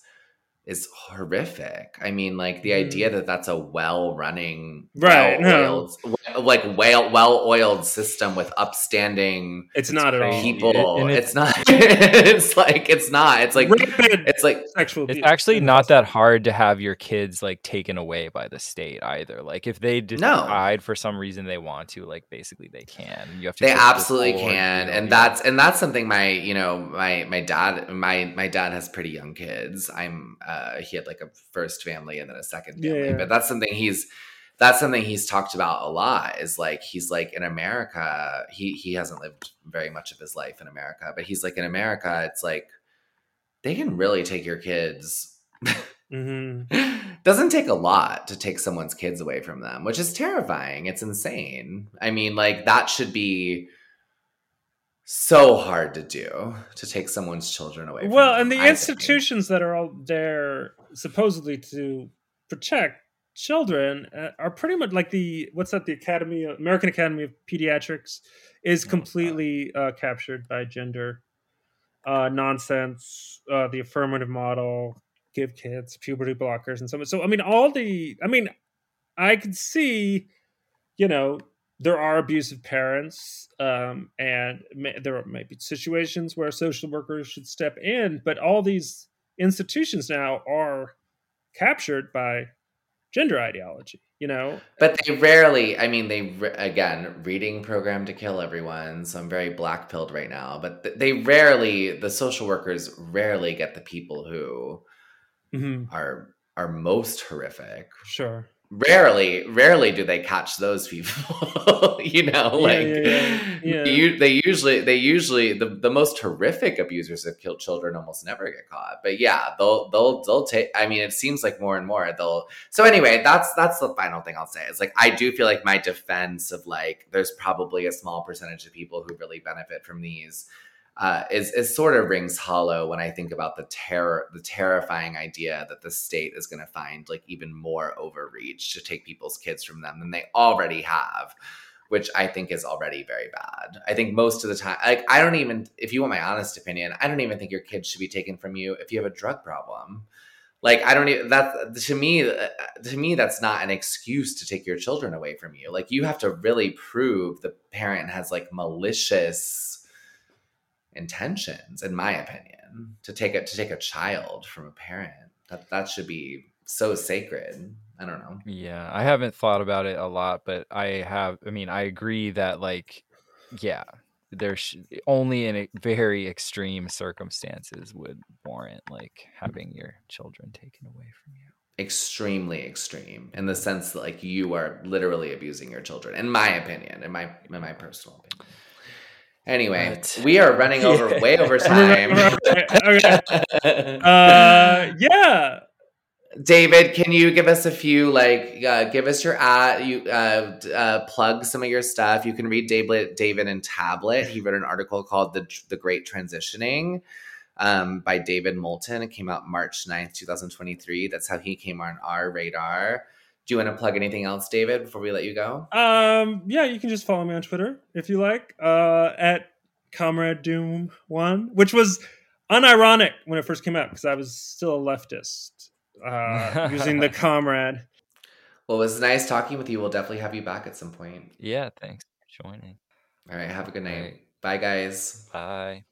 Speaker 2: is horrific. I mean, like the
Speaker 4: Mm.
Speaker 2: idea that that's a well running,
Speaker 4: Right, no.
Speaker 2: well-oiled, like well well oiled system with upstanding
Speaker 4: it's not at all.
Speaker 3: crazy.
Speaker 2: people.
Speaker 3: and
Speaker 2: it's, not. it's like it's not. It's like it's like
Speaker 4: sexual
Speaker 3: It's actually not that hard to have your kids like taken away by the state either. Like if they decide for some reason they want to, like basically they can. You have to.
Speaker 2: they
Speaker 3: go the
Speaker 2: absolutely can
Speaker 3: ordeal,
Speaker 2: and that's and that's something my you know my my dad my my dad has pretty young kids i'm uh he had like a first family and then a second family
Speaker 4: yeah.
Speaker 2: but that's something he's that's something he's talked about a lot is like he's like in america he he hasn't lived very much of his life in america but he's like in america it's like they can really take your kids
Speaker 4: mm-hmm.
Speaker 2: doesn't take a lot to take someone's kids away from them, which is terrifying. It's insane. I mean, like that should be so hard to do to take someone's children away. From
Speaker 4: Well,
Speaker 2: them,
Speaker 4: and the
Speaker 2: I think.
Speaker 4: institutions that are all there supposedly to protect children uh, are pretty much like the what's that? The Academy, American Academy of Pediatrics, is
Speaker 3: Oh,
Speaker 4: completely uh, captured by gender uh, nonsense. Uh, the affirmative model, give kids puberty blockers, and so on. So, I mean, all the, I mean, I could see, you know, there are abusive parents, um, and may, there are maybe situations where social workers should step in, but all these institutions now are captured by gender ideology. You know,
Speaker 2: But they rarely, I mean, they, re- again, reading Programmed to Kill Everyone. So I'm very black pilled right now. But th- they rarely, the social workers rarely get the people who
Speaker 4: Mhm,
Speaker 2: are are most horrific.
Speaker 4: sure.
Speaker 2: Rarely rarely do they catch those people you know like
Speaker 4: yeah, yeah, yeah.
Speaker 2: You, they usually they usually the, the most horrific abusers of killed children almost never get caught but yeah they'll they'll they'll take i mean it seems like more and more they'll so anyway that's that's the final thing i'll say is like i do feel like my defense of like there's probably a small percentage of people who really benefit from these uh, is is sort of rings hollow when I think about the terror, the terrifying idea that the state is going to find like even more overreach to take people's kids from them than they already have, which I think is already very bad. I think most of the time, like I don't even, if you want my honest opinion, I don't even think your kids should be taken from you if you have a drug problem. Like I don't even that to me uh, to me that's not an excuse to take your children away from you. Like you have to really prove the parent has like malicious intentions in my opinion to take it to take a child from a parent that that should be so sacred i don't know
Speaker 3: Yeah, I haven't thought about it a lot, but I have. I mean, I agree that like, yeah, there's only in very extreme circumstances would warrant like having your children taken away from you.
Speaker 2: extremely extreme in the sense that like you are literally abusing your children in my opinion in my in my personal opinion anyway we are running over
Speaker 3: Yeah.
Speaker 2: way over time
Speaker 4: Okay. Uh, yeah.
Speaker 2: David, can you give us a few like uh, give us your ad you uh, uh, plug some of your stuff. You can read David David in Tablet. He wrote an article called The The Great Transitioning um, by David Moulton. It came out March 9th, 2023. That's how he came on our radar. Do you want to plug anything else, David, before we let you go?
Speaker 4: Um, yeah, you can just follow me on Twitter if you like, uh, at Comrade Doom One, which was unironic when it first came out because I was still a leftist uh, using the Comrade.
Speaker 2: Well, it was nice talking with you. We'll definitely have you back at some point.
Speaker 3: Yeah, thanks for joining.
Speaker 2: All right, have a good night.
Speaker 3: right.
Speaker 2: Bye, guys.
Speaker 3: Bye.